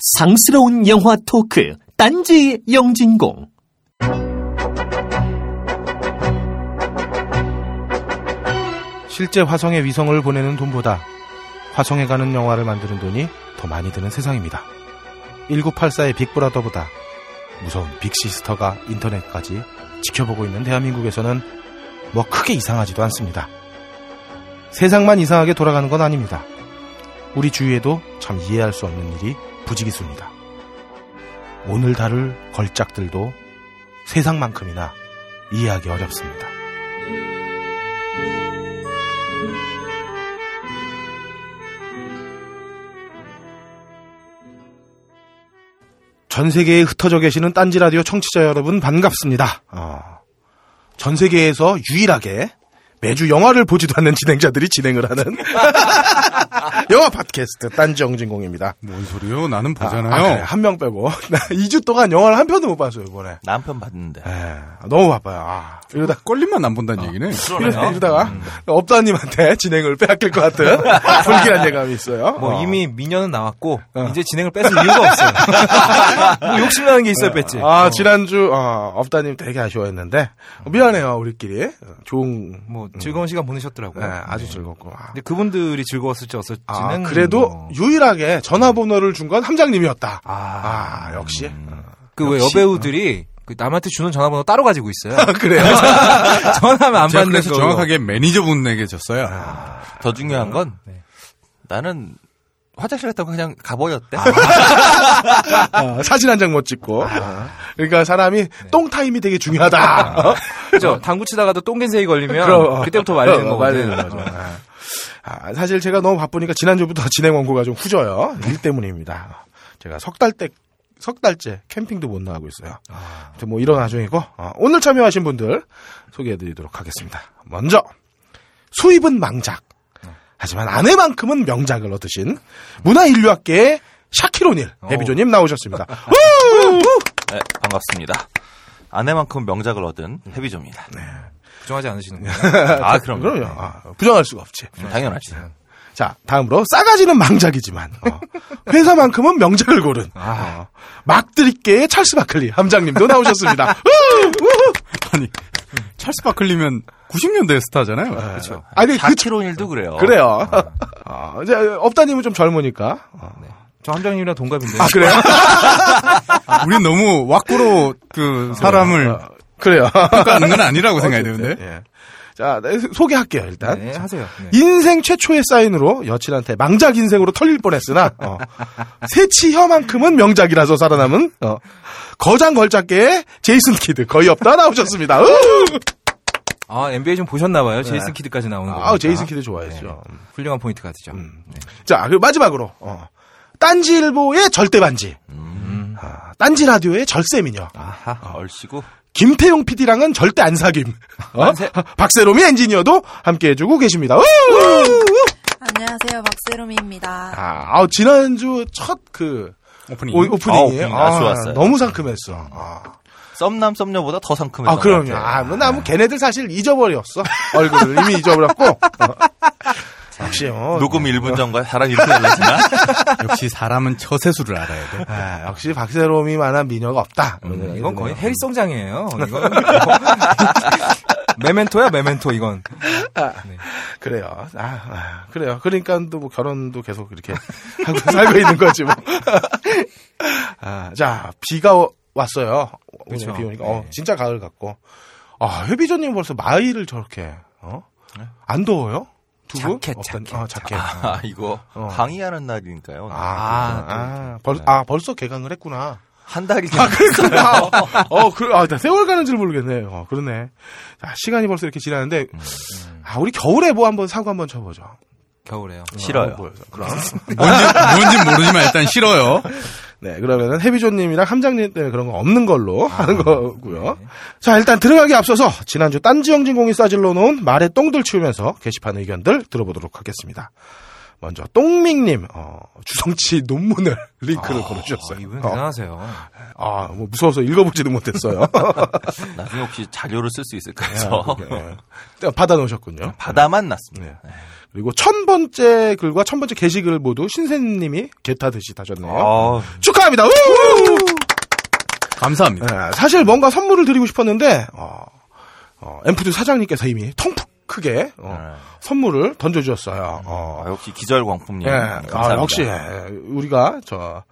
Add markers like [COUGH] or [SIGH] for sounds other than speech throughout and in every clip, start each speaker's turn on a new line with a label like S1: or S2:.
S1: 상스러운 영화 토크 딴지 영진공
S2: 실제 화성에 위성을 보내는 돈보다 화성에 가는 영화를 만드는 돈이 더 많이 드는 세상입니다. 1984의 빅브라더보다 무서운 빅시스터가 인터넷까지 지켜보고 있는 대한민국에서는 뭐 크게 이상하지도 않습니다. 세상만 이상하게 돌아가는 건 아닙니다. 우리 주위에도 참 이해할 수 없는 일이 부지기수입니다. 오늘 다룰 걸작들도 세상만큼이나 이해하기 어렵습니다. 전 세계에 흩어져 계시는 딴지 라디오 청취자 여러분 반갑습니다. 어, 전 세계에서 유일하게 매주 영화를 보지도 않는 진행자들이 진행을 하는 [LAUGHS] 영화 팟캐스트 딴지 영진공입니다.
S3: 뭔 소리요? 나는
S2: 아,
S3: 보잖아요.
S2: 한명 빼고 [LAUGHS] 나 2주 동안 영화를 한 편도 못 봤어요 이번에.
S4: 남편 봤는데.
S2: 에, 너무 바빠요. 아, 이러다
S3: 껄림만 안 본다는 얘기네. [LAUGHS]
S2: 이러다, 이러다가 업다님한테 진행을 빼앗길 것 같은 불길한 예감이 있어요.
S5: 뭐
S2: 어.
S5: 이미 미녀는 나왔고
S2: 어.
S5: 이제 진행을 뺏을 이유가 없어요. 뭐 욕심나는 게 있어야 뺐지.
S2: 아
S5: 어.
S2: 지난주 어, 업다님 되게 아쉬워했는데 미안해요 우리끼리 어, 좋은
S5: 뭐 즐거운 시간 보내셨더라고요.
S2: 네, 아주 즐겁고 아,
S5: 근데 그분들이 즐거웠을지 어떨지는
S2: 아, 그래도
S5: 뭐.
S2: 유일하게 전화번호를 준 건 함장님이었다.
S5: 아,
S2: 아 역시
S5: 그왜
S2: 역시.
S5: 여배우들이 그 남한테 주는 전화번호 따로 가지고 있어요. [LAUGHS]
S2: 그래요. [LAUGHS]
S5: 전화하면 안 받는
S3: 그래서
S5: 거.
S3: 정확하게 매니저분에게 줬어요.
S4: 더 중요한 건
S5: 네.
S4: 나는 화장실 갔다가 그냥 가버렸대.
S2: 어, 사진 한 장 못 찍고. 어. 그러니까 사람이 똥 타임이 되게 중요하다. 어?
S5: 그죠? 당구 치다가도 똥겐세이 걸리면
S2: 그럼, 어.
S5: 그때부터 말리는
S2: 어,
S5: 거거든.
S2: 말리는 거죠. 아, 사실 제가 너무 바쁘니까 지난주부터 [LAUGHS] 진행 원고가 좀 후져요. 일 때문입니다. 제가 석 달 때, 석 달째 캠핑도 못 나가고 있어요. 아무튼 뭐 이런 와중이고, 어, 오늘 참여하신 분들 소개해드리도록 하겠습니다. 먼저, 수입은 망작. 하지만 아내만큼은 명작을 얻으신 문화인류학계의 샤키로닐 해비조님 나오셨습니다. [LAUGHS] 우!
S4: 네, 반갑습니다. 아내만큼 명작을 얻은 해비조입니다.
S5: 부정하지 않으시는군요. [LAUGHS]
S4: 아, 그럼.
S2: 그럼요. 아, 부정할 수가 없지.
S4: 당연하지.
S2: 자, 다음으로 싸가지는 망작이지만 어, 회사만큼은 명작을 고른 어, 막드립계의 찰스 바클리 함장님도 나오셨습니다. [LAUGHS]
S3: 아니, 찰스 바클리면 90년대 스타잖아요.
S5: 그렇죠.
S2: 아니 그
S4: 샤키로닐도 그래요.
S2: 그래요. 어, 이제 없다님은 좀 젊으니까. 어.
S5: 저 함장님이랑 동갑인데.
S2: 아 그래요? [LAUGHS]
S3: 우린 너무 왁구로 그 사람을
S2: 어, 그래요.
S3: 평가하는 건 아니라고 생각이 드는데.
S2: 예. 자, 네, 소개할게요 일단.
S5: 네, 하세요. 네.
S2: 인생 최초의 사인으로 여친한테 망작 인생으로 털릴 뻔했으나 어, 세 치 혀만큼은 명작이라서 살아남은 어, 거장 걸작계의 제이슨 키드 거의 없다 나오셨습니다. 으!
S5: 아, NBA 좀 보셨나봐요. 제이슨 키드까지 나오는 거.
S2: 네. 아, 제이슨 키드 좋아했죠.
S5: 훌륭한 포인트 가드죠. 네.
S2: 자, 그리고 마지막으로 어, 딴지일보의 절대반지, 아, 딴지 라디오의 절세미녀,
S4: 아하, 얼씨구.
S2: 김태용 PD랑은 절대 안 사귐. 어? 박세롬이 엔지니어도 함께 해주고 계십니다. 우!
S6: 안녕하세요, 박세롬입니다.
S2: 아, 아우, 지난주 첫 그
S3: 오프닝.
S2: 오프닝이에요.
S4: 오프닝 아주 좋았어요.
S2: 너무 상큼했어. 아,
S4: 썸남 썸녀보다 더 상큼했던
S2: 아 그럼요.
S4: 아,
S2: 뭐, 나, 뭐, 걔네들 사실 잊어버렸어. 얼굴을 이미 잊어버렸고. 어. [LAUGHS] 역시, 어.
S4: 녹음 1분 전과 사람이 이렇게 달라지나?
S3: 역시 사람은 처세수를 알아야 돼.
S2: 아, 역시 박세롬이만한 미녀가 없다.
S5: 음, 이건 거의 해리성장이에요. [LAUGHS] 이건 메멘토야, 메멘토 이건.
S2: 그래요. 아, 아, 그래요. 그러니까 또 뭐 결혼도 계속 이렇게 [LAUGHS] 하고 살고 있는 거지 뭐. [LAUGHS] 아, 자, 비가 오- 왔어요. 오늘
S5: 그쵸.
S2: 비 오니까
S5: 네.
S2: 어, 진짜 가을 같고. 아, 회비조님 벌써 마이를 저렇게 어? 안 더워요? 두 분?
S5: 자켓,
S2: 어떤-
S5: 자켓.
S2: 어, 자켓.
S4: 아, [LAUGHS] 이거
S2: 어.
S4: 강의하는 날이니까요.
S2: 아,
S5: 아,
S2: 아, 아, 벌, 아, 벌써 개강을 했구나.
S4: 한 달이
S2: 아, 그러니까. 어, 그, 아, 나 세월 가는 줄 모르겠네. 어, 그러네. 자, 시간이 벌써 이렇게 지나는데, 아, 우리 겨울에 뭐 한번 사고 한번 쳐보죠.
S5: 겨울에요.
S4: 싫어요.
S2: 어, 보여서. 그럼. [LAUGHS]
S3: 뭔지, 뭔지 모르지만 일단 싫어요.
S2: 네, 그러면은 해비조님이랑 함장님 때문에 그런 거 없는 걸로 하는 거고요. 자, 일단 들어가기 앞서서 지난주 딴지영진공이 싸질러 놓은 말에 똥들 치우면서 게시판 의견들 들어보도록 하겠습니다. 먼저 똥밍님 어, 주성치 논문을 [LAUGHS] 링크를
S5: 아,
S2: 걸어주셨어요.
S5: 이분
S2: 어,
S5: 대단하세요.
S2: 아, 뭐 무서워서 읽어보지도 못했어요. [LAUGHS]
S4: 나중에 혹시 자료를 쓸 수 있을까
S2: 아,
S4: 해서
S2: 네. 받아 놓으셨군요.
S4: 바다만 났습니다.
S2: 네. 그리고 천 번째 글과 천 번째 게시글 모두 신세님이 개타듯이 다셨네요.
S4: 어,
S2: 축하합니다. 우!
S3: 감사합니다.
S2: 예, 사실 뭔가 선물을 드리고 싶었는데 어, 어, 엠푸드 사장님께서 이미 통풍 크게 어,
S4: 네.
S2: 선물을 던져주셨어요. 어,
S4: 아, 역시 기절광품님.
S2: 예,
S4: 감사합니다.
S2: 아, 역시 예, 우리가 저 그,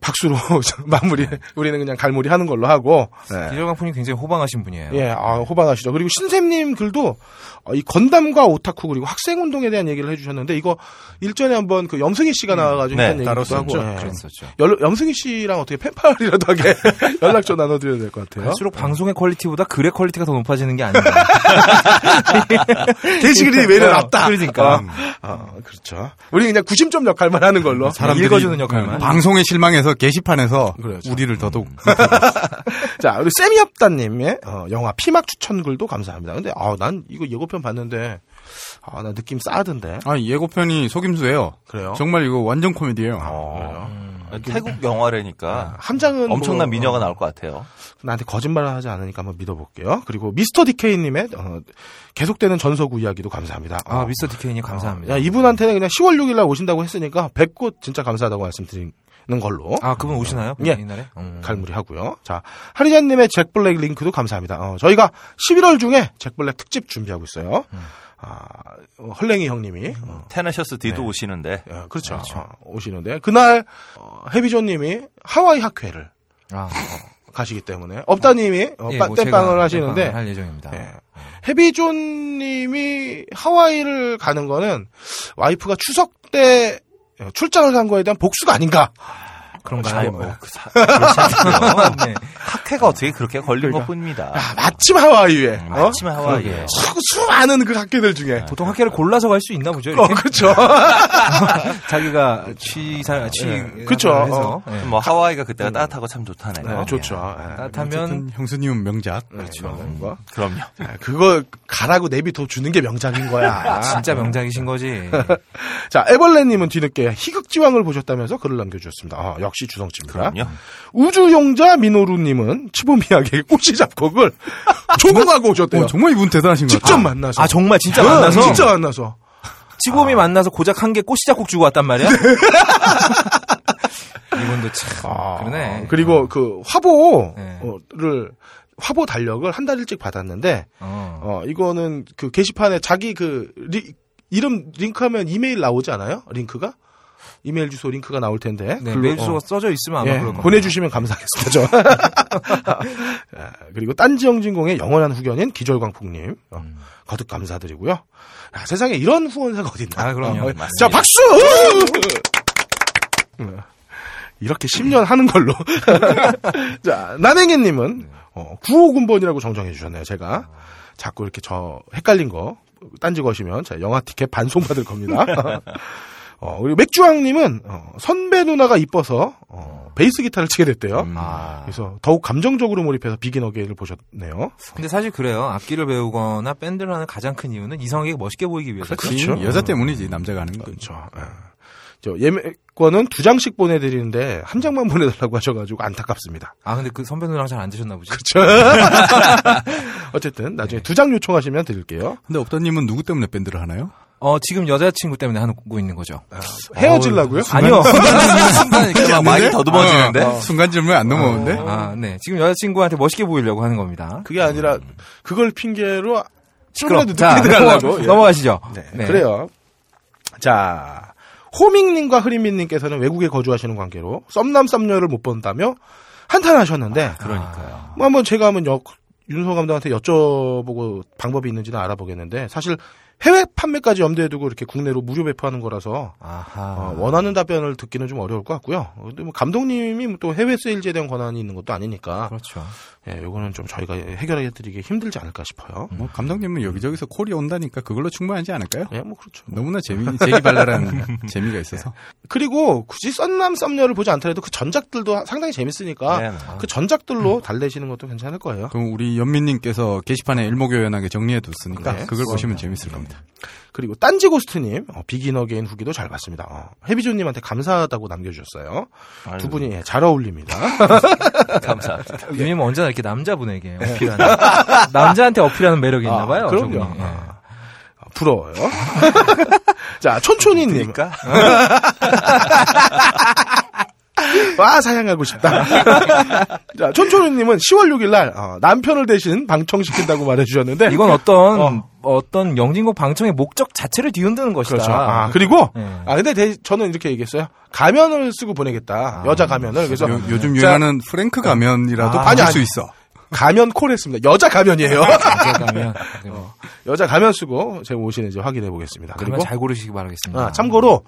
S2: 박수로 [LAUGHS] 마무리 우리는 그냥 갈무리 하는 걸로 하고 예.
S5: 기절광풍이 굉장히 호방하신 분이에요.
S2: 예, 아, 호방하시죠. 그리고 신샘님 글도 어, 이 건담과 오타쿠 그리고 학생 운동에 대한 얘기를 해주셨는데 이거 일전에 한번 그 염승희 씨가 나와가지고
S4: 네,
S2: 했던 얘기도 하고. 예.
S5: 그랬었죠.
S2: 열- 염승희 씨랑 어떻게 펜팔이라도 하게 [LAUGHS] 연락처 나눠드려야 될 것 같아요.
S5: 갈수록 방송의 퀄리티보다 글의 퀄리티가 더 높아지는 게 아닌가. [LAUGHS]
S2: 게시글이 제일 낫다.
S5: 그러니까.
S2: 어, 그렇죠. 우리 그냥 구심점 역할만 하는 걸로.
S5: 사람들이 읽어주는 역할만.
S3: 음, 방송에 실망 해서 게시판에서
S2: 그렇죠.
S3: 우리를 더더욱 [LAUGHS]
S2: 자, 우리 세미업다님의 어, 영화 피막 추천글도 감사합니다. 근데 아, 난 이거 예고편 봤는데 아, 나 느낌 싸던데.
S3: 아 예고편이 속임수예요.
S2: 그래요?
S3: 정말 이거 완전 코미디예요.
S2: 어,
S4: 태국 영화라니까
S2: 함장은
S4: 엄청난
S2: 뭐,
S4: 미녀가
S2: 어,
S4: 나올 것 같아요.
S2: 나한테 거짓말을 하지 않으니까 한번 믿어볼게요. 그리고 미스터 디케이님의 어, 계속되는 전서구 이야기도 감사합니다.
S5: 아,
S2: 어,
S5: 미스터 디케이님 감사합니다.
S2: 야, 이분한테는 그냥 10월 6일 날 오신다고 했으니까 뵙고 진짜 감사하다고 말씀드리 는 걸로.
S5: 아, 그분 오시나요?
S2: 예.
S5: 이날에? 음.
S2: 갈무리 하고요. 자, 하리자님의 잭 블랙 링크도 감사합니다. 어, 저희가 11월 중에 잭 블랙 특집 준비하고 있어요. 아, 어, 헐랭이 형님이. 어,
S4: Tenacious D도
S2: 네.
S4: 오시는데
S2: 예, 그렇죠. 어, 오시는데, 그날, 어, 해비존님이 하와이 학회를
S5: 아,
S2: 가시기 때문에, 업다님이 어,
S5: 예,
S2: 빠-
S5: 뭐
S2: 땜빵을 하시는데,
S5: 할 예정입니다.
S2: 예. 해비존님이 하와이를 가는 거는 와이프가 추석 때 출장을 간 거에 대한 복수가 아닌가.
S5: 그런가요?
S4: 뭐, 그 사.
S5: 네.
S4: 학회가 어떻게 그렇게 걸린
S2: 그러니까.
S4: 것 뿐입니다.
S2: 아, 마침 하와이에. 어?
S4: 마침 하와이에.
S2: 수, 수많은 그 학교들 중에.
S5: 보통 학회를 골라서 갈 수 있나 보죠.
S2: 어,
S5: 이렇게?
S2: 그렇죠. [LAUGHS]
S5: 자기가 취사 취
S2: 예. 그쵸.
S5: 해서 예.
S4: 뭐 하와이가 그때가 따뜻하고 참 좋다네요.
S2: 네, 좋죠. 예.
S5: 따뜻하면
S3: 형수님은 명작.
S2: 그렇죠. 뭐,
S4: 그럼요.
S2: 예, 그거 가라고 내비둬 주는 게 명작인 거야. [LAUGHS]
S5: 진짜 명작이신 거지. [LAUGHS]
S2: 자, 에벌레님은 뒤늦게 희극지왕을 보셨다면서 글을 남겨주셨습니다. 아, 역시 주성치입니다.
S4: 그럼요.
S2: 우주용자 미노루님은 치보미야게 꼬시 잡곡을 [LAUGHS] 조공하고 오셨대요.
S3: 어, 정말 이분 대단하신 것
S2: 직접
S3: 같아요.
S2: 만나서.
S5: 아 정말 진짜
S2: 어,
S5: 만나서
S2: 진짜 만나서.
S5: 치곰이 만나서 고작 한 개 꽃이 작곡 주고 왔단 말이야.
S2: 네. [LAUGHS]
S5: 이분도 참
S2: 아,
S5: 그러네.
S2: 그리고 그 화보를
S5: 네.
S2: 화보 달력을 한 달 일찍 받았는데
S5: 어.
S2: 어 이거는 그 게시판에 자기 그 리- 이름 링크하면 이메일 나오지 않아요? 링크가 이메일 주소 링크가 나올 텐데
S5: 네,
S2: 글로,
S5: 메일 주소가
S2: 어,
S5: 써져 있으면 아마
S2: 예,
S5: 그럴 겁니다.
S2: 보내주시면 감사하겠습니다. 저. 예, [LAUGHS] 그리고 딴지영진공의 영원한 후견인 기절광풍님 어,
S5: 음.
S2: 거듭 감사드리고요. 야, 세상에 이런 후원사가 어딨나?
S5: 아, 그럼요.
S2: 어,
S5: 맞습니다.
S2: 자 박수! 어, 이렇게 10년 하는 걸로. [LAUGHS] 자 나냉이님은 어, 95군번이라고 정정해 주셨네요. 제가 자꾸 이렇게 저 헷갈린 거 딴지 거시면 자 영화 티켓 반송 받을 겁니다. [LAUGHS] 어, 그리고 맥주왕님은 어, 선배 누나가 이뻐서 어, 베이스 기타를 치게 됐대요.
S5: 아.
S2: 그래서 더욱 감정적으로 몰입해서 비긴 어게인을 보셨네요.
S5: 근데 사실 그래요. 악기를 배우거나 밴드를 하는 가장 큰 이유는 이성에게 멋있게 보이기 위해서.
S2: 그렇죠.
S3: 여자 때문이지 남자가 하는 거.
S2: 그렇죠. 예. 저 예매권은 두 장씩 보내드리는데 한 장만 보내달라고 하셔가지고 안타깝습니다.
S5: 아 근데 그 선배 누나랑 잘 안 되셨나 보지. [LAUGHS]
S2: 어쨌든 나중에 두장 요청하시면 드릴게요.
S3: 근데 업다님은 누구 때문에 밴드를 하나요?
S5: 어 지금 여자친구 때문에 하고 있는 거죠.
S2: 헤어질라고요?
S5: 아니요. [LAUGHS]
S4: 순간 막 많이 더듬어지는데.
S3: 어, 순간 질문 안 넘어오는데?
S5: 아, 네. 지금 여자친구한테 멋있게 보이려고 하는 겁니다.
S2: 그게 아니라 그걸 핑계로
S5: 시끄럽.
S2: 좀이라도
S5: 자,
S2: 늦게 들어가려고.
S5: 넘어가- 넘어가시죠.
S2: 네,
S5: 네.
S2: 그래요. 자, 호밍님과 흐린민님께서는 외국에 거주하시는 관계로 썸남 썸녀를 못 본다며 한탄하셨는데,
S4: 그러니까요.
S2: 뭐 한번 제가 한번 여, 윤소 감독한테 여쭤보고 방법이 있는지는 알아보겠는데, 사실 해외 판매까지 염두에 두고 이렇게 국내로 무료 배포하는 거라서
S5: 아하.
S2: 어, 원하는 답변을 듣기는 좀 어려울 것 같고요. 근데 뭐 감독님이 또 해외 세일즈에 대한 권한이 있는 것도 아니니까,
S5: 그렇죠.
S2: 예, 요거는 좀 저희가 해결해 드리기 힘들지 않을까 싶어요.
S3: 뭐 감독님은 여기저기서 콜이 온다니까 그걸로 충분하지 않을까요?
S2: 예, 뭐 그렇죠.
S3: 너무나 재미 재기발랄한 [LAUGHS] 재미가 있어서
S2: 그리고 굳이 썸남 썸녀를 보지 않더라도 그 전작들도 상당히 재밌으니까
S4: 네, 네.
S2: 그 전작들로 달래시는 것도 괜찮을 거예요.
S3: 그럼 우리 연민님께서 게시판에 일목요연하게 정리해 뒀으니까
S2: 네.
S3: 그걸 보시면 재밌을 겁니다.
S2: 그리고 딴지 고스트님 어, Begin Again 후기도 잘 봤습니다. 어, 해비존님한테 감사하다고 남겨주셨어요.
S4: 아유,
S2: 두 분이 예, 잘 어울립니다. [LAUGHS]
S4: 감사합니다.
S5: 유님 은 언제나 이렇게 남자분에게 어필하는 [LAUGHS] 남자한테 어필하는 매력이 있나 봐요.
S2: 아, 그럼요.
S5: 저분이. 예.
S2: 아, 부러워요. [LAUGHS] 자, 촌촌이님.
S4: 그러니까
S2: 와, 사양하고 싶다. [LAUGHS] 자, 촌촌이님은 10월 6일 날, 어, 남편을 대신 방청시킨다고 말해주셨는데.
S5: 이건 어떤
S2: 어.
S5: 어. 떤 영진공 방청의 목적 자체를 뒤흔드는 것이다.
S2: 그렇죠. 아, 그리고,
S5: 네.
S2: 아, 근데 대- 저는 이렇게 얘기했어요. 가면을 쓰고 보내겠다. 여자 가면을. 그래서.
S3: 요, 즘
S2: 자,
S3: 유행하는 프랭크 가면이라도
S2: 아,
S3: 받을
S2: 아니,
S3: 수
S2: 아니.
S3: 있어.
S2: 가면 콜 했습니다. 여자 가면이에요.
S5: 가면 [LAUGHS]
S2: 여자 가면 쓰고 제가 오시는지 확인해 보겠습니다.
S5: 그리고
S2: 그리고
S5: 잘 고르시기 바라겠습니다.
S2: 아, 참고로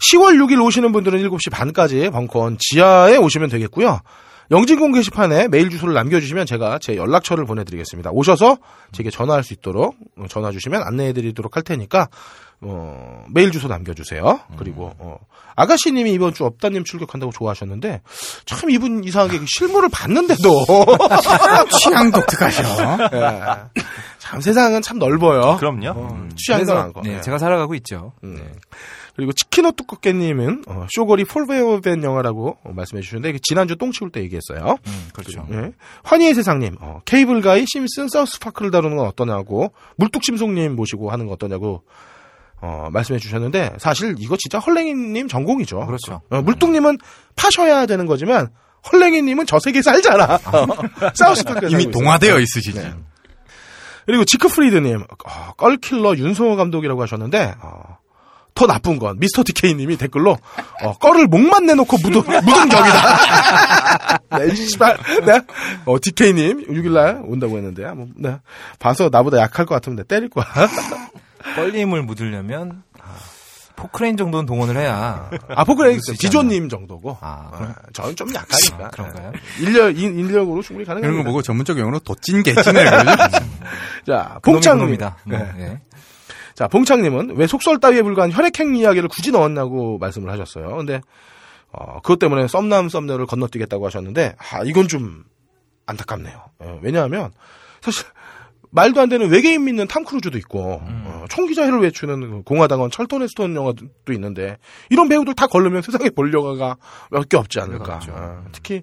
S2: 10월 6일 오시는 분들은 7시 반까지 벙커원 지하에 오시면 되겠고요. 영진공 게시판에 메일 주소를 남겨주시면 제가 제 연락처를 보내드리겠습니다. 오셔서 제게 전화할 수 있도록 어, 전화 주시면 안내해드리도록 할 테니까 어, 메일 주소 남겨주세요. 그리고 어, 아가씨님이 이번 주 업다님 출격한다고 좋아하셨는데 참 이분 이상하게 실물을 봤는데도
S3: 취향 독특하셔. [LAUGHS]
S2: 예. 참 세상은 참 넓어요.
S4: 그럼요.
S2: 어, 취향도 많고.
S5: 네,
S2: 예.
S5: 제가 살아가고 있죠.
S2: 음. 그리고 치킨호 뚜껍게님은 어, 쇼거리 폴베어벤 영화라고 어, 말씀해 주셨는데 지난주 똥 치울 때 얘기했어요.
S5: 음, 그렇죠.
S2: 예. 환희의 세상님, 어, 케이블가이 심슨 사우스파크를 다루는 건 어떠냐고 물뚝심송님 모시고 하는 거 어떠냐고 어, 말씀해 주셨는데 사실 이거 진짜 헐랭이님 전공이죠.
S5: 그렇죠.
S2: 어, 물뚝님은 파셔야 되는 거지만 헐랭이님은 저 세계 살잖아. [LAUGHS] 사우스파크
S3: 이미 동화되어 있으시지.
S2: 네. 그리고 지크프리드님, 어, 껄킬러 윤성호 감독이라고 하셨는데, 어, 더 나쁜 건 미스터 디케이님이 댓글로 어, 껄을 목만 내놓고 묻은 묻은 격이다. 네, 씨발, 네. 어, 디케이님 6일날 온다고 했는데, 뭐, 네. 봐서 나보다 약할 것 같으면 내 때릴 거야. [LAUGHS]
S5: 껄림을 묻으려면 아, 포크레인 정도는 동원을 해야.
S2: 아 포크레이스 지조님 정도고.
S5: 아,
S2: 어,
S5: 그럼-
S2: 저는 좀 약하니까.
S5: 아, 그런가요?
S2: 인력 인, 인력으로 충분히 가능합니다.
S3: 이런 거 보고 전문적 용어로 도찐 개찐해. 그러죠?
S2: 자.
S5: 그놈이다. 뭐,
S2: 네.
S5: 예.
S2: 자, 봉창님은 왜 속설 따위에 불과한 혈액형 이야기를 굳이 넣었냐고 말씀을 하셨어요. 근데, 어, 그것 때문에 썸남 썸녀를 건너뛰겠다고 하셨는데, 아, 이건 좀 안타깝네요. 예, 왜냐하면, 사실, 말도 안 되는 외계인 믿는 탐 크루즈도 있고, 어, 총기 자유를 외치는 그 공화당원 헤스톤 영화도 있는데, 이런 배우들 다 걸르면 세상에 볼 영화가 몇 개 없지 않을까. 어, 특히,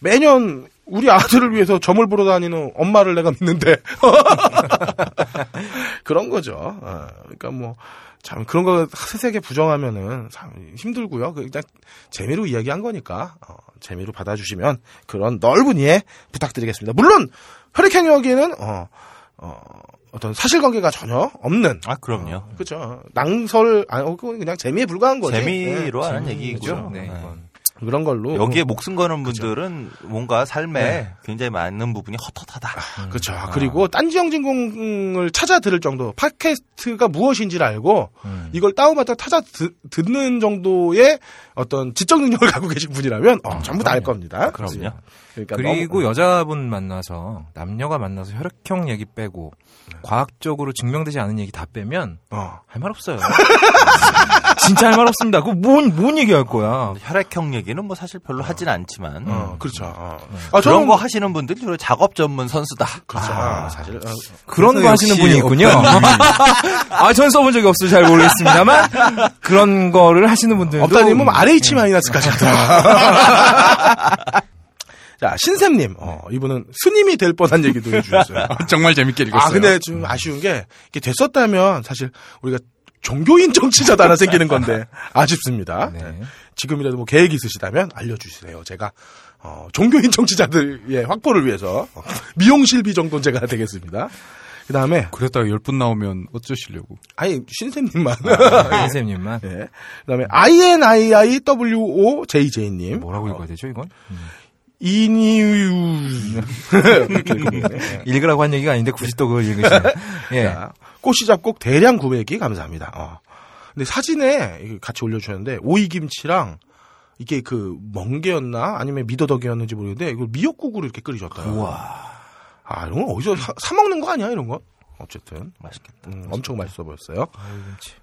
S2: 매년 우리 아들을 위해서 점을 보러 다니는 엄마를 내가 믿는데, [LAUGHS] 그런 거죠. 어, 그러니까 뭐, 참, 그런 거 세세하게 부정하면은 참 힘들고요. 그 그냥 재미로 이야기한 거니까, 어, 재미로 받아주시면 그런 넓은 이해 부탁드리겠습니다. 물론, 혈액형 여기에는, 어, 어, 어떤 사실관계가 전혀 없는.
S4: 아, 그럼요.
S2: 그죠. 낭설, 아니, 어, 그건 그냥 재미에 불과한 거지.
S4: 재미로
S2: 네,
S4: 하는
S2: 재미죠.
S4: 얘기죠.
S5: 네,
S4: 네.
S2: 그런 걸로.
S4: 여기에 목숨 거는 분들은 뭔가 삶에
S2: 네.
S4: 굉장히 많은 부분이 헛헛하다.
S2: 그렇죠. 그리고 딴지 영진공을 찾아 들을 정도, 팟캐스트가 무엇인지를 알고
S5: 음.
S2: 이걸 다운받아 찾아 듣, 듣는 정도의 어떤 지적 능력을 [LAUGHS] 갖고 계신 분이라면 어, 전부 다 알 겁니다.
S4: 그럼요.
S2: 그러니까
S5: 그리고
S2: 너무-
S5: 여자분 만나서 남녀가 만나서 혈액형 얘기 빼고 과학적으로 증명되지 않은 얘기 다 빼면
S2: 어.
S5: 할 말 없어요. [LAUGHS] 진짜 할 말 없습니다. 그거 뭔, 뭔 얘기할 거야.
S4: 혈액형 얘기는 뭐 사실 별로 하진 않지만
S2: 어, 그렇죠. 어.
S5: 네.
S2: 아,
S4: 그런
S2: 저는
S4: 거 하시는 분들이 주로 작업 전문 선수다.
S2: 그렇죠. 아, 사실 어,
S5: 그런 거 하시는 분이 있군요. [LAUGHS] 아, 전 써본 적이 없어서 잘 모르겠습니다만 그런 거를 하시는 분들도
S2: 업다님은 RH 마이너스까지 하더라. 자 신샘님, 어, 이분은 스님이 될 뻔한 얘기도 해주셨어요. [LAUGHS]
S3: 정말 재밌게 읽었어요.
S2: 아, 근데 좀 아쉬운 게, 이게 됐었다면, 사실, 우리가 종교인 정치자도 하나 생기는 건데, 아쉽습니다.
S5: 네.
S2: 지금이라도 뭐 계획 있으시다면 알려주세요. 제가, 어, 종교인 정치자들의 확보를 위해서, 어, 미용실비 정도는 제가 되겠습니다. 그 다음에,
S3: 그랬다가 열 분 나오면 어쩌시려고.
S2: 아니, 신샘님만.
S5: 선생님만
S2: 예. [LAUGHS] 그 다음에, INIIWOJJ님.
S5: 뭐라고 읽어야 되죠 이건?
S2: 이니유. 예. [LAUGHS]
S5: 읽으라고 한 얘기가 아닌데 굳이 또 그걸 읽으시네. 예. [LAUGHS]
S2: 자, 꽃이 잡곡 대량 구매기 감사합니다. 어. 근데 사진에 같이 올려주셨는데 오이김치랑 이게 그 멍게였나 아니면 미더덕이었는지 모르겠는데 이걸 미역국으로 이렇게 끓이셨어요.
S5: 우와.
S2: 아 이런 거 어디서 사, 사 먹는 거 아니야 이런 거? 어쨌든
S4: 맛있겠다.
S2: 음, 엄청 맛있어 보였어요.
S5: 오이김치.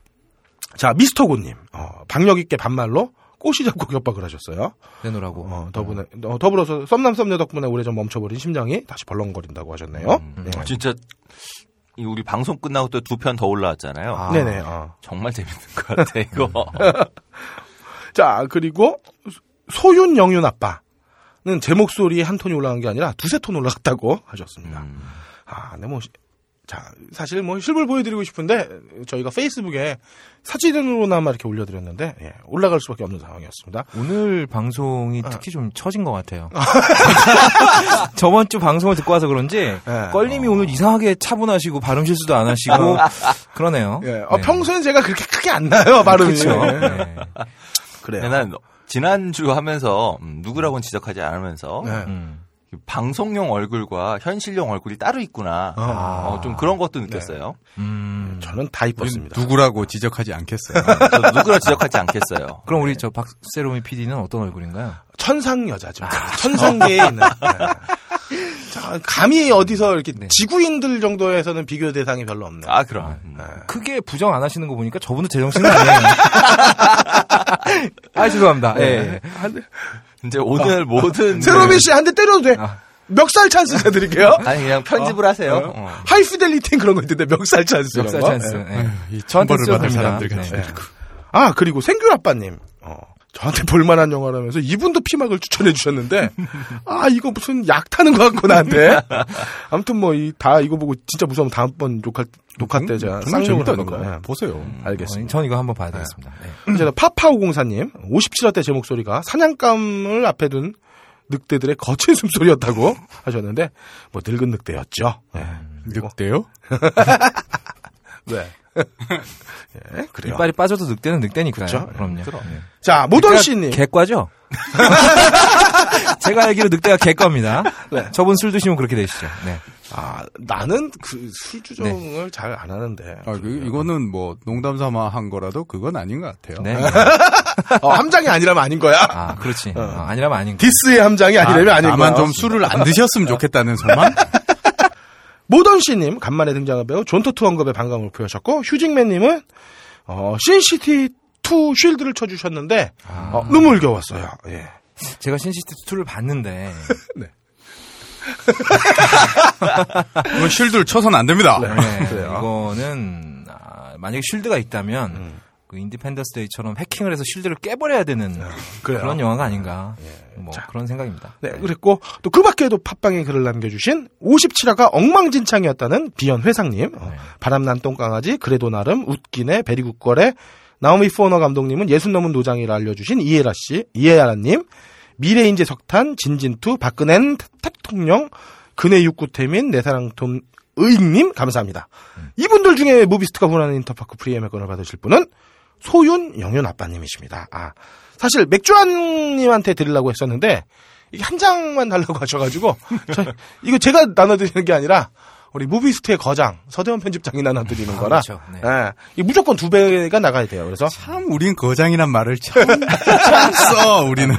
S2: 자 미스터고님 어, 박력 있게 반말로 꽃이 잡곡 협박을 하셨어요.
S5: 내놓으라고.
S2: 어, 더불어, 어, 더불어서 썸남 썸녀 덕분에 오래전 멈춰버린 심장이 다시 벌렁거린다고 하셨네요.
S5: 음.
S2: 네.
S4: 진짜 이 우리 방송 끝나고 또 두 편 더 올라왔잖아요.
S5: 아.
S2: 네네. 어.
S4: 정말 재밌는 것 같아 이거. [LAUGHS]
S2: 자, 그리고 소윤 영윤 아빠는 제 목소리에 한 톤이 올라간 게 아니라 두세 톤 올라갔다고 하셨습니다.
S4: 음.
S2: 아, 근데 뭐 시- 자, 사실 뭐 실물 보여드리고 싶은데 저희가 페이스북에 사진으로나마 이렇게 올려드렸는데 예, 올라갈 수밖에 없는 상황이었습니다.
S5: 오늘 방송이 특히 좀 처진 것 같아요. [LAUGHS] 저번 주 방송을 듣고 와서 그런지
S2: 네.
S5: 껄림이 오늘 이상하게 차분하시고 발음 실수도 안 하시고 그러네요.
S2: 예, 어,
S5: 네.
S2: 평소엔 제가 그렇게 크게 안 나요 발음이.
S5: 그렇죠.
S2: 예.
S5: 네.
S2: 그래요.
S4: 네, 난 지난주 하면서 음, 누구라고는 지적하지 않으면서
S2: 네.
S5: 음.
S4: 방송용 얼굴과 현실용 얼굴이 따로 있구나.
S2: 아.
S4: 어, 좀 그런 것도 느꼈어요.
S5: 음.
S2: 저는 다 이뻤습니다.
S3: 누구라고 지적하지 않겠어요. [LAUGHS]
S4: 저 누구라 지적하지 않겠어요.
S5: 그럼 우리 저 박세롬이 PD는 어떤 얼굴인가요?
S2: 천상 여자죠. 천상계에 있는. [LAUGHS] 네. 자, 감히 어디서 이렇게
S5: 네.
S2: 지구인들 정도에서는 비교 대상이 별로 없네요.
S4: 아, 그럼. 음.
S5: 크게 부정 안 하시는 거 보니까 저분도 제정신이 아니에요. [LAUGHS] 아 죄송합니다. 예.
S4: 이제 오늘 모든. [LAUGHS]
S2: 세로미 씨 한 대 때려도 돼.
S5: 아.
S2: 멱살 찬스 해드릴게요.
S4: 아니, 그냥 편집을 하세요. 어.
S2: High Fidelity 그런 거 있던데 멱살 찬스. 거.
S5: 찬스.
S2: 예.
S5: 예.
S3: 이
S5: 저한테
S3: 받을. 사람들 같이.
S5: 네.
S2: 아 그리고 생귤 아빠님. 어, 저한테 볼만한 영화라면서 이분도 피막을 추천해 주셨는데 아 이거 무슨 약 타는 것 같고 나한테 아무튼 뭐 이 다 이거 보고 진짜 무서우면 다음번 녹화 녹화 때 제가 쌍욕을 하는. 거예요.
S3: 보세요.
S2: 알겠습니다.
S5: 어, 전 이거 한번 봐야 되겠습니다. 네.
S2: 이제 파파오공사님 57화 때 제 목소리가 사냥감을 앞에 둔 늑대들의 거친 숨소리였다고 [LAUGHS] 하셨는데 뭐 늙은 늑대였죠. 예.
S3: 늑대요? [LAUGHS]
S2: 네. [LAUGHS] 예, 그래요.
S5: 이빨이 빠져도 늑대는 늑대니까요.
S2: 그쵸?
S5: 그럼요. 네.
S2: 자 모던 씨님.
S5: 개과죠? [LAUGHS] 제가 알기로 늑대가 개과입니다.
S2: 네.
S5: 저분 술 드시면 그렇게 되시죠. 네.
S2: 아 나는 그 술 주정을 잘안 하는데.
S3: 아, 그, 이거는 뭐 농담 삼아 한 거라도 그건 아닌 것 같아요.
S5: 네.
S2: 어, 함장이 아니라면 아닌 거야.
S5: 아, 그렇지. 어, 아니라면 아닌 거.
S2: 디스의 함장이 아니라면 아 닌 거야.
S3: 다만 좀 술을 안 드셨으면 좋겠다는 소망?
S2: 모던 씨님 간만에 등장한 배우 존 터투로 언급에 반감을 표하셨고 휴직맨님은 어, Sin City 2 shield를 쳐주셨는데 어, 눈물겨웠어요. 예.
S5: 제가 Sin City 2를 봤는데 [LAUGHS] [LAUGHS]
S3: 이건 shield를 쳐서는 안 됩니다.
S5: 네,
S2: 그래요.
S5: 이거는 아, 만약에 shield가 있다면 그 인디펜더스 데이처럼 해킹을 해서 쉴드를 깨버려야 되는
S2: 그래요.
S5: 그런 영화가 아닌가. 뭐 그런 생각입니다.
S2: 네, 그랬고 또 그 밖에도 팟빵에 글을 남겨주신 57화가 엉망진창이었다는 비연 회상님, 어, 바람난 똥강아지, 그래도 나름, 웃기네, 베리굿거래, 나오미 포너 감독님은 예순 넘은 노장이라 알려주신 이해라 씨, 이해라님, 미래인재 석탄, 진진투, 박근혜 대통령, 근해 육구태민, 내 사랑돈 의익님 감사합니다. 이분들 중에 무비스트가 후원하는 인터파크 프리 예매권을 받으실 분은 소윤 영윤 아빠님이십니다. 아 사실 맥주한님한테 드리려고 했었는데 이게 한 장만 달라고 [LAUGHS] 하셔가지고 저, 이거 제가 나눠드리는 게 아니라 우리 무비스트의 거장 서대원 편집장이 나눠드리는 거라
S5: 그렇죠. 네.
S2: 예, 이 무조건 두 배가 나가야 돼요. 그래서
S3: 참, 우린 거장이란 말을 참, [LAUGHS] 참 써, 우리는.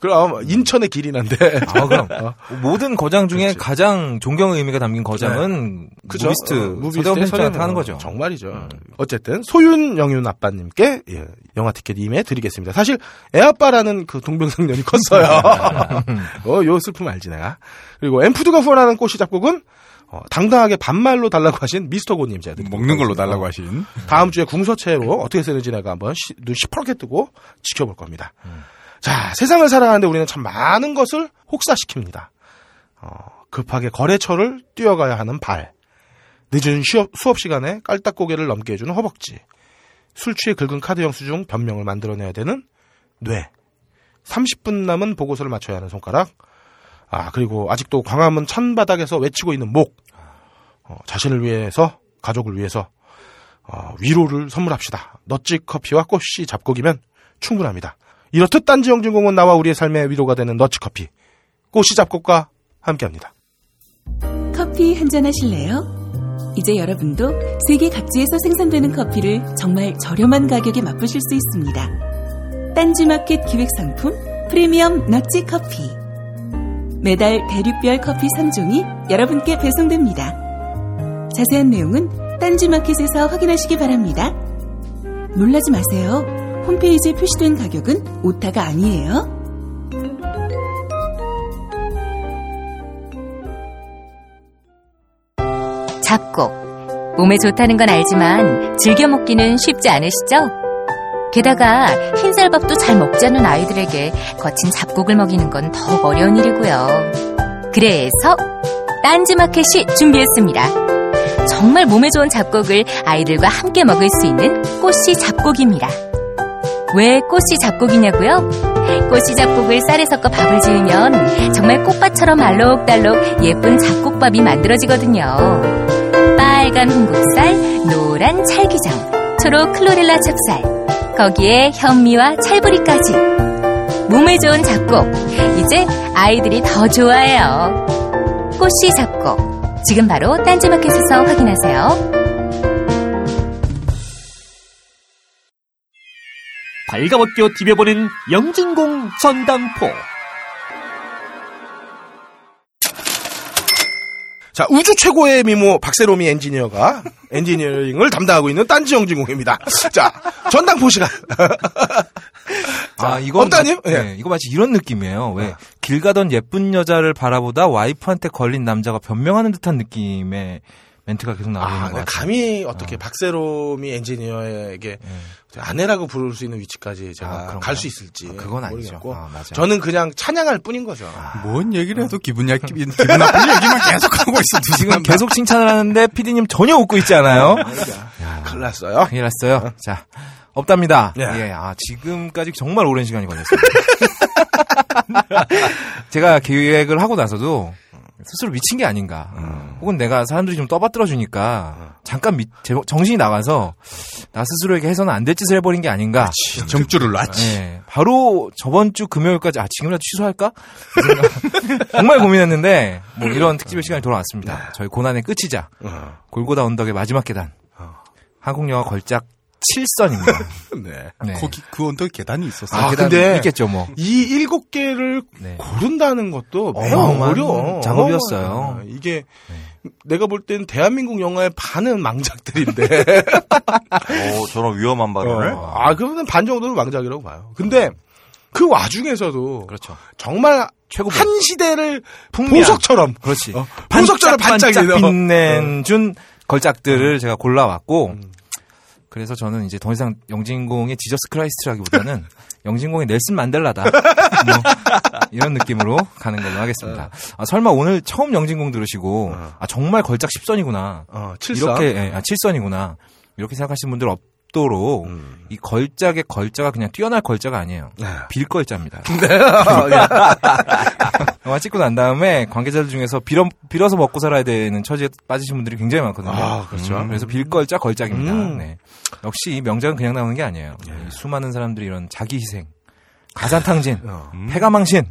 S2: 그럼 인천의 길이 난데
S5: 아, 그럼 [LAUGHS]
S2: 어.
S5: 모든 거장 중에 가장 존경의 의미가 담긴 거장은
S2: 그죠?
S5: 무비스트,
S2: 어,
S5: 편집장한테
S2: 서대원-
S5: 하는 거죠.
S2: 정말이죠. 어쨌든 소윤 영윤 아빠님께 예, 영화 티켓 임해 드리겠습니다. 사실 애아빠라는 그 동병상련이 컸어요. [LAUGHS] 어, 요 슬픔 알지 내가. 그리고 엠푸드가 후원하는 꽃이 작곡은 어, 당당하게 반말로 달라고 하신 미스터 고님 제가
S3: 먹는 걸로. 달라고 하신.
S2: 다음 주에 궁서체로 어떻게 쓰는지 내가 한번 시, 눈 시퍼렇게 뜨고 지켜볼 겁니다. 자, 세상을 살아가는데 우리는 참 많은 것을 혹사시킵니다. 어, 급하게 거래처를 뛰어가야 하는 발, 늦은 수업 시간에 깔딱고개를 넘게 해주는 허벅지, 술 취해 긁은 카드 영수 증 변명을 만들어내야 되는 뇌, 30분 남은 보고서를 맞춰야 하는 손가락, 아, 그리고 아직도 광화문 찬바닥에서 외치고 있는 목, 어, 자신을 위해서, 가족을 위해서, 어, 위로를 선물합시다. 넛지 커피와 꽃씨 잡곡이면 충분합니다. 이렇듯 딴지 영진공은 나와 우리의 삶의 위로가 되는 넛지 커피, 꽃씨 잡곡과 함께합니다.
S7: 커피 한잔 하실래요? 이제 여러분도 세계 각지에서 생산되는 커피를 정말 저렴한 가격에 맛보실 수 있습니다. 딴지마켓 기획 상품 프리미엄 넛지 커피. 매달 대륙별 커피 3종이 여러분께 배송됩니다. 자세한 내용은 딴지마켓에서 확인하시기 바랍니다. 놀라지 마세요. 홈페이지에 표시된 가격은 오타가 아니에요.
S8: 잡곡. 몸에 좋다는 건 알지만 즐겨 먹기는 쉽지 않으시죠? 게다가 흰쌀밥도 잘 먹지 않는 아이들에게 거친 잡곡을 먹이는 건 더욱 어려운 일이고요. 그래서 딴지마켓이 준비했습니다. 정말 몸에 좋은 잡곡을 아이들과 함께 먹을 수 있는 꽃씨 잡곡입니다. 왜 꽃씨 잡곡이냐고요? 꽃씨 잡곡을 쌀에 섞어 밥을 지으면 정말 꽃밭처럼 알록달록 예쁜 잡곡밥이 만들어지거든요. 빨간 홍국살, 노란 찰기장, 초록 클로렐라 찹쌀, 거기에 현미와 찰부리까지. 몸에 좋은 잡곡, 이제 아이들이 더 좋아해요. 꽃씨 잡곡, 지금 바로 딴지마켓에서 확인하세요.
S1: 발가벗겨 디벼보는 영진공 전당포.
S2: 자, 우주 최고의 미모 박세롬이 엔지니어가 엔지니어링을 담당하고 있는 딴지 영진공입니다. 자, 전당포 시간.
S5: 아, 이건
S2: 업다님?
S5: 마-
S2: 예.
S5: 네, 이거 마치 이런 느낌이에요. 왜길 가던 예쁜 여자를 바라보다 와이프한테 걸린 남자가 변명하는 듯한 느낌의 멘트가 계속 나오고
S2: 아,
S5: 있는 것 같아요.
S2: 감히 어떻게 박세롬이 엔지니어에게 아내라고 부를 수 있는 위치까지 제가
S5: 아, 그런가요?
S2: 갈수 있을지
S5: 아, 그건 아니죠. 아.
S2: 저는 그냥 찬양할 뿐인 거죠.
S3: 뭔 얘기를 해도 기분 나 기분 나쁜 [LAUGHS] 얘기만 계속 하고 있어. 두
S5: 지금 계속 칭찬을 하는데 피디님 전혀 웃고 있지 않아요?
S2: 큰일 났어요.
S5: 큰일 났어요. 자, 없답니다.
S2: 예.
S5: 예, 아, 지금까지 정말 오랜 시간이 걸렸어요. [LAUGHS] 제가 계획을 하고 나서도 스스로 미친 게 아닌가. 혹은 내가 사람들이 좀 떠받들어 주니까 잠깐 미- 제- 정신이 나가서 나 스스로에게 해서는 안 될 짓을 해버린 게 아닌가.
S3: 정줄을 놨지.
S5: 예, 바로 저번 주 금요일까지 아 지금이라도 취소할까? 이 생각- [LAUGHS] 정말 고민했는데 뭐 이런 특집의 시간이 돌아왔습니다. 저희 고난의 끝이자
S2: 어,
S5: 골고다 언덕의 마지막 계단. 한국 영화 걸작 7선입니다. [LAUGHS]
S2: 네.
S5: 네.
S3: 거기 그 언덕에 계단이 있었어.
S2: 아,
S5: 계단
S2: 근데
S5: 있겠죠 뭐.
S2: 이 일곱 개를
S5: 네.
S2: 고른다는 것도 매우 어려워.
S5: 작업이었어요.
S2: 어마어마한. 이게 내가 볼 때는 대한민국 영화의 반은 망작들인데. [LAUGHS]
S4: 오, 저런 위험한 발언을.
S2: 어, 아, 그러면 반 정도는 망작이라고 봐요. 근데 그 와중에서도
S5: 그렇죠.
S2: 정말
S5: 최고
S2: 한 시대를
S5: 풍미한.
S2: 보석처럼
S5: 그렇지.
S2: 어, 보석처럼
S5: 반짝
S2: 반짝이는
S5: 빛낸 준 걸작들을 제가 골라왔고 그래서 저는 이제 더 이상 영진공의 지저스 크라이스트라기보다는 [LAUGHS] 영진공의 넬슨 만델라다. [LAUGHS] 뭐 이런 느낌으로 가는 걸로 하겠습니다. 아, 설마 오늘 처음 영진공 들으시고 아 정말 걸작 10선이구나.
S2: 어, 칠성.
S5: 이렇게 예, 아, 7선이구나. 이렇게 생각하시는 분들 없도록
S2: 음.
S5: 이 걸작의 걸자가 그냥 뛰어날 걸자가 아니에요.
S2: 네.
S5: 빌걸자입니다. [LAUGHS]
S2: 어, 예.
S5: 영화 찍고 난 다음에 관계자들 중에서 빌어, 빌어서 먹고 살아야 되는 처지에 빠지신 분들이 굉장히 많거든요.
S2: 아, 그렇죠.
S5: 음, 그래서 빌걸자 걸작입니다.
S2: 음.
S5: 네. 역시 이 명작은 그냥 나오는 게 아니에요. 이 수많은 사람들이 이런 자기 희생, 가산탕진, [LAUGHS]
S2: 어.
S5: 폐가망신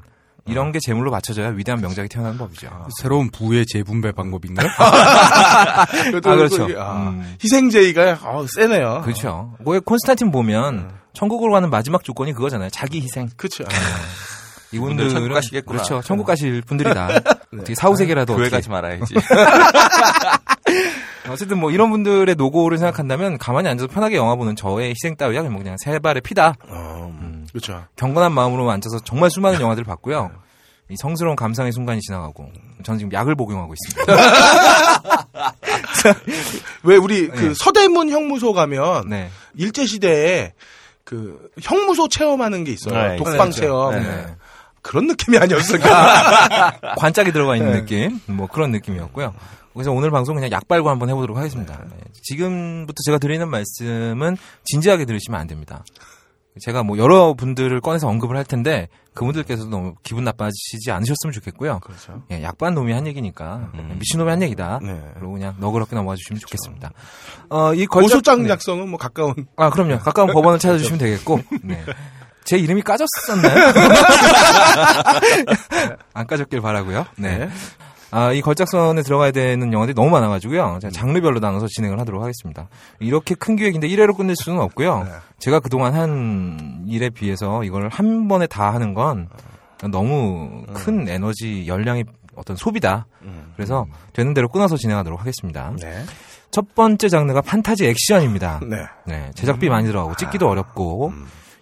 S5: 이런 게 제물로 맞춰져야 위대한 명작이 태어나는 법이죠.
S3: 새로운 부의 재분배 방법인가요? [LAUGHS] [LAUGHS]
S5: 아, 그렇죠.
S2: 아,
S5: 음.
S2: 희생제의가 어, 세네요.
S5: 그렇죠. 왜 콘스탄틴 보면 천국으로 가는 마지막 조건이 그거잖아요. 자기 희생.
S2: 그렇죠.
S5: 이분들은
S4: 천국 가시겠구나.
S5: 그렇죠. 천국 가실 분들이다. [LAUGHS] 어떻게 사후 세계라도
S4: 교회
S5: 어떻게
S4: 가지 말아야지. [LAUGHS]
S5: 어쨌든 뭐 이런 분들의 노고를 생각한다면 가만히 앉아서 편하게 영화 보는 저의 희생 따위야 뭐 그냥 세 발의 피다.
S2: 어, 그렇죠.
S5: 경건한 마음으로 앉아서 정말 수많은 [LAUGHS] 영화들을 봤고요. 이 성스러운 감상의 순간이 지나가고 저는 지금 약을 복용하고 있습니다.
S2: 왜 우리 그
S5: 네.
S2: 서대문 형무소 가면
S5: 네.
S2: 일제 시대에 그 형무소 체험하는 게 있어요.
S4: 네,
S2: 독방. 체험.
S5: 네.
S2: 네. 그런 느낌이 아니었을까? [LAUGHS]
S5: 관짝이 들어가 있는
S2: 네.
S5: 느낌 뭐 그런 느낌이었고요. 그래서 오늘 방송 그냥 약 빨고 한번 해보도록 하겠습니다. 네. 지금부터 제가 드리는 말씀은 진지하게 들으시면 안 됩니다. 제가 뭐 여러 분들을 꺼내서 언급을 할 텐데 그분들께서도 너무 기분 나빠지지 않으셨으면 좋겠고요.
S2: 그렇죠.
S5: 예, 약반 놈이 한 얘기니까 미친 놈이 한 얘기다.
S2: 네.
S5: 그리고 그냥 너그럽게 넘어가 주시면 좋겠습니다. 어, 이 걸작-
S2: 고소장
S5: 네.
S2: 작성은 뭐 가까운
S5: 아, 그럼요. 가까운 [LAUGHS] 법원을 찾아주시면 되겠고. 네. [LAUGHS] 제 이름이 까졌었나요? 안 까졌길 바라고요. 네.
S2: 네.
S5: 아, 이 걸작선에 들어가야 되는 영화들이 너무 많아가지고요. 제가 장르별로 나눠서 진행을 하도록 하겠습니다. 이렇게 큰 기획인데 1회로 끝낼 수는 없고요.
S2: 네.
S5: 제가 그동안 한 일에 비해서 이걸 한 번에 다 하는 건 너무 큰 에너지 열량이 어떤 소비다. 그래서 되는 대로 끊어서 진행하도록 하겠습니다.
S2: 네.
S5: 첫 번째 장르가 판타지 액션입니다.
S2: 네.
S5: 네, 제작비 많이 들어가고 찍기도 어렵고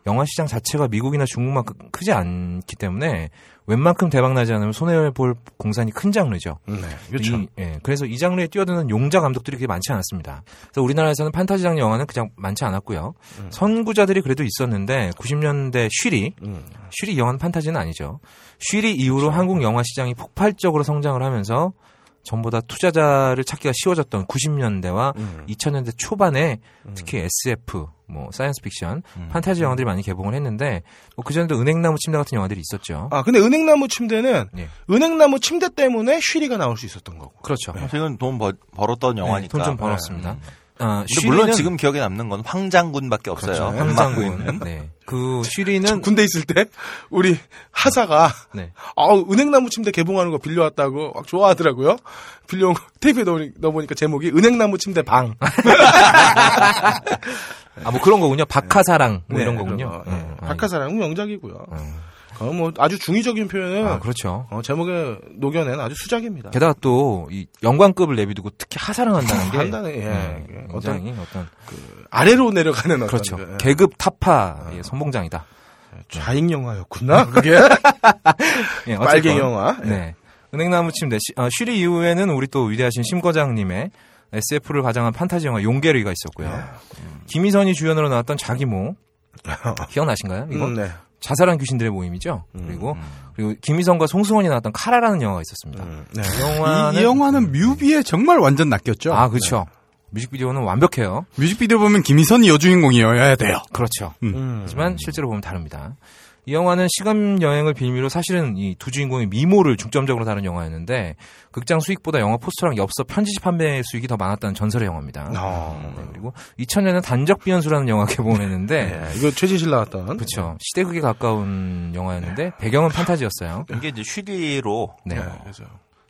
S5: 영화 시장 자체가 미국이나 중국만큼 크지 않기 때문에 웬만큼 대박 나지 않으면 손해 볼 공산이 큰 장르죠.
S2: 네. 그렇죠.
S5: 이, 예, 그래서 이 장르에 뛰어드는 용자 감독들이 그렇게 많지 않았습니다. 그래서 우리나라에서는 판타지 장르 영화는 그냥 많지 않았고요. 선구자들이 그래도 있었는데 90년대 쉬리,
S2: 음.
S5: 쉬리 영화는 판타지는 아니죠. 쉬리 이후로 한국 영화 시장이 폭발적으로 성장을 하면서 전부 다 투자자를 찾기가 쉬워졌던 90년대와
S2: 음.
S5: 2000년대 초반에 특히 SF, 뭐 science fiction,
S2: 음.
S5: 판타지 영화들이 많이 개봉을 했는데 뭐 그전에도 은행나무 침대 같은 영화들이 있었죠.
S2: 아, 근데 은행나무 침대는
S5: 예.
S2: 은행나무 침대 때문에 쉬리가 나올 수 있었던 거고.
S5: 그렇죠.
S9: 지금 돈 벌, 벌었던 영화니까.
S5: 돈좀 벌었습니다.
S9: 음.
S5: 아,
S9: 근데 물론
S5: 쉬리는-
S9: 지금 기억에 남는 건 황장군밖에 없어요.
S2: 그렇죠.
S5: 황장군. 네. 그 쉬리는
S2: 군대 있을 때 우리 하사가
S5: 네.
S2: 아우 은행나무 침대 개봉하는 거 빌려왔다고 막 좋아하더라고요. 빌려온 거 [LAUGHS] 테이프에 넣어보니까 제목이 은행나무 침대 방. [LAUGHS]
S5: 아, 뭐 그런 거군요. 박하사랑 뭐
S2: 네,
S5: 이런 거군요.
S2: 거.
S5: 네.
S2: 예. 박하사랑은 명작이고요.
S5: 음.
S2: 어, 뭐 아주 중의적인 표현을
S5: 아, 그렇죠.
S2: 어, 제목에 녹여낸 아주 수작입니다.
S5: 게다가 또 이 영광급을 내비두고 특히 하사랑 한다는 게
S2: 한다는 예,
S5: 네,
S2: 예.
S5: 굉장히 어떤,
S2: 아래로 내려가는 어떤
S5: 그렇죠.
S2: 그, 예.
S5: 계급 타파 의 선봉장이다.
S2: 좌익 영화였구나. 그게 [LAUGHS]
S5: 예, 어쨌건.
S2: 빨갱이 영화. 예.
S5: 네. 은행나무 침대. 시- 아, 쉬리 이후에는 우리 또 위대하신 심 과장님의 SF를 가장한 판타지 영화 용계리가 있었고요. 김희선이 주연으로 나왔던 자기모. [LAUGHS] 기억나신가요? 이거?
S2: 음, 네.
S5: 자살한 귀신들의 모임이죠. 그리고 그리고 김희선과 송승헌이 나왔던 카라라는 영화가 있었습니다.
S2: 음, 네.
S5: 이 영화는
S3: 이, 이 영화는 뮤비에 정말 완전 낚였죠.
S5: 아 그렇죠. 뮤직비디오는 완벽해요.
S3: 뮤직비디오 보면 김희선이 여주인공이어야 돼요.
S5: 그렇죠.
S2: 음.
S5: 하지만 실제로 보면 다릅니다. 이 영화는 시간 여행을 빌미로 사실은 이 두 주인공의 미모를 중점적으로 다룬 영화였는데 극장 수익보다 영화 포스터랑 엽서 편지지 판매 수익이 더 많았다는 전설의 영화입니다.
S2: 어.
S5: 네, 그리고 2000년에는 단적 비연수라는 영화 개봉을 했는데 [LAUGHS]
S2: 예, 이거 최진실 나왔던.
S5: 그렇죠. 시대극에 가까운 영화였는데 배경은 판타지였어요. [LAUGHS]
S9: 이게 이제 쉬리로
S5: 네.
S2: 네, 그래서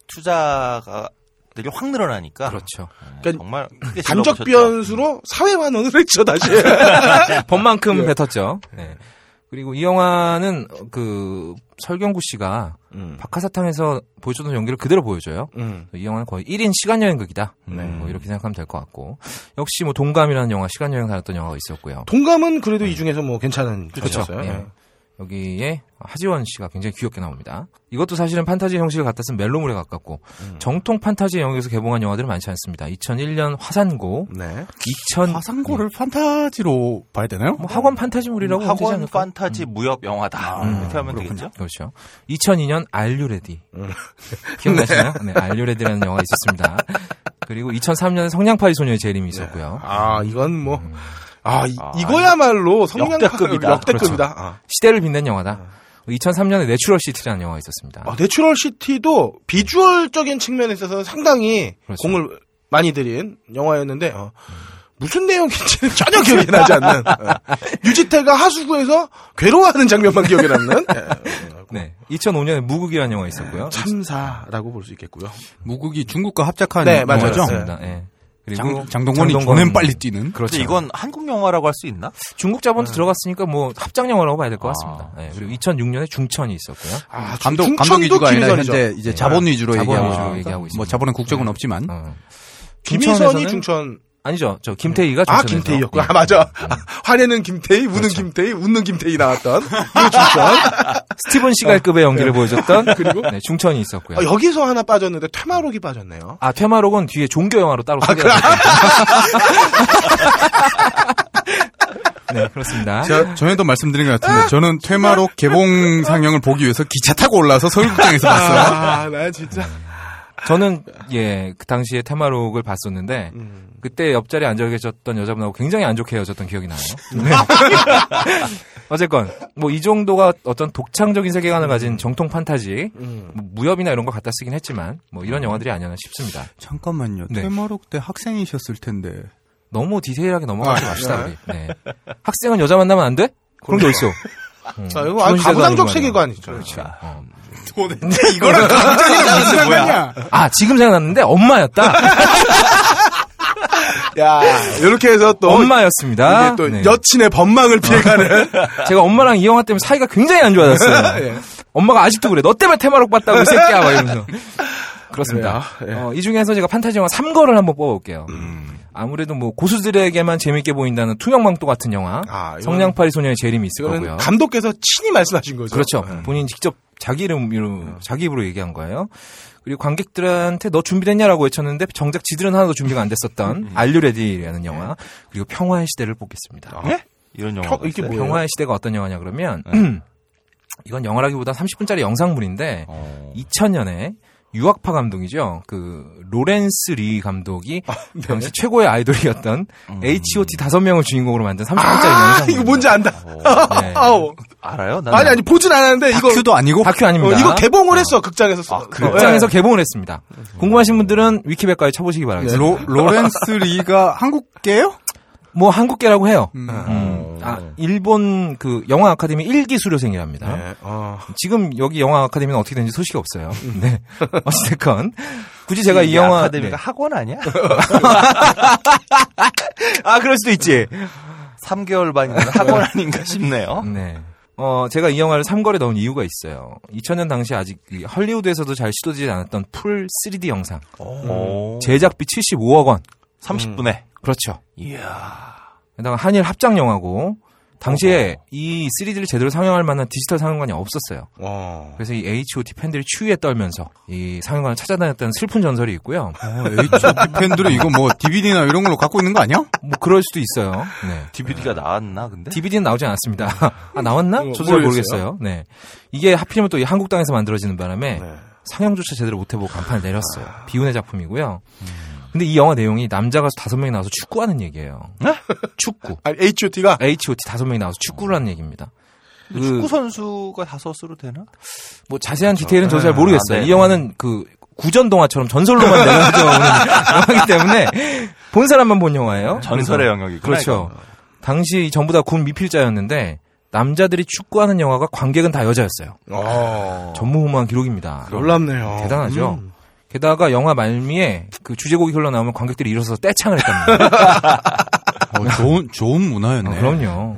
S9: 투자가들이 확 늘어나니까
S5: 그렇죠.
S2: 그러니까
S9: 정말
S2: 단적. 변수로 사회 반원을 했죠 다시. [LAUGHS]
S5: 법만큼 뱉었죠. 네. 그리고 이 영화는 그 설경구 씨가
S2: 음.
S5: 박하사탕에서 보여줬던 연기를 그대로 보여줘요.
S2: 음.
S5: 이 영화는 거의 1인 시간 여행극이다.
S2: 네.
S5: 뭐 이렇게 생각하면 될 것 같고. 역시 뭐 동감이라는 영화, 시간 여행 다녔던 영화가 있었고요.
S2: 동감은 그래도 이 중에서 뭐 괜찮은
S5: 그렇죠. 예. 여기에 하지원 씨가 굉장히 귀엽게 나옵니다. 이것도 사실은 판타지 형식을 갖다 쓴 멜로물에 가깝고
S2: 음.
S5: 정통 판타지 영역에서 개봉한 영화들은 많지 않습니다. 2001년 화산고,
S2: 네.
S5: 2000
S3: 화산고를 판타지로 봐야 되나요?
S5: 뭐 학원 판타지물이라고 하면 되지
S9: 학원
S5: 않을까?
S9: 판타지 무협 영화다.
S5: 음,
S9: 이렇게 하면
S5: 그렇군요.
S9: 되겠죠?
S5: 그렇죠. 2002년 Are You Ready.
S2: 음. [LAUGHS]
S5: 기억나시나요? 네, Are You Ready라는 영화가 있었습니다. 그리고 2003년에 성냥팔이 소녀의 재림이 있었고요.
S2: 아 이건 뭐.
S5: 음.
S2: 아, 이,
S9: 아,
S2: 이거야말로 성냥
S9: 역대급이다.
S2: 역대급이다. 아.
S5: 시대를 빛낸 영화다. 2003년에 Natural City라는 영화가 있었습니다.
S2: 아, Natural City도 비주얼적인 측면에 있어서 상당히
S5: 그렇죠.
S2: 공을 많이 들인 영화였는데 어, 무슨 내용인지는 [LAUGHS] 전혀 기억이 나지 않는 어. 유지태가 하수구에서 괴로워하는 장면만 기억에 남는 예, 어,
S5: 네. 2005년에 무국이라는 영화가 있었고요.
S2: 참사라고 볼 수 있겠고요.
S3: 무국이 중국과 합작한
S2: 네.
S3: 영화죠.
S5: 그렇습니다. 예. 그리고
S3: 장, 장동건이
S5: 장동건-
S3: 빨리 뛰는.
S5: 그렇죠.
S9: 이건 한국 영화라고 할 수 있나?
S5: 중국 자본도 들어갔으니까 뭐 합작 영화라고 봐야 될 것 같습니다. 예. 그리고 2006년에 중천이 있었고요.
S2: 아,
S3: 감독
S2: 중천도
S3: 감독 위주가 아니라. 현재 이제
S5: 네.
S3: 자본 위주로
S5: 자본
S3: 얘기하고
S5: 위주로. 얘기하고 있습니다.
S3: 뭐 자본은 국적은 없지만
S5: 어.
S2: 김희선이
S5: 중천에서는-
S2: 중천
S5: 아니죠. 저 김태희가
S2: 아. 김태희였고 아
S5: 예.
S2: 맞아 화내는 김태희 우는
S5: 그렇죠.
S2: 김태희 웃는 김태희 나왔던 그 중천
S5: 스티븐 시갈급의 연기를 보여줬던 [LAUGHS] 그리고 네, 중천이 있었고요.
S2: 아, 여기서 하나 빠졌는데 퇴마록이 빠졌네요.
S5: 아, 퇴마록은 뒤에 종교 영화로 따로 소개가 네, 그렇습니다.
S3: 제가 전에도 말씀드린 것 같은데 저는 퇴마록 개봉 상영을 보기 위해서 기차 타고 올라서 서울극장에서 봤어요.
S2: 아, 나 진짜.
S5: 저는 예, 그 당시에 테마록을 봤었는데
S2: 음.
S5: 그때 옆자리에 앉아 계셨던 여자분하고 굉장히 안 좋게 헤어졌던 기억이 나요. 네. [LAUGHS] 어쨌건 뭐 이 정도가 어떤 독창적인 세계관을 가진 정통 판타지,
S2: 음.
S5: 뭐 무협이나 이런 거 갖다 쓰긴 했지만 뭐 이런 영화들이 아니었나 싶습니다.
S3: 잠깐만요.
S5: 네.
S3: 퇴마록 때 학생이셨을 텐데.
S5: 너무 디테일하게 넘어가지
S3: 아,
S5: 맙시다 우리. 네. 학생은 여자 만나면 안 돼? 그런 게 어딨어? 음,
S2: 자, 이거 아주 가부장적. 세계관이죠.
S5: 그렇죠. 어.
S3: 이거랑 감정이랑 무슨 상관이야?
S5: 아 지금 생각났는데 엄마였다. [LAUGHS]
S2: 야, 이렇게 해서 또
S5: 엄마였습니다.
S2: 이게 또
S5: 네.
S2: 여친의 법망을 피해가는 [LAUGHS]
S5: 제가 엄마랑 이 영화 때문에 사이가 굉장히 안 좋아졌어요. [LAUGHS]
S2: 예.
S5: 엄마가 아직도 그래. 너 때문에 테마록 봤다고 이 새끼야. 막 이러면서. [LAUGHS] 그렇습니다.
S2: 예.
S5: 어, 이 중에서 제가 판타지 영화 3거를 한번 뽑아볼게요.
S2: 음.
S5: 아무래도 뭐 고수들에게만 재밌게 보이는다는 투명망토 같은 영화.
S2: 아,
S5: 성냥팔이 소녀의 재림이 있을 거고요.
S2: 감독께서 친히 말씀하신 거죠.
S5: 그렇죠.
S2: 예.
S5: 본인 직접 자기 이름으로 자기 입으로 얘기한 거예요. 그리고 관객들한테 너 준비됐냐라고 외쳤는데 정작 지들은 하나도 준비가 안 됐었던 알류레디라는 영화 그리고 평화의 시대를 뽑겠습니다.
S9: 예? 이런 영화.
S2: 이게 뭐예요?
S5: 평화의 시대가 어떤 영화냐 그러면 [CLEARS THROAT] 이건 영화라기보다 30분짜리 영상물인데
S9: 어.
S5: 2000년에 유학파 감독이죠. 그 로렌스 리 감독이
S2: 네.
S5: 당시 최고의 아이돌이었던
S9: 음.
S5: H.O.T 다섯 명을 주인공으로 만든 30분짜리
S2: 아,
S5: 영상.
S2: 이거 뭔지 안다. [LAUGHS]
S5: 네.
S2: 아우.
S9: 알아요? 난
S2: 아니, 아니, 보진 않았는데, 이거.
S3: 다큐도 아니고
S5: 다큐
S2: 어,
S5: 아닙니다.
S2: 이거 개봉을 했어, 극장에서. 어,
S5: 극장에서 개봉을 했습니다. 궁금하신 분들은 위키백과에 쳐보시기 바라겠습니다.
S3: 로, 로렌스 리가 한국계요?
S5: 뭐 한국계라고 해요.
S3: 음.
S5: 음. 아, 일본 그 영화 아카데미 1기 수료생이랍니다.
S2: 네, 어.
S5: 지금 여기 영화 아카데미는 어떻게 되는지 소식이 없어요. 네. [LAUGHS] 어찌됐건 굳이 제가
S9: 이이
S5: 영화
S9: 아카데미가
S5: 네.
S9: 학원 아니야? [LAUGHS]
S5: 아 그럴 수도 있지.
S9: 3개월 반이면 학원 아닌가 싶네요.
S5: 네. 어, 제가 이 영화를 3걸에 넣은 이유가 있어요. 2000년 당시 아직 이 헐리우드에서도 잘 시도되지 않았던 full 3D 영상.
S9: 오.
S5: 제작비 75억 원.
S9: 30분에.
S5: 그렇죠.
S9: 이야.
S5: 게다가 한일 합작 영화고 당시에 이 3D를 제대로 상영할 만한 디지털 상영관이 없었어요.
S2: 어.
S5: 그래서 이 H.O.T 팬들이 추위에 떨면서 이 상영관을 찾아다녔다는 슬픈 전설이 있고요.
S3: H.O.T 팬들은 이거 뭐 DVD나 이런 걸로 갖고 있는 거 아니야?
S5: 뭐 그럴 수도 있어요. 네.
S9: DVD가 나왔나 근데?
S5: DVD는 나오지 않았습니다. 아 나왔나?
S2: 어,
S5: 저도 잘
S2: 모르겠어요.
S5: 모르겠어요. 네. 이게 하필이면 또 이 한국 땅에서 만들어지는 바람에
S2: 네.
S5: 상영조차 제대로 못해보고 간판을 내렸어요. 비운의 작품이고요. 근데 이 영화 내용이 남자 가수 다섯 명이 나와서 축구하는 얘기예요. 축구. [LAUGHS]
S2: 아니, H.O.T.가
S5: H.O.T 다섯 명이 나와서 축구를 하는 얘기입니다. 그,
S9: 축구 선수가 다섯으로 되나?
S5: 뭐 자세한 디테일은 저도 잘
S2: 네.
S5: 모르겠어요.
S9: 아, 네.
S5: 이 영화는 그 구전 동화처럼 전설로만 내려져 오는 [LAUGHS] 영화이기 때문에 본 사람만 본 영화예요.
S9: 전설의 영역이구나.
S5: 그렇죠. 당시 전부 다 군 미필자였는데 남자들이 축구하는 영화가 관객은 다 여자였어요.
S2: 어.
S5: 전무후무한 기록입니다.
S2: 놀랍네요.
S5: 대단하죠.
S2: 음.
S5: 게다가 영화 말미에 그 주제곡이 흘러나오면 관객들이 일어서서 떼창을 했답니다.
S3: 어, 좋은, 좋은 문화였네.
S5: 어, 그럼요.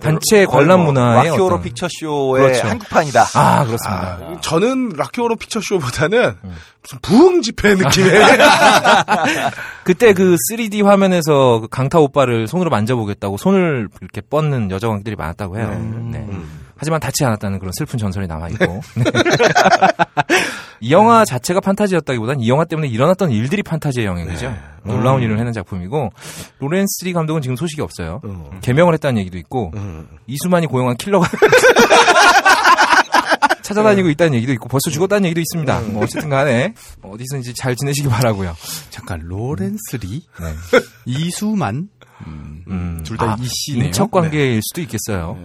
S5: 단체 관람 문화의
S9: 라키오로 픽처쇼의
S5: 그렇죠.
S9: 한국판이다.
S5: 아 그렇습니다.
S2: 아, 저는 락키오로 피처쇼보다는
S5: 음.
S2: 무슨 부흥 집회 느낌의 [LAUGHS]
S5: 그때 그 3D 화면에서 그 강타 오빠를 손으로 만져보겠다고 손을 이렇게 뻗는 여자 관객들이 많았다고 해요. 네. 하지만 닿지 않았다는 그런 슬픈 전설이 남아 있고. [LAUGHS] 네. 이 영화 자체가 판타지였다기보단 이 영화 때문에 일어났던 일들이 판타지의 영역이죠. 놀라운 일을 해낸 작품이고, 로렌스 리 감독은 지금 소식이 없어요. 개명을 했다는 얘기도 있고, 이수만이 고용한 킬러가 [LAUGHS] 찾아다니고 있다는 얘기도 있고, 벌써 죽었다는 얘기도 있습니다. 뭐 어쨌든 간에, 어디서든지 잘 지내시기 바라고요
S3: 잠깐, 로렌스 리?
S5: 네.
S3: 이수만?
S5: 음,
S3: 둘다
S5: 아,
S3: 이씨네요.
S5: 인척 관계일 수도 있겠어요.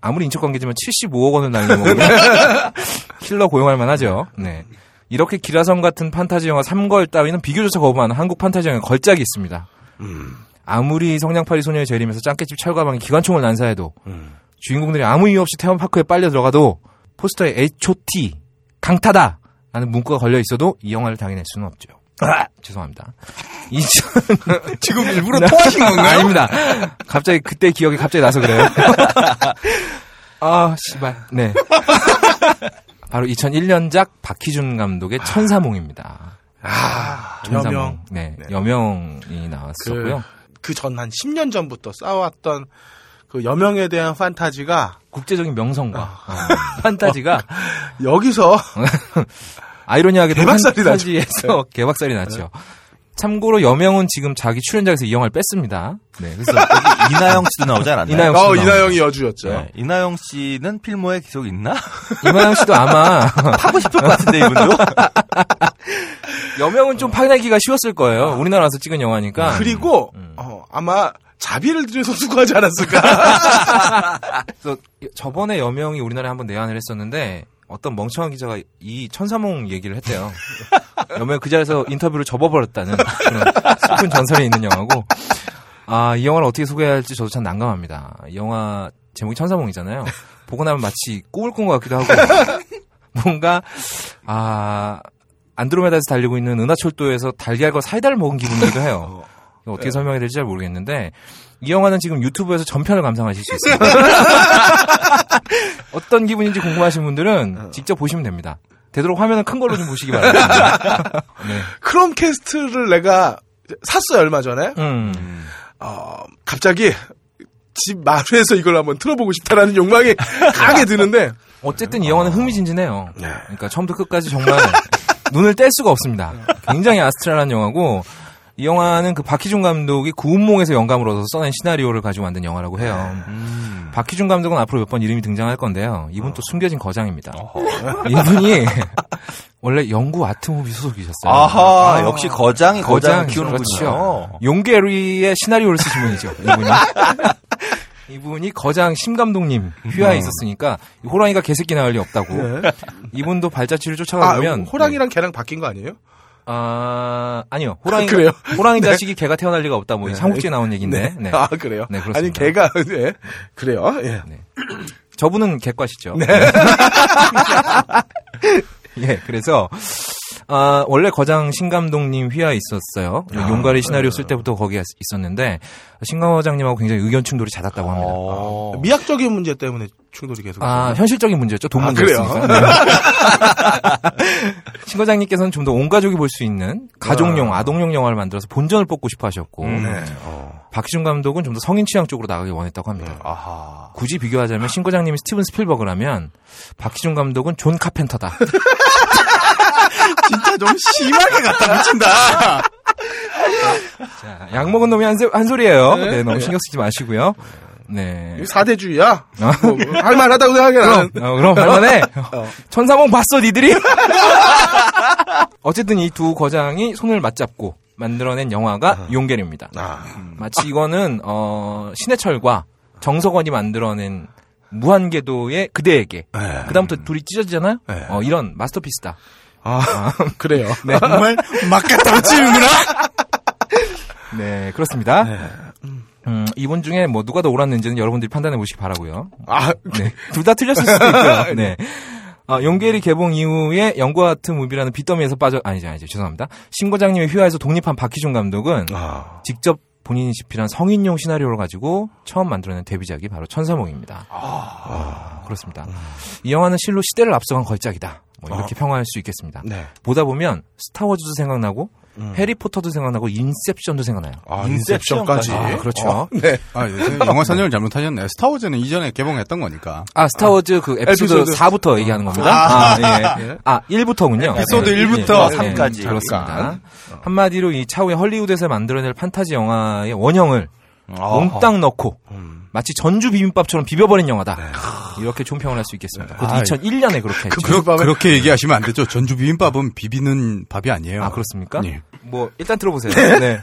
S5: 아무리 인척 관계지만 75억 원을 날려먹으면 [LAUGHS] 킬러 고용할 만하죠. 네. 이렇게 기라성 같은 판타지 영화 3걸 따위는 비교조차 거부하는 한국 판타지 영화 걸작이 있습니다. 아무리 성냥팔이 소녀의 재림에서 짱깨집 철가방이 기관총을 난사해도 주인공들이 아무 이유 없이 테마파크에 빨려 들어가도 포스터에 H.O.T. 강타다! 라는 문구가 걸려 있어도 이 영화를 당해낼 수는 없죠. 아, 죄송합니다. 2000, [LAUGHS]
S3: 지금 일부러 토하신 건가요?
S5: 아닙니다. 갑자기 그때 기억이 갑자기 나서 그래요. [LAUGHS] 아, 씨발. 네. 바로 2001년작 박희준 감독의 천사몽입니다.
S2: 아,
S5: 천사몽.
S2: 여명.
S5: 네,
S2: 네.
S5: 여명이 나왔었고요.
S2: 그 전 한 10년 전부터 쌓아왔던 그 여명에 대한 판타지가
S5: 국제적인 명성과 어, 판타지가
S2: 여기서 [LAUGHS]
S5: 아이러니하게도
S2: 개박살이 나죠.
S5: 판타지에서 개박살이 났죠. 참고로 여명은 지금 자기 출연작에서 이 영화를 뺐습니다. 네, 그래서
S9: 이나영 씨도 나오지 않았나요?
S5: 이나영
S2: 어,
S5: 씨도
S2: 이나영이 여주였죠.
S9: 네. 이나영 씨는 필모에 계속 있나?
S5: 이만영 씨도 아마 [LAUGHS]
S9: 하고 싶을 것 같은데 이분도. [LAUGHS]
S5: 여명은 좀 파내기가 쉬웠을 거예요. 우리나라 와서 찍은 영화니까.
S2: 그리고
S5: 음.
S2: 어, 아마 자비를 들여서 수고하지 않았을까. [LAUGHS]
S5: 그래서 저번에 여명이 우리나라에 한번 내한을 했었는데 어떤 멍청한 기자가 이 천사몽 얘기를 했대요. 여명 그 자리에서 인터뷰를 접어버렸다는 슬픈 전설이 있는 영화고 아 이 영화를 어떻게 소개해야 할지 저도 참 난감합니다. 이 영화 제목이 천사몽이잖아요. 보고 나면 마치 꿈을 꾼 것 같기도 하고 뭔가 아 안드로메다에서 달리고 있는 은하철도에서 달걀과 사이다를 먹은 기분이기도 해요. 어떻게 설명해야 될지 잘 모르겠는데 이 영화는 지금 유튜브에서 전편을 감상하실 수 있어요. [LAUGHS] 어떤 기분인지 궁금하신 분들은 직접 보시면 됩니다. 되도록 화면은 큰 걸로 좀 보시기 바랍니다. [LAUGHS] 네.
S2: 크롬캐스트를 내가 샀어요, 얼마 전에.
S5: 음.
S2: 어, 갑자기 집 마루에서 이걸 한번 틀어보고 싶다라는 욕망이 강하게 드는데.
S5: 어쨌든 이 영화는 흥미진진해요.
S2: 네.
S5: 그러니까 처음부터 끝까지 정말 눈을 뗄 수가 없습니다. 굉장히 아스트랄한 영화고 이 영화는 그 박희준 감독이 구운몽에서 영감을 얻어서 써낸 시나리오를 가지고 만든 영화라고 해요.
S9: 음.
S5: 박희준 감독은 앞으로 몇 번 이름이 등장할 건데요. 이분 또 숨겨진 거장입니다. [LAUGHS] 이분이 [LAUGHS] 원래 영구 아트무비 소속이셨어요.
S9: 아하, 역시 거장이 거장, 키우는군요.
S5: 그렇죠. 용게리의 시나리오를 쓰신 분이죠. 이분이. [LAUGHS] 이분이 거장 심 감독님 휘하에 있었으니까 이 호랑이가 개새끼 나올 리 없다고.
S2: 네.
S5: 이분도 발자취를
S2: 아,
S5: 쫓아가보면
S2: 호랑이랑 개랑 바뀐 거 아니에요?
S5: 아 아니요 호랑이
S2: 그래요?
S5: 호랑이 [LAUGHS] 자식이 개가 태어날 리가 없다 뭐
S2: 네.
S5: 삼국지에 나온 얘기인데. 네.
S2: 아, 그래요?
S5: 네, 그렇습니다.
S2: 아니, 개가, 네. [LAUGHS] 그래요? 예.
S5: 저분은 개과시죠.
S2: 네. [LAUGHS]
S5: 예, 그래서 아, 원래 거장 신감독님 휘하에 있었어요.
S2: 아,
S5: 용가리 시나리오 쓸 때부터 거기에 있었는데 신감호장님하고 굉장히 의견 충돌이 잦았다고 합니다.
S2: 어. 미학적인 문제 때문에 충돌이 계속.
S5: 아? 현실적인 문제였죠. 돈
S2: 아,
S5: 문제였으니까. 네. [LAUGHS] 신 과장님께서는 좀 더 온 가족이 볼 수 있는 가족용, 아동용 영화를 만들어서 본전을 뽑고 싶어 하셨고
S2: 네.
S5: 박희준 감독은 좀 더 성인 취향 쪽으로 나가길 원했다고 합니다.
S2: 아하.
S5: 굳이 비교하자면 신 과장님이 스티븐 스필버그라면 박희준 감독은 존 카펜터다. [LAUGHS]
S3: 진짜 좀 심하게 갖다 붙인다.
S5: 자, 약 먹은 놈이 한, 소- 한 소리예요. 네, 너무 신경 쓰지 마시고요. 네.
S2: 사대주의야?
S5: 어.
S2: 뭐, 뭐, 할만하다고 생각해,
S5: 그럼,
S2: 나는.
S5: 어, 그럼 할만해. [LAUGHS] 천사몽 봤어, 니들이? [LAUGHS] 어쨌든 이 두 거장이 손을 맞잡고 만들어낸 영화가 용계입니다.
S2: 아,
S5: 마치 이거는 어, 신해철과 정석원이 만들어낸 무한궤도의 그대에게
S2: 네.
S5: 그다음부터 둘이 찢어지잖아요.
S2: 네.
S5: 어, 이런 마스터피스다.
S2: 아, [LAUGHS] 그래요.
S3: 정말 막 갖다 붙이는구나.
S5: 네, 그렇습니다. 음, 이분 중에 뭐 누가 더 옳았는지는 여러분들이 판단해 보시기 바라고요.
S2: 아,
S5: 네, 둘 다 틀렸을 수도 [LAUGHS] 있고요. 네. 아, 용계리 개봉 이후에 영구 아트 무비라는 빚더미에서 빠져 아니죠 아니죠 죄송합니다. 신 과장님의 휘하에서 독립한 박희준 감독은
S2: 아.
S5: 직접 본인이 집필한 성인용 시나리오를 가지고 처음 만들어낸 데뷔작이 바로 천사몽입니다. 아, 그렇습니다. 이 영화는 실로 시대를 앞서간 걸작이다. 뭐 이렇게 평가할 수 있겠습니다.
S2: 네.
S5: 보다 보면 스타워즈도 생각나고
S2: 음.
S5: 해리포터도 생각나고 인셉션도 생각나요.
S2: 아, 인셉션까지.
S5: 아, 그렇죠.
S2: 어, 네.
S3: 아, [LAUGHS] 영화 선정을 잘못하셨네. 스타워즈는 이전에 개봉했던 거니까.
S5: 아, 스타워즈 그 에피소드,
S2: 에피소드.
S5: 4부터 얘기하는 겁니다. 아, 예. 아, 1부터군요.
S3: 에피소드 1부터
S9: 3까지.
S5: 그렇습니다. 한마디로 이 차후에 헐리우드에서 만들어낼 판타지 영화의 원형을
S9: 아.
S5: 몽땅 넣고
S2: 음.
S5: 마치 전주 비빔밥처럼 비벼버린 영화다. 이렇게 총평을 할 수 있겠습니다. 그것도
S3: 아,
S5: 2001년에 그렇게 했죠.
S3: 그, 그렇게 얘기하시면 안 되죠. 전주 비빔밥은 비비는 밥이 아니에요.
S5: 아, 그렇습니까?
S3: 예.
S5: 뭐, 일단 들어보세요. 네.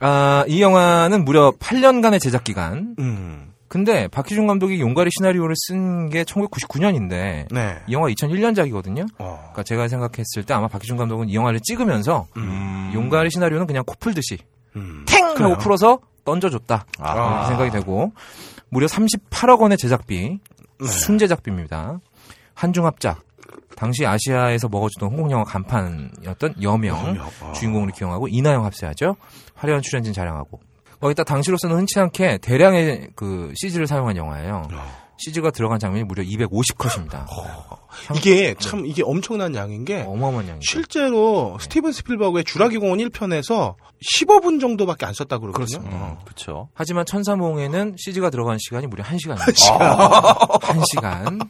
S5: 아, 이 영화는 무려 8년간의 제작 기간.
S2: 음.
S5: 근데 박희준 감독이 용가리 시나리오를 쓴 게 1999년인데
S2: 네.
S5: 이 영화 2001년작이거든요.
S2: 어.
S5: 그러니까 제가 생각했을 때 아마 박희준 감독은 이 영화를 찍으면서
S9: 음.
S5: 용가리 시나리오는 그냥 코 풀듯이
S2: 음.
S5: 탱 하고
S2: 그래요?
S5: 풀어서 던져줬다.
S9: 아.
S5: 생각이 되고 무려 38억 원의 제작비,
S2: 네.
S5: 순제작비입니다. 한중합작. 당시 아시아에서 먹어주던 홍콩 영화 간판이었던 여명,
S2: 아.
S5: 주인공으로 기용하고 이나영 합세하죠. 화려한 출연진 자랑하고 거기다 당시로서는 흔치 않게 대량의 그 CG를 사용한 영화예요. CG가 들어간 장면이 무려 250컷입니다.
S2: 이게 참, 이게 엄청난 양인 게,
S5: 어마어마한 양이죠.
S2: 실제로 스티븐 스필버그의 주라기 공원 1편에서 15분 정도밖에 안 썼다고 그러거든요.
S9: 음, 그렇죠.
S5: 하지만 천사몽에는 CG가 들어간 시간이 무려 1시간입니다. 1시간.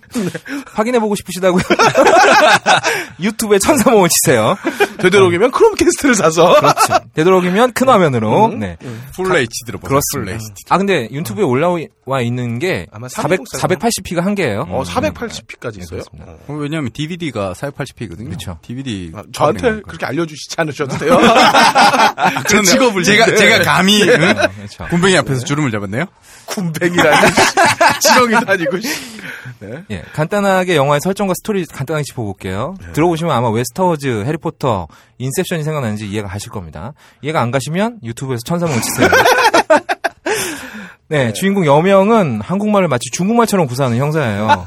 S5: 확인해 보고 싶으시다고요? [LAUGHS] 유튜브에 천사몽을 치세요.
S2: 되도록이면 크롬캐스트를 사서.
S5: 그렇죠. 되도록이면 큰 화면으로. 네.
S3: full HD로 보세요. full
S5: 그렇습니다.
S3: HD.
S5: 아, 근데 유튜브에 올라 와 있는 게
S2: 아마
S5: 400,
S2: 360 사이즈나?
S5: 480p가 한계예요.
S2: 어, 480p까지 있어요.
S5: 그렇습니다.
S2: 어.
S3: 어, 왜냐하면 DVD가 480p거든요.
S5: 그렇죠.
S3: DVD.
S2: 아, 저한테 그렇게 알려주시지 않으셔도 [LAUGHS] 돼요.
S3: 제 직업을 제가 제가 감히 응?
S5: 그렇죠.
S3: 굼벵이 앞에서 주름을 잡았네요.
S2: 굼벵이라니. 지렁이도 아니고. 씨. [LAUGHS]
S5: 예, 간단하게 영화의 설정과 스토리 간단하게 짚어볼게요. 들어보시면 아마 왜 스타워즈, 해리포터, 인셉션이 생각나는지 이해가 가실 겁니다. 이해가 안 가시면 유튜브에서 천사몽을 치세요. [LAUGHS] 네, 주인공 여명은 한국말을 마치 중국말처럼 구사하는 형사예요.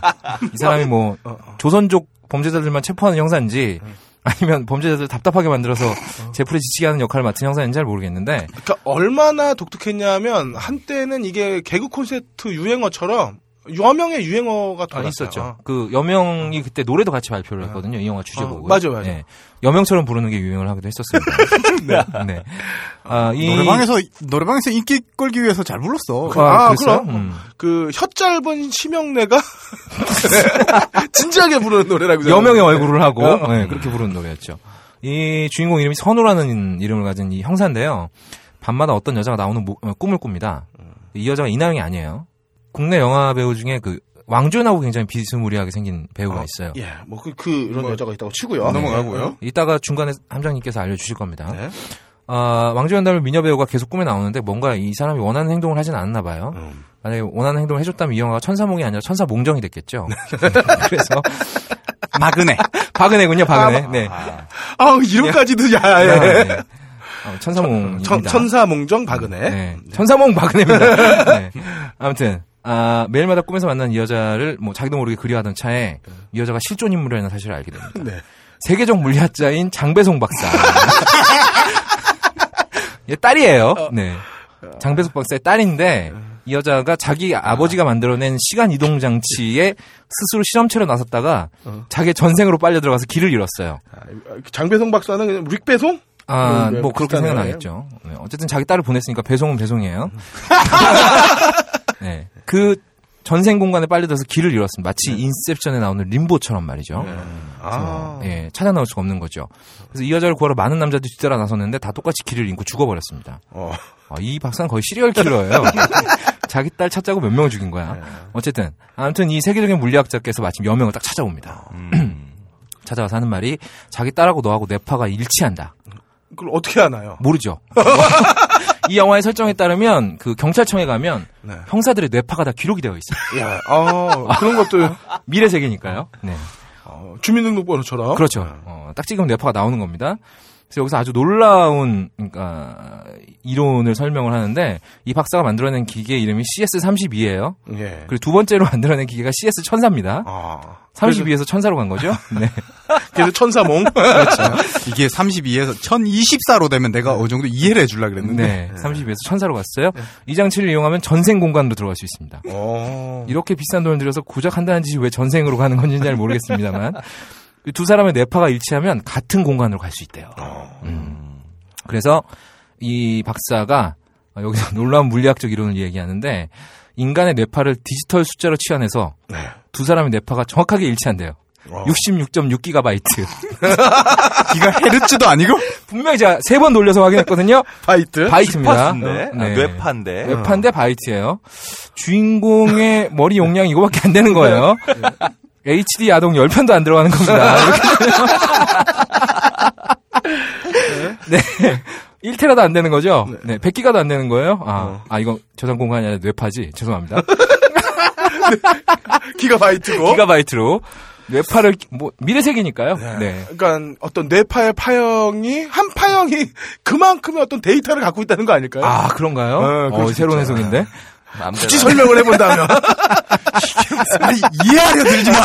S5: 이 사람이 뭐 조선족 범죄자들만 체포하는 형사인지 아니면 범죄자들 답답하게 만들어서 제풀에 지치게 하는 역할을 맡은 형사인지 잘 모르겠는데.
S2: 그러니까 얼마나 독특했냐면 한때는 이게 개그 콘서트 유행어처럼 여명의 유행어가
S5: 아. 있었죠. 그 여명이 그때 노래도 같이 발표를 했거든요. 이 영화 주제곡을.
S2: 어, 맞아요, 맞아요.
S5: 네. 여명처럼 부르는 게 유행을 하기도 했었습니다. [LAUGHS] [LAUGHS] 네. 아, 이
S3: 노래방에서 노래방에서 인기 끌기 위해서 잘 불렀어.
S5: 아,
S2: 아,
S5: 그랬어요?
S2: 그럼.
S5: 음.
S2: 그 혀 짧은 심영래가 [LAUGHS] 진지하게 부르는 노래라고
S5: 여명의 얼굴을 하고
S2: 어.
S5: 네, 그렇게 부르는 노래였죠. 이 주인공 이름이 선우라는 이름을 가진 이 형사인데요. 밤마다 어떤 여자가 나오는 모- 어, 꿈을 꿉니다. 이 여자가 이나영이 아니에요. 국내 영화 배우 중에 그 왕조연하고 굉장히 비스무리하게 생긴 배우가
S2: 어,
S5: 있어요.
S2: 예, 뭐그그 이런 여자가 있다고 치고요.
S3: 넘어가고요.
S5: 이따가 중간에 함장님께서 알려주실 겁니다.
S2: 네.
S5: 아, 왕조연 닮은 미녀 배우가 계속 꿈에 나오는데 뭔가 이 사람이 원하는 행동을 하진 않나 봐요.
S2: 음.
S5: 만약에 원하는 행동을 해줬다면 이 영화가 천사몽이 아니라 천사몽정이 됐겠죠. [LAUGHS] [LAUGHS] 그래서
S3: 마그네.
S5: 박은혜군요, 박은혜. 네.
S2: 아, 이름까지도 야,
S5: 네.
S2: 예.
S5: 네. 어, 천사몽입니다.
S2: 천, 천사몽정 박은혜.
S5: 네. 천사몽 박은혜입니다. [LAUGHS] 네. 아무튼 아, 매일마다 꿈에서 만난 이 여자를 뭐 자기도 모르게 그리워하던 차에 이 여자가 실존 인물이라는 사실을 알게 됩니다. [LAUGHS]
S2: 네.
S5: 세계적 물리학자인 장배송 박사. [LAUGHS] 얘 딸이에요. 네. 장배송 박사의 딸인데 이 여자가 자기 아버지가 만들어낸 시간 이동 장치에 스스로 실험체로 나섰다가 자기 전생으로 빨려 들어가서 길을 잃었어요.
S2: 아, 장배송 박사는 그냥 릭배송?
S5: 아,
S2: 네,
S5: 뭐 그렇게. 생각나겠죠. 네, 어쨌든 자기 딸을 보냈으니까 배송은 배송이에요. [LAUGHS] 네. 그 전생 공간에 빨려들어서 길을 잃었습니다. 마치 인셉션에 나오는 림보처럼 말이죠.
S2: 아.
S5: 예, 찾아 나올 수가 없는 거죠. 그래서 이 여자를 구하러 많은 남자들이 뒤따라 나섰는데 다 똑같이 길을 잃고 죽어버렸습니다.
S2: 어.
S5: 아, 이 박사는 거의 시리얼 킬러예요. [LAUGHS] 자기 딸 찾자고 몇 명을 죽인 거야. 어쨌든 아무튼 이 세계적인 물리학자께서 마침 여명을 딱 찾아옵니다. [CLEARS THROAT] 찾아와서 하는 말이 자기 딸하고 너하고 뇌파가 일치한다.
S2: 그걸 어떻게 하나요?
S5: 모르죠. [LAUGHS] 이 영화의 설정에 따르면 그 경찰청에 가면
S2: 네.
S5: 형사들의 뇌파가 다 기록이 되어 있어요.
S2: 야, 아, 그런 것도
S5: 미래 세계니까요. 네.
S2: 어, 주민등록번호처럼.
S5: 그렇죠. 어, 딱 찍으면 뇌파가 나오는 겁니다. 그래서 여기서 아주 놀라운 그러니까 이론을 설명을 하는데 이 박사가 만들어낸 기계 이름이 CS32예요.
S2: 예.
S5: 그리고 두 번째로 [LAUGHS] 만들어낸 기계가 CS1004입니다.
S2: 아.
S5: 32에서 1004로 간 거죠. [LAUGHS] 네. [LAUGHS]
S2: 그래서 천사몽.
S3: 이게 32에서 1024로 되면 내가 어느 정도 이해를 해주려 그랬는데.
S5: 네. 32에서 1004로 갔어요. 이 장치를 이용하면 전생 공간으로 들어갈 수 있습니다.
S2: 어.
S5: 이렇게 비싼 돈을 들여서 고작 한다는 짓이 왜 전생으로 가는 건지는 잘 모르겠습니다만 이두 사람의 뇌파가 일치하면 같은 공간으로 갈 수 있대요. 음. 그래서 이 박사가 여기서 [LAUGHS] 놀라운 물리학적 이론을 얘기하는데 인간의 뇌파를 디지털 숫자로 치환해서
S2: 네.
S5: 두 사람의 뇌파가 정확하게 일치한대요.
S2: 어.
S5: 66.6기가바이트. [LAUGHS]
S3: 기가 헤르츠도 아니고?
S5: 분명히 제가 세 번 돌려서 확인했거든요.
S2: 바이트.
S5: 바이트입니다.
S9: 아,
S5: 네.
S9: 뇌파인데?
S5: 뇌파인데 바이트예요. 주인공의 머리 용량이 이거밖에 안 되는 거예요. HD 야동 10편도 안 들어가는 겁니다. [LAUGHS] 이렇게 네. 1테라도 안 되는 거죠? 네. 100기가도 안 되는 거예요? 아, 아 이거 저장 공간이 아니라 뇌파지. 죄송합니다. [LAUGHS]
S2: 기가바이트고.
S5: 기가바이트로 뇌파를 뭐 미래세계니까요. 네.
S2: 그러니까 어떤 뇌파의 파형이 한 파형이 그만큼의 어떤 데이터를 갖고 있다는 거 아닐까요?
S5: 아, 그런가요?
S2: 어, 그럴
S5: 어,
S2: 수
S5: 새로운. 해석인데.
S9: 마음대로.
S2: 굳이 설명을 해본다면. [LAUGHS]
S3: 아니, 이해하려 들지 마!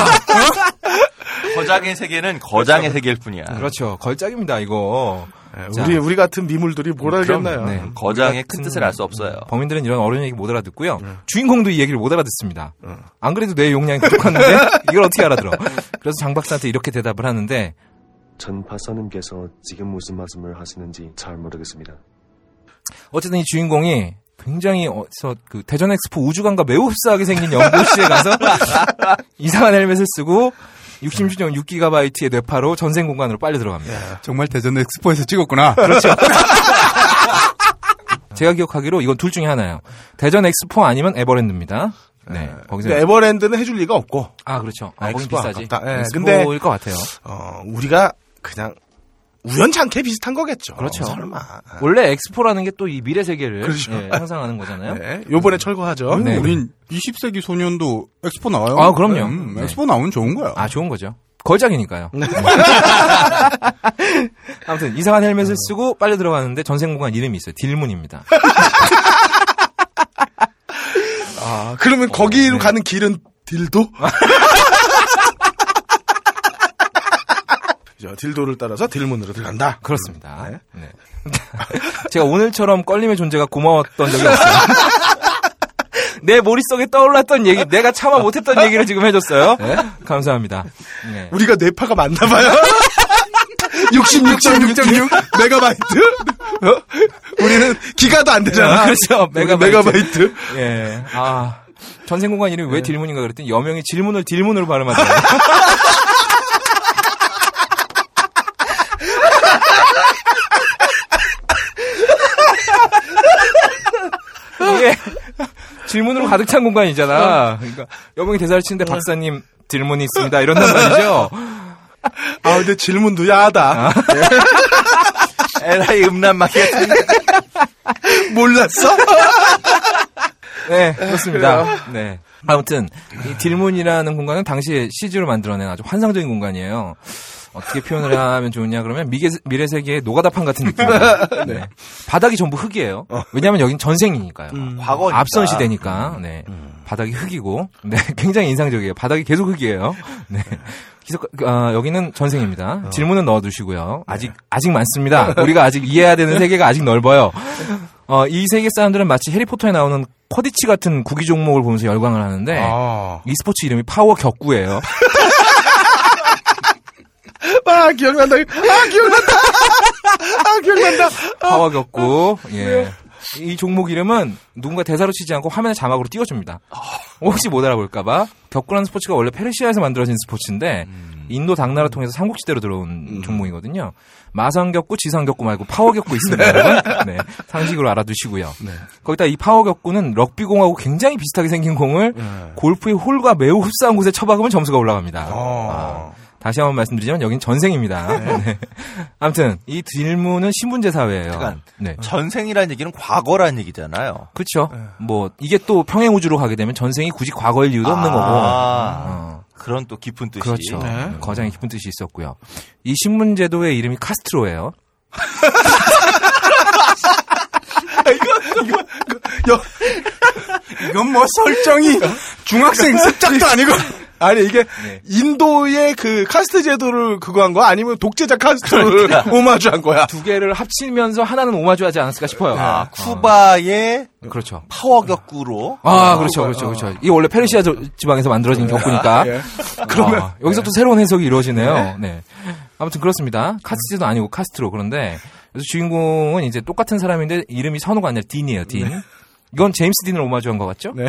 S9: 거장의 세계는 거장의 세계일 뿐이야.
S5: 그렇죠. 걸작입니다, 이거. 자.
S2: 우리 우리 같은 미물들이 뭘 알겠나요?
S5: 네.
S9: 거장의 큰 뜻을 알 수 없어요.
S5: 범인들은 이런 어려운 얘기 못 알아듣고요. 주인공도 이 얘기를 못 알아듣습니다. 안 그래도 내 용량이 부족한데 [LAUGHS] 이걸 어떻게 알아들어? 그래서 장 박사한테 이렇게 대답을 하는데
S10: 전 박사님께서 지금 무슨 말씀을 하시는지 잘 모르겠습니다.
S5: 어쨌든 이 주인공이 굉장히 어서 그 대전 엑스포 우주관과 매우 흡사하게 생긴 연구실에 가서 [LAUGHS] 이상한 헬멧을 쓰고 66.6기가바이트의 뇌파로 전생 공간으로 빨려 들어갑니다.
S3: 정말 대전 엑스포에서 찍었구나.
S5: 그렇죠. [LAUGHS] 제가 기억하기로 이건 둘 중에 하나예요. 대전 엑스포 아니면 에버랜드입니다. 네. 거기서
S2: 근데 에버랜드는 해줄 리가 없고.
S5: 아 그렇죠. 아,
S2: 엑스포
S5: 비싸지.
S2: 예,
S5: 엑스포일
S2: 근데-
S5: 것 같아요.
S2: 어, 우리가 그냥 우연찮게 비슷한 거겠죠.
S5: 그렇죠.
S2: 설마.
S5: 원래 엑스포라는 게 또 이 미래 세계를
S2: 그렇죠.
S5: 예, 상상하는 거잖아요.
S2: 네. 요번에 철거하죠.
S5: 네.
S3: 우린 20세기 소년도 엑스포 나와요.
S5: 아, 그럼요.
S3: 음,
S5: 네.
S3: 엑스포 나오면 좋은 거야.
S5: 아 좋은 거죠. 걸작이니까요. [LAUGHS] 아무튼 이상한 헬멧을 쓰고 빨려 들어가는데 전생 공간 이름이 있어요. 딜문입니다. [LAUGHS]
S2: 아, 그러면 거기로
S5: 네.
S2: 가는 길은 딜도? [LAUGHS] 그죠. 딜도를 따라서 딜문으로 들어간다.
S5: 그렇습니다.
S2: 네.
S5: 네. [LAUGHS] 제가 오늘처럼 껄림의 존재가 고마웠던 적이 없어요. [LAUGHS] 내 머릿속에 떠올랐던 얘기, 내가 참아 못했던 얘기를 지금 해줬어요. 감사합니다. 네.
S2: 우리가 뇌파가 맞나 봐요. [LAUGHS] 66.6.6 메가바이트? 어? 우리는 기가도 안 되잖아.
S5: 그렇죠.
S2: 우리
S5: 메가바이트.
S2: 메가바이트.
S5: 예. 아. 전생 공간 이름이 왜 딜문인가 그랬더니 여명이 질문을 딜문으로 발음하더라고요. 이게 질문으로 가득 찬 공간이잖아. 그러니까 여명이 대사를 치는데 박사님 질문이 있습니다. 이런단 말이죠.
S2: 아, 근데 질문도 야하다.
S9: 에라이 음란 마귀.
S2: 몰랐어?
S5: 네, 그렇습니다. 네. 아무튼 이 딜문이라는 공간은 당시에 CG로 만들어낸 아주 환상적인 공간이에요. 어떻게 표현을 하면 좋으냐 그러면 미래, 미래 세계의 노가다판 같은 느낌이에요. [LAUGHS] 네. 바닥이 전부 흑이에요. 왜냐하면 여긴 전생이니까요.
S9: 과거니까.
S5: 앞선 시대니까. 네. 바닥이 흑이고, 네. [LAUGHS] 굉장히 인상적이에요. 바닥이 계속 흑이에요. 네. 계속, 아, 여기는 전생입니다. 질문은 넣어두시고요. 아직, 아직 많습니다. 우리가 아직 이해해야 되는 세계가 아직 넓어요. 어, 이 세계 사람들은 마치 해리포터에 나오는 쿼디치 같은 구기 종목을 보면서 열광을 하는데,
S2: 아,
S5: 이 스포츠 이름이 파워 격구예요. [LAUGHS]
S2: 아, 기억난다. 아, 기억난다. 아, 기억난다.
S5: 파워 격구. 예. 이 종목 이름은 누군가 대사로 치지 않고 화면에 자막으로 띄워줍니다. 혹시 못 알아볼까봐. 격구라는 스포츠가 원래 페르시아에서 만들어진 스포츠인데 인도 당나라 통해서 삼국시대로 들어온 종목이거든요. 마상 격구, 지상 격구 말고 파워 격구 있습니다. 여러분. 네. 상식으로 알아두시고요. 거기다 이 파워 격구는 럭비 공하고 굉장히 비슷하게 생긴 공을 골프의 홀과 매우 흡사한 곳에 쳐박으면 점수가 올라갑니다.
S2: 어.
S5: 다시 한번 말씀드리자면 여긴 전생입니다. 네. 아무튼 이 딜문은 신분제 사회예요.
S9: 잠깐.
S5: 네.
S9: 전생이라는 얘기는 과거라는 얘기잖아요.
S5: 그렇죠. 뭐 이게 또 평행 우주로 가게 되면 전생이 굳이 과거일 이유도 없는 거고.
S9: 아,
S5: 어,
S9: 그런 또 깊은 뜻이.
S5: 그렇죠.
S2: 네.
S5: 거장의 깊은 뜻이 있었고요. 이 신문 제도의 이름이 카스트로예요. [LAUGHS]
S3: 이건 뭐 설정이 중학생 습작도 아니고.
S2: 아니, 이게
S5: 네.
S2: 인도의 그 카스트 제도를 그거 한 거야? 아니면 독재자 카스트로를 오마주 한 거야?
S5: 두 개를 합치면서 하나는 오마주하지 않았을까 싶어요.
S9: 아, 쿠바의
S5: 그렇죠.
S9: 파워 격구로.
S5: 아, 그렇죠, 그렇죠, 그렇죠. 이게 원래 페르시아 저- 지방에서 만들어진 격구니까.
S2: 예.
S5: 그러면 여기서 또 새로운 해석이 이루어지네요. 네. 아무튼 그렇습니다. 카스트도 아니고 카스트로 그런데 그래서 주인공은 이제 똑같은 사람인데 이름이 선우가 아니라 딘이에요. 딘. 이건 제임스 딘을 오마주한 것 같죠?
S2: 네.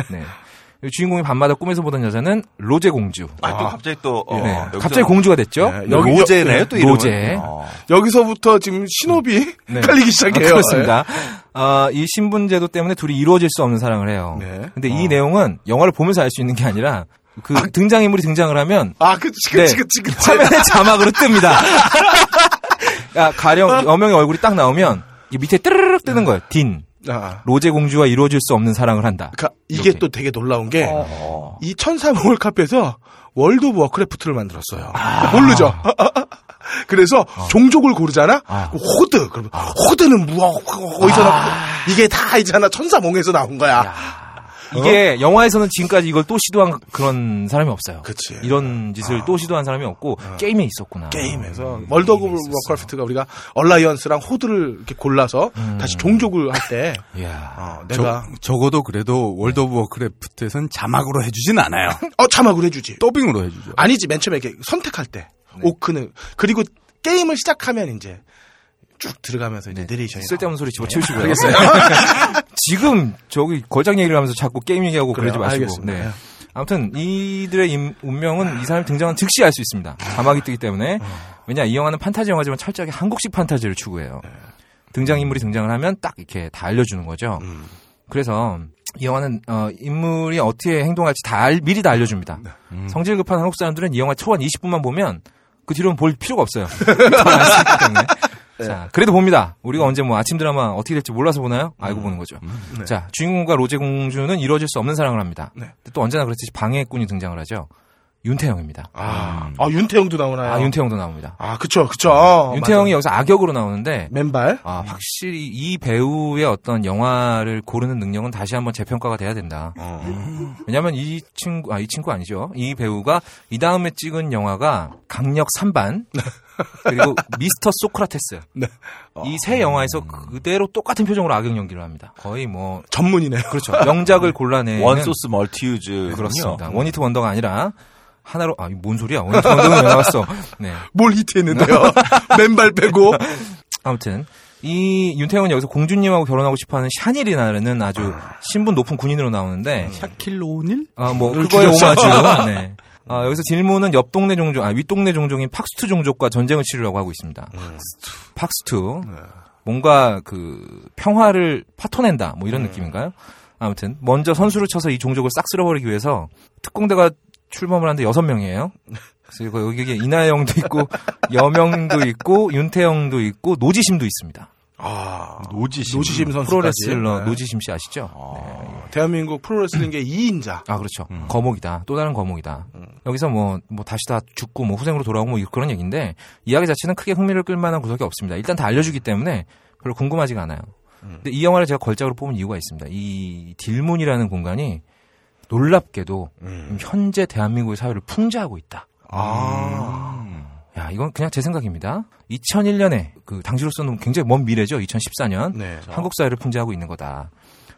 S5: 주인공이 밤마다 꿈에서 보던 여자는 로제 공주.
S9: 아, 또 갑자기 또, 어,
S5: 네.
S9: 여기서
S5: 갑자기 공주가 됐죠?
S2: 네,
S9: 여기 로제네요, 또 이름은.
S5: 로제.
S9: 어.
S2: 여기서부터 지금 신호비 [LAUGHS]
S5: 네.
S2: 깔리기 시작해요. 예.
S5: 그렇습니다. 아, 이 신분제도 때문에 둘이 이루어질 수 없는 사랑을 해요.
S2: 네.
S5: 근데 이 내용은 영화를 보면서 알 수 있는 게 아니라 그 등장인물이 등장을 하면
S2: 아, 그치, 그치, 그치, 그치.
S5: 화면에 [LAUGHS] 자막으로 뜹니다. [LAUGHS] 야, 가령 여명의 얼굴이 딱 나오면 이 밑에 뜨르륵 뜨는 거예요. 딘.
S2: 아,
S5: 로제 공주와 이루어질 수 없는 사랑을 한다.
S2: 그러니까 이게
S5: 이렇게.
S2: 또 되게 놀라운 게,
S9: 어.
S2: 이 천사몽을 카피해서 월드 오브 워크래프트를 만들었어요. 모르죠? [LAUGHS] 그래서 종족을 고르잖아?
S5: 아.
S2: 그 호드. 그러면 호드는 뭐, 어디서 나 이게 다 있잖아. 천사몽에서 나온 거야.
S5: 이게 영화에서는 지금까지 이걸 또 시도한 그런 사람이 없어요.
S2: 그치.
S5: 이런 짓을 또 시도한 사람이 없고 게임에 있었구나.
S2: 게임에서 월드 오브 워크래프트가 우리가 얼라이언스랑 호드를 이렇게 골라서 다시 종족을 할 때. 어,
S3: 저,
S2: 내가,
S3: 적어도 그래도 월드 오브 워크래프트에선 자막으로 해주진 않아요.
S2: 어, 자막을 해주지.
S3: 더빙으로 해주죠.
S2: 아니지, 맨 처음에 이렇게 선택할 때. 오크는. 그리고 게임을 시작하면 이제 쭉 들어가면서 이제 내레이션이.
S5: 쓸데없는 소리 집어치우시고요.
S2: 알겠어요. [LAUGHS]
S5: 지금 저기 걸작 얘기를 하면서 자꾸 게임 얘기하고
S2: 그래요?
S5: 그러지 마시고.
S2: 알겠습니다.
S5: 네. 아무튼 이들의 임- 운명은 이 사람이 등장한 즉시 알 수 있습니다. 자막이 뜨기 때문에. 왜냐 이 영화는 판타지 영화지만 철저하게 한국식 판타지를 추구해요. 등장 인물이 등장을 하면 딱 이렇게 다 알려주는 거죠. 그래서 이 영화는 어, 인물이 어떻게 행동할지 다 알- 미리 다 알려줍니다. 성질 급한 한국 사람들은 이 영화 초반 20분만 보면 그 뒤로는 볼 필요가 없어요. [LAUGHS] 때문에. 자, 그래도 봅니다. 우리가 언제 뭐 아침 드라마 어떻게 될지 몰라서 보나요? 알고 보는 거죠.
S2: 네.
S5: 자, 주인공과 로제 공주는 이루어질 수 없는 사랑을 합니다.
S2: 네.
S5: 근데 또 언제나 그렇듯이 방해꾼이 등장을 하죠. 윤태영입니다.
S2: 아, 아, 윤태영도 나오나요?
S5: 아, 윤태영도 나옵니다.
S2: 아, 그쵸, 그쵸.
S5: 윤태영이
S2: 맞아.
S5: 여기서 악역으로 나오는데
S2: 맨발?
S5: 아, 확실히 이 배우의 어떤 영화를 고르는 능력은 다시 한번 재평가가 돼야 된다. 왜냐면 이 친구, 아, 이 친구 아니죠. 이 배우가 이 다음에 찍은 영화가 강력 3반, [LAUGHS] 그리고 미스터 소크라테스.
S2: 네.
S5: 이세 영화에서 그대로 똑같은 표정으로 악역 연기를 합니다. 거의 뭐,
S2: 전문이네요.
S5: 그렇죠. 명작을 골라내는.
S9: one source multi-use.
S5: 그렇습니다. one-hit wonder가 아니라, 하나로, 아, 이 뭔 소리야. one-hit wonder는 왜 나왔어. 네.
S2: 뭘 히트했는데요? [LAUGHS] 맨발 빼고.
S5: 아무튼 이 윤태영은 여기서 공주님하고 결혼하고 싶어하는 샤닐이라는 아주 신분 높은 군인으로 나오는데
S3: 샤킬로 오닐?
S2: 아뭐를
S5: 그거에. 오마주. [LAUGHS] 네. 아, 여기서 딜문은 옆 동네 종족, 아, 윗 동네 종족인 팍스투 종족과 전쟁을 치르려고 하고 있습니다. 팍스투. 뭔가 그 평화를 파토낸다, 뭐 이런 느낌인가요? 아무튼 먼저 선수를 쳐서 이 종족을 싹 쓸어버리기 위해서 특공대가 출범을 하는데 여섯 명이에요. 그래서 여기 여기 이나영도 있고 [LAUGHS] 여명도 있고 윤태영도 있고 노지심도 있습니다.
S2: 아,
S9: 노지심.
S2: 노지심 선수
S5: 프로레슬러 노지심 씨 아시죠?
S2: 대한민국 프로레슬링계 2인자.
S5: 아 그렇죠. 거목이다. 또 다른 거목이다. 여기서 뭐 뭐 다시 다 죽고 뭐 후생으로 돌아오고 뭐 그런 얘기인데 이야기 자체는 크게 흥미를 끌만한 구석이 없습니다. 일단 다 알려주기 때문에 별로 궁금하지가 않아요. 근데 이 영화를 제가 걸작으로 뽑은 이유가 있습니다. 이 딜문이라는 공간이 놀랍게도 현재 대한민국의 사회를 풍자하고 있다.
S2: 아.
S5: 야, 이건 그냥 제 생각입니다. 2001년에 그 당시로서는 굉장히 먼 미래죠. 2014년
S2: 네.
S5: 한국 사회를 풍자하고 있는 거다.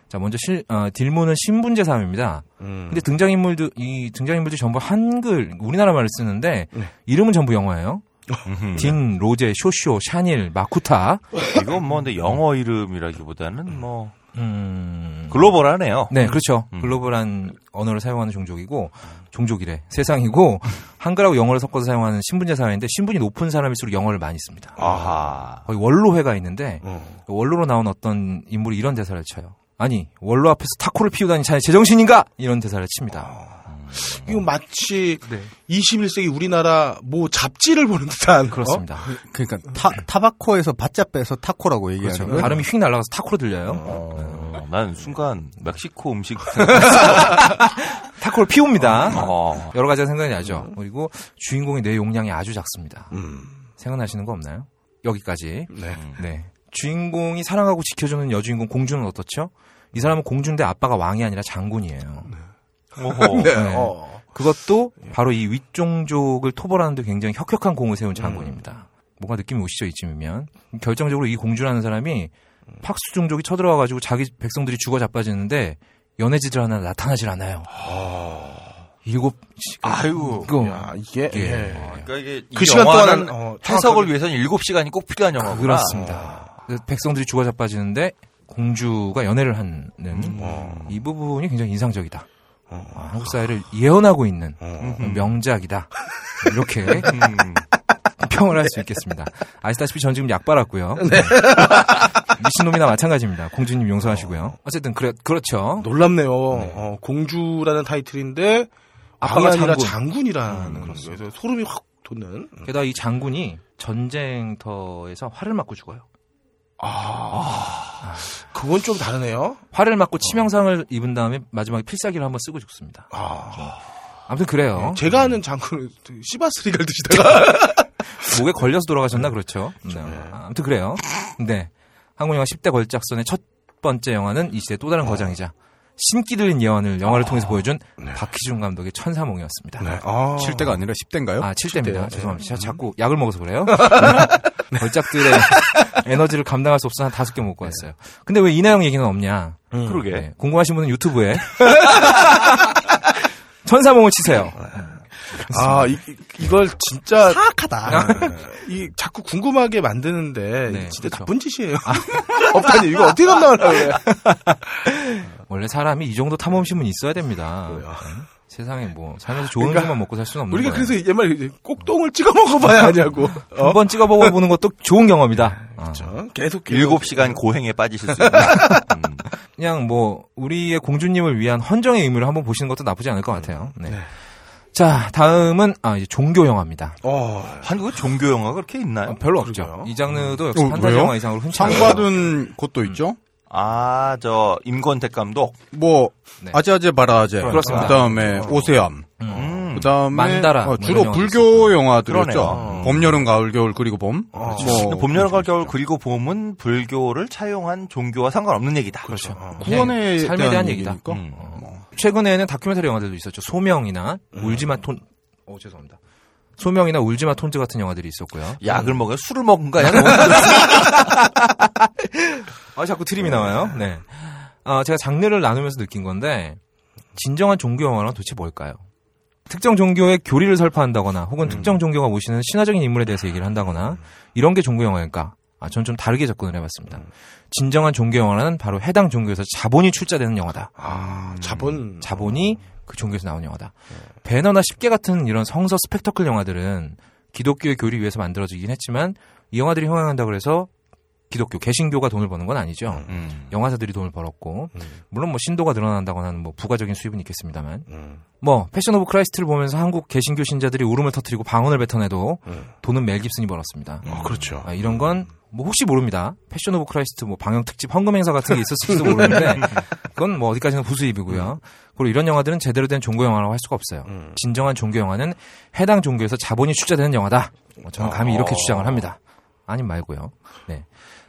S5: 자, 먼저 실, 어, 딜문은 신분제 사회입니다.
S2: 음.
S5: 근데 등장인물도 이 등장인물도 전부 한글 우리나라 말을 쓰는데
S2: 네.
S5: 이름은 전부 영어예요.
S9: 음.
S5: 딘, 로제, 쇼쇼, 샤닐, 마쿠타.
S9: 이건 뭐 근데 영어 이름이라기보다는 뭐
S5: 음.
S9: 글로벌하네요.
S5: 네, 그렇죠.
S9: 음.
S5: 글로벌한 언어를 사용하는 종족이고 종족이래. 세상이고 한글하고 영어를 섞어서 사용하는 신분제 사회인데 신분이 높은 사람일수록 영어를 많이 씁니다.
S9: 아하.
S5: 거기 원로회가 있는데
S2: 어.
S5: 원로로 나온 어떤 인물이 이런 대사를 쳐요. 아니 원로 앞에서 타코를 피우다니 자네 제정신인가? 이런 대사를 칩니다.
S2: 이거 마치
S5: 네.
S2: 21세기 우리나라 뭐 잡지를 보는 듯한
S5: 그렇습니다.
S3: 그러니까 타, 타바코에서 바짜 빼서 타코라고 얘기하는
S5: 그렇죠.
S3: 거예요.
S5: 발음이 휙 날아가서 타코로 들려요.
S9: 어, 난 순간 멕시코 음식 [LAUGHS]
S5: 타코를 피웁니다.
S9: 어.
S5: 여러 가지가 생각이 나죠. 그리고 주인공의 뇌 용량이 아주 작습니다.
S2: 음.
S5: 생각나시는 거 없나요? 여기까지.
S2: 네.
S5: 네. 주인공이 사랑하고 지켜주는 여주인공 공주는 어떻죠? 이 사람은 공주인데 아빠가 왕이 아니라 장군이에요.
S2: 네. [LAUGHS]
S5: 네.
S2: 어.
S5: 그것도 바로 이 윗종족을 토벌하는데 굉장히 혁혁한 공을 세운 장군입니다. 뭔가 느낌이 오시죠 이쯤이면 결정적으로 이 공주라는 사람이 팍수 종족이 쳐들어와 가지고 자기 백성들이 죽어 자빠지는데 연애지들 하나 나타나질 않아요. 일곱 시-
S9: 아유.
S5: 이거
S2: 야, 이게
S5: 예.
S2: 예.
S9: 그러니까 이게 그이
S2: 시간 동안은 어,
S9: 해석을 위해서는 7시간이 꼭 필요한 영화구나.
S5: 그렇습니다. 그래서 백성들이 죽어 자빠지는데 공주가 연애를 하는
S2: 어.
S5: 이 부분이 굉장히 인상적이다. 아, 한국 사회를 예언하고 있는
S2: 어.
S5: 명작이다. 이렇게 [LAUGHS]
S9: 음.
S5: 평을 할 수 있겠습니다. 아시다시피 전 지금 약 빨았고요. [LAUGHS]
S2: 네.
S5: 미친놈이나 마찬가지입니다. 공주님 용서하시고요. 어쨌든 그래 그렇죠.
S2: 놀랍네요. 어, 공주라는 타이틀인데
S5: 아빠가 장군.
S2: 장군이라는
S5: 음,
S2: 그래서 소름이 확 돋는.
S5: 게다가 이 장군이 전쟁터에서 활을 맞고 죽어요.
S2: 아, 그건 좀 다르네요.
S5: 활을 맞고 치명상을 입은 다음에 마지막에 필살기를 한번 쓰고 죽습니다.
S2: 아,
S5: 아무튼 그래요.
S2: 제가 아는 장군은 시바스리갈 드시다가 [LAUGHS]
S5: 목에 걸려서 돌아가셨나 그렇죠. 네. 아무튼 그래요. 네. 한국 영화 10대 걸작선의 첫 번째 영화는 이 시대 또 다른 거장이자 신기 들린 예언을 영화를 통해서 보여준 박희준 감독의 천사몽이었습니다.
S2: 네. 아,
S3: 7대가 아니라 10대인가요?
S5: 아, 7대입니다.
S2: 7대.
S5: 죄송합니다. 제가 자꾸 약을 먹어서 그래요. [LAUGHS] [LAUGHS] 걸작들의 [LAUGHS] 에너지를 감당할 수 없어서 한 다섯 개 먹고 왔어요. 근데 왜 이나영 얘기는 없냐?
S9: 그러게.
S5: 네, 궁금하신 분은 유튜브에 천사몽을 치세요.
S2: 아, 이, 이- 이걸 진짜 사악하다. 이 자꾸 궁금하게 만드는데
S5: 네,
S2: 진짜
S5: 그렇죠.
S2: 나쁜 짓이에요. [LAUGHS] 업다니 이거 어떻게 감당하려고 그래? [LAUGHS]
S5: 원래 사람이 이 정도 탐험심은 있어야 됩니다. 네. 세상에 뭐 살면서 좋은
S2: 그러니까
S5: 것만 먹고 살 수는 없는
S2: 우리가
S5: 거예요.
S2: 그래서 옛말에 이제 꼭똥을 찍어 먹어봐야 하냐고. 어?
S5: 한번 찍어 먹어보는 것도 좋은 경험이다. 아,
S2: 그렇죠. 계속 계속
S9: 7시간 고행에 빠지실 수 있는. [LAUGHS] 음.
S5: 그냥 뭐 우리의 공주님을 위한 헌정의 의무를 한번 보시는 것도 나쁘지 않을 것 같아요. 네. 자 다음은 아 이제 종교 영화입니다.
S2: 어,
S9: 한국에 종교 영화가 그렇게 있나요?
S5: 어, 별로 없죠.
S2: 그러게요.
S5: 이 장르도 역시
S3: 어,
S5: 판타지
S3: 왜요?
S5: 영화 이상으로 흔치
S3: 상
S5: 않아요.
S3: 받은 곳도 있죠.
S9: 아, 저 임권택 감독.
S3: 뭐
S5: 네.
S3: 아재아재 바라아재.
S5: 그렇습니다.
S3: 그다음에 오세암.
S9: 음.
S3: 그다음에
S5: 만다라,
S3: 어,
S5: 뭐
S3: 주로 불교 영화들이었죠.
S9: 그러네요.
S3: 봄, 여름, 가을, 겨울 그리고 봄.
S2: 어.
S3: 뭐
S9: 봄, 여름, 가을, 겨울 그리고 봄은 불교를 차용한 종교와 상관없는 얘기다.
S5: 그렇죠.
S3: 구원에
S5: 네, 삶에
S3: 대한
S5: 대한 얘기다.
S9: 음.
S5: 최근에는 다큐멘터리 영화들도 있었죠. 소명이나 울지마 톤. 어 죄송합니다. 소명이나 울지마 톤즈 같은 영화들이 있었고요.
S9: 약을 먹어요? 술을 먹은 거야? [LAUGHS]
S5: 아, 자꾸 트림이 나와요. 네. 아, 제가 장르를 나누면서 느낀 건데, 진정한 종교 영화는 도대체 뭘까요? 특정 종교의 교리를 설파한다거나, 혹은 특정 종교가 모시는 신화적인 인물에 대해서 얘기를 한다거나, 이런 게 종교 영화일까? 아, 전 좀 다르게 접근을 해봤습니다. 진정한 종교 영화는 바로 해당 종교에서 자본이 출자되는 영화다.
S2: 아, 자본.
S5: 자본이 그 종교에서 나온 영화다. 벤허나 십계 같은 이런 성서 스펙터클 영화들은 기독교의 교리 위해서 만들어지긴 했지만 이 영화들이 흥행한다고 해서 기독교 개신교가 돈을 버는 건 아니죠.
S9: 음.
S5: 영화사들이 돈을 벌었고
S2: 음.
S5: 물론 뭐 신도가 늘어난다거나 하는 뭐 부가적인 수입은 있겠습니다만
S2: 음.
S5: 뭐 패션 오브 크라이스트를 보면서 한국 개신교 신자들이 울음을 터뜨리고 방언을 뱉어내도
S2: 음.
S5: 돈은 멜 깁슨이 벌었습니다.
S2: 어, 그렇죠.
S5: 아, 이런 건 뭐 혹시 모릅니다. 패션 오브 크라이스트 뭐 방영 특집 헌금 행사 같은 게 있었을지도 [LAUGHS] 모르는데 그건 뭐 어디까지나 부수입이고요. 그리고 이런 영화들은 제대로 된 종교 영화라고 할 수가 없어요.
S2: 음.
S5: 진정한 종교 영화는 해당 종교에서 자본이 투자되는 영화다. 뭐 저는 감히 이렇게 주장을 합니다. 아님 말고요. 네.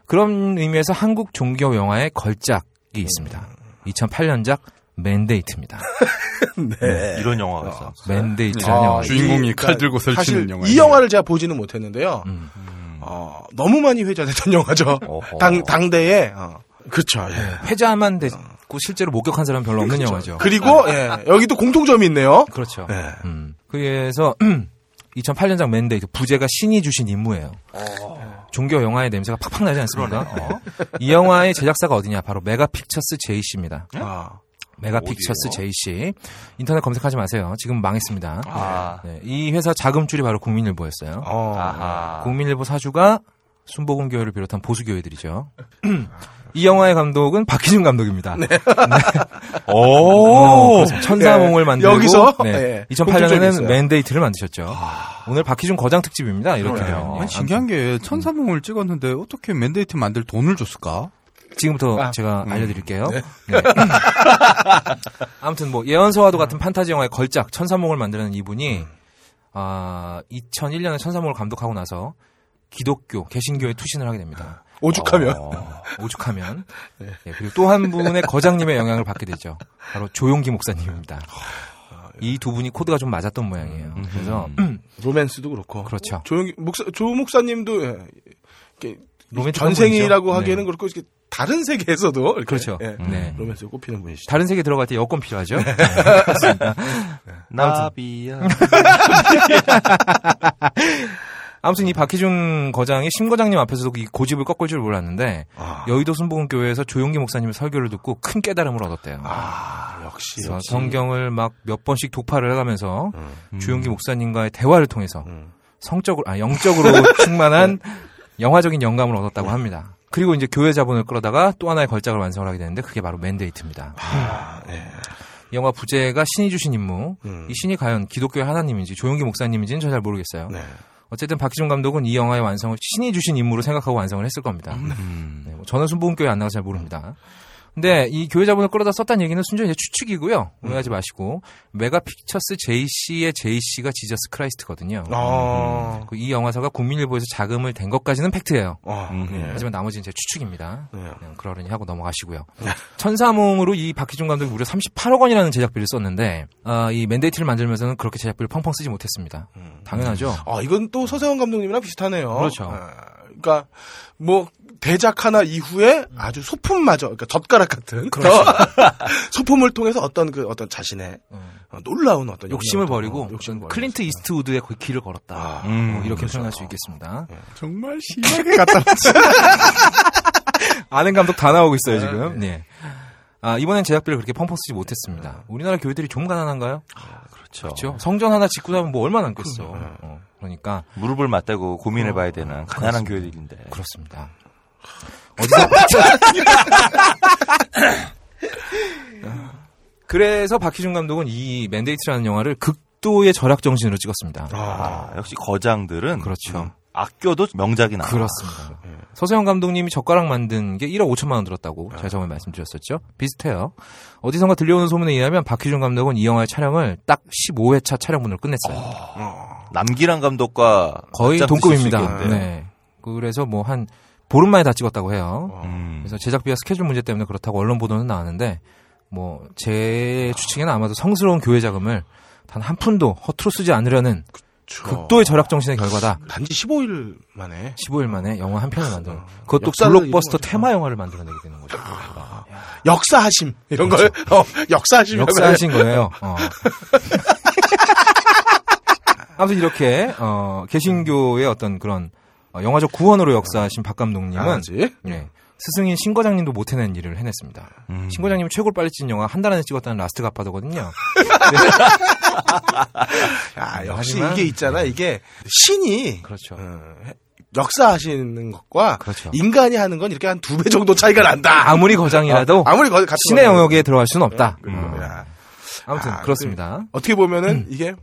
S5: 그런 의미에서 한국 종교 영화의 걸작이 있습니다. 2008년작 맨데이트입니다. [LAUGHS]
S2: 네.
S9: 이런 영화가 있어.
S5: 맨데이트라는
S2: 아,
S5: 영화.
S3: 주인공이
S2: 이-
S3: 칼 들고 설치는 영화.
S2: 이 영화를 제가 보지는 못했는데요.
S5: 음.
S2: 어, 너무 많이 회자됐던 영화죠.
S9: 어허.
S2: 당 당대에 어. 그렇죠. 예.
S5: 회자만 됐고 실제로 목격한 사람 별로 없는 영화죠.
S2: 그리고 예, 여기도 공통점이 있네요.
S5: 그렇죠.
S2: 예.
S5: 음. 그래서 [CLEARS THROAT] 2008년작 맨데이트 부제가 신이 주신 임무예요. 종교 영화의 냄새가 팍팍 나지 않습니까? 어. 이 영화의 제작사가 어디냐? 바로 메가픽처스 JC입니다.
S2: 아,
S5: 메가픽처스 JC. 인터넷 검색하지 마세요. 지금 망했습니다.
S9: 아.
S5: 네, 이 회사 자금줄이 바로 국민일보였어요.
S2: 어.
S9: 아하.
S5: 국민일보 사주가 순복음 교회를 비롯한 보수 교회들이죠. [CLEARS THROAT] 이 영화의 감독은 박희준 감독입니다. 네. [LAUGHS]
S9: 오.
S5: 천사몽을
S2: 예,
S5: 만들고
S2: 여기서,
S5: 네.
S2: 예, 공통점이
S5: 2008년에는
S2: 있어요.
S5: 맨데이트를 만드셨죠. 오늘 박희준 거장 특집입니다. 이렇게
S3: 아니, 신기한 게 천사몽을 찍었는데 어떻게 맨데이트 만들 돈을 줬을까?
S5: 지금부터
S2: 아,
S5: 제가
S3: 음.
S5: 알려드릴게요. 네. [LAUGHS] 아무튼 뭐 예언서와도 같은 판타지 영화의 걸작 천사몽을 만드는 이분이 아 2001년에 천사몽을 감독하고 나서 기독교 개신교에 투신을 하게 됩니다.
S2: 오죽하면
S5: 어, [LAUGHS] 오죽하면 네, 그리고 또 한 분의 거장님의 영향을 받게 되죠. 바로 조용기 목사님입니다. 이 두 분이 코드가 좀 맞았던 모양이에요. 그래서
S2: 로맨스도 그렇고
S5: 그렇죠.
S2: 조용 목사 조 목사님도 예, 이렇게 전생이라고. 하기에는
S5: 네.
S2: 그렇고 이렇게 다른 세계에서도 이렇게,
S5: 그렇죠.
S2: 예,
S5: 네.
S2: 로맨스에 꼽히는 분이시죠.
S5: 다른 세계 들어갈 때 여권 필요하죠. 네, 그렇습니다.
S9: 나비야.
S5: 아무튼 이 박희준 거장이 심 거장님 앞에서도 이 고집을 꺾을 줄 몰랐는데
S2: 아,
S5: 여의도 순복음교회에서 조용기 목사님의 설교를 듣고 큰 깨달음을 얻었대요.
S2: 아, 역시 역시.
S5: 성경을 막 몇 번씩 독파를 해가면서
S2: 음,
S5: 조용기 목사님과의 대화를 통해서
S2: 음.
S5: 성적으로 아 영적으로 충만한 [LAUGHS] 영화적인 영감을 얻었다고 합니다. 그리고 이제 교회 자본을 끌어다가 또 하나의 걸작을 완성을 하게 되는데 그게 바로 맨데이트입니다.
S2: 아, 예.
S5: 이 영화 부제가 신이 주신 임무.
S2: 음.
S5: 이 신이 과연 기독교의 하나님인지 조용기 목사님인지는 저 잘 모르겠어요.
S2: 네.
S5: 어쨌든 박희준 감독은 이 영화의 완성을 신이 주신 임무로 생각하고 완성을 했을 겁니다.
S3: 음.
S5: 네, 뭐 저는 순복음교회 안 나가서 잘 모릅니다. 근데 이 교회 자본을 끌어다 썼다는 얘기는 순전히 추측이고요. 오해하지 마시고 메가픽처스 JC의 JC가 Jesus Christ거든요.
S2: 아,
S5: 그 이 영화사가 국민일보에서 자금을 댄 것까지는 팩트예요.
S2: 아,
S9: 음.
S2: 예.
S5: 하지만 나머지는 제 추측입니다.
S2: 네.
S5: 그냥 그러려니 하고 넘어가시고요. 천사몽으로 이 박희준 감독이 무려 38억 원이라는 제작비를 썼는데 아, 이 맨데이트를 만들면서는 그렇게 제작비를 펑펑 쓰지 못했습니다. 당연하죠.
S2: 아, 이건 또 서세원 감독님이랑 비슷하네요.
S5: 그렇죠.
S2: 아, 그러니까 뭐 대작 하나 이후에 아주 소품마저 그러니까 젓가락 같은 [LAUGHS] 소품을 통해서 어떤 그 어떤 자신의 어, 놀라운 어떤
S5: 욕심을 버리고
S2: 어, 욕심을 버리고
S5: 클린트 이스트우드의 그 길을 걸었다.
S2: 아,
S9: 음,
S5: 뭐 이렇게
S2: 그렇죠.
S5: 표현할 수 있겠습니다.
S3: 정말 심하게 갖다. [LAUGHS]
S5: 아는 감독 다 나오고 있어요 지금. 네. 아 이번엔 제작비를 그렇게 펑펑 쓰지 못했습니다. 우리나라 교회들이 좀 가난한가요?
S9: 그렇죠.
S5: 그렇죠. 성전 하나 짓고 나면 뭐 얼마 남겠어. 어, 그러니까
S9: 무릎을 맞대고 고민해봐야 되는 가난한 교회들인데.
S5: 그렇습니다. 어디서 [LAUGHS] 그래서 박희준 감독은 이 맨데이트라는 영화를 극도의 절약 정신으로 찍었습니다.
S9: 아, 역시 거장들은
S5: 그렇죠.
S9: 음, 아껴도 명작이 나.
S5: 그렇습니다. 서세원 감독님이 젓가락 만든 게 1억 5천만 원 들었다고 제가 저번에 말씀드렸었죠. 비슷해요. 어디선가 들려오는 소문에 의하면 박희준 감독은 이 영화의 촬영을 딱 15회차 촬영분을 끝냈어요.
S9: 남기남 감독과
S5: 거의 동급입니다. 네. 그래서 뭐 한 보름 만에 다 찍었다고 해요.
S9: 음.
S5: 그래서 제작비와 스케줄 문제 때문에 그렇다고 언론 보도는 나왔는데 뭐 제 추측에는 아마도 성스러운 교회 자금을 단 한 푼도 허투루 쓰지 않으려는
S2: 그렇죠.
S5: 극도의 절약 정신의 결과다.
S2: 단지 15일 만에
S5: 15일 만에 영화 한 편을 만드는 그것도
S2: 역사를
S5: 블록버스터
S2: 이루는 거죠.
S5: 테마 영화를 만들어내게 되는 거죠.
S2: 역사하심 이런 걸 어, 역사하심
S5: 역사하신 거예요. [LAUGHS] 어. 아무튼 이렇게 어, 개신교의 어떤 그런 어, 영화적 구원으로 역사하신 박 감독님은
S2: 아지
S5: 예, 스승인 심 감독님도 못 해낸 일을 해냈습니다.
S9: 음.
S5: 심 감독님이 최고로 빨리 찍은 영화 한 달 안에 찍었다는 라스트 갓파더거든요.
S2: 아, [LAUGHS] 역시
S5: 하지만-
S2: 이게 있잖아 이게 신이
S5: 그렇죠.
S2: 어, 해- 역사하시는 것과
S5: 그렇죠.
S2: 인간이 하는 건 이렇게 한 두 배 정도 차이가 난다.
S5: 아무리 거장이라도
S2: 어, 아무리 거
S5: 신의. 영역에 들어갈 수는 없다.
S2: 음,
S5: 음.
S2: 야.
S5: 아무튼
S2: 아,
S5: 그렇습니다.
S2: 어떻게 보면은 이게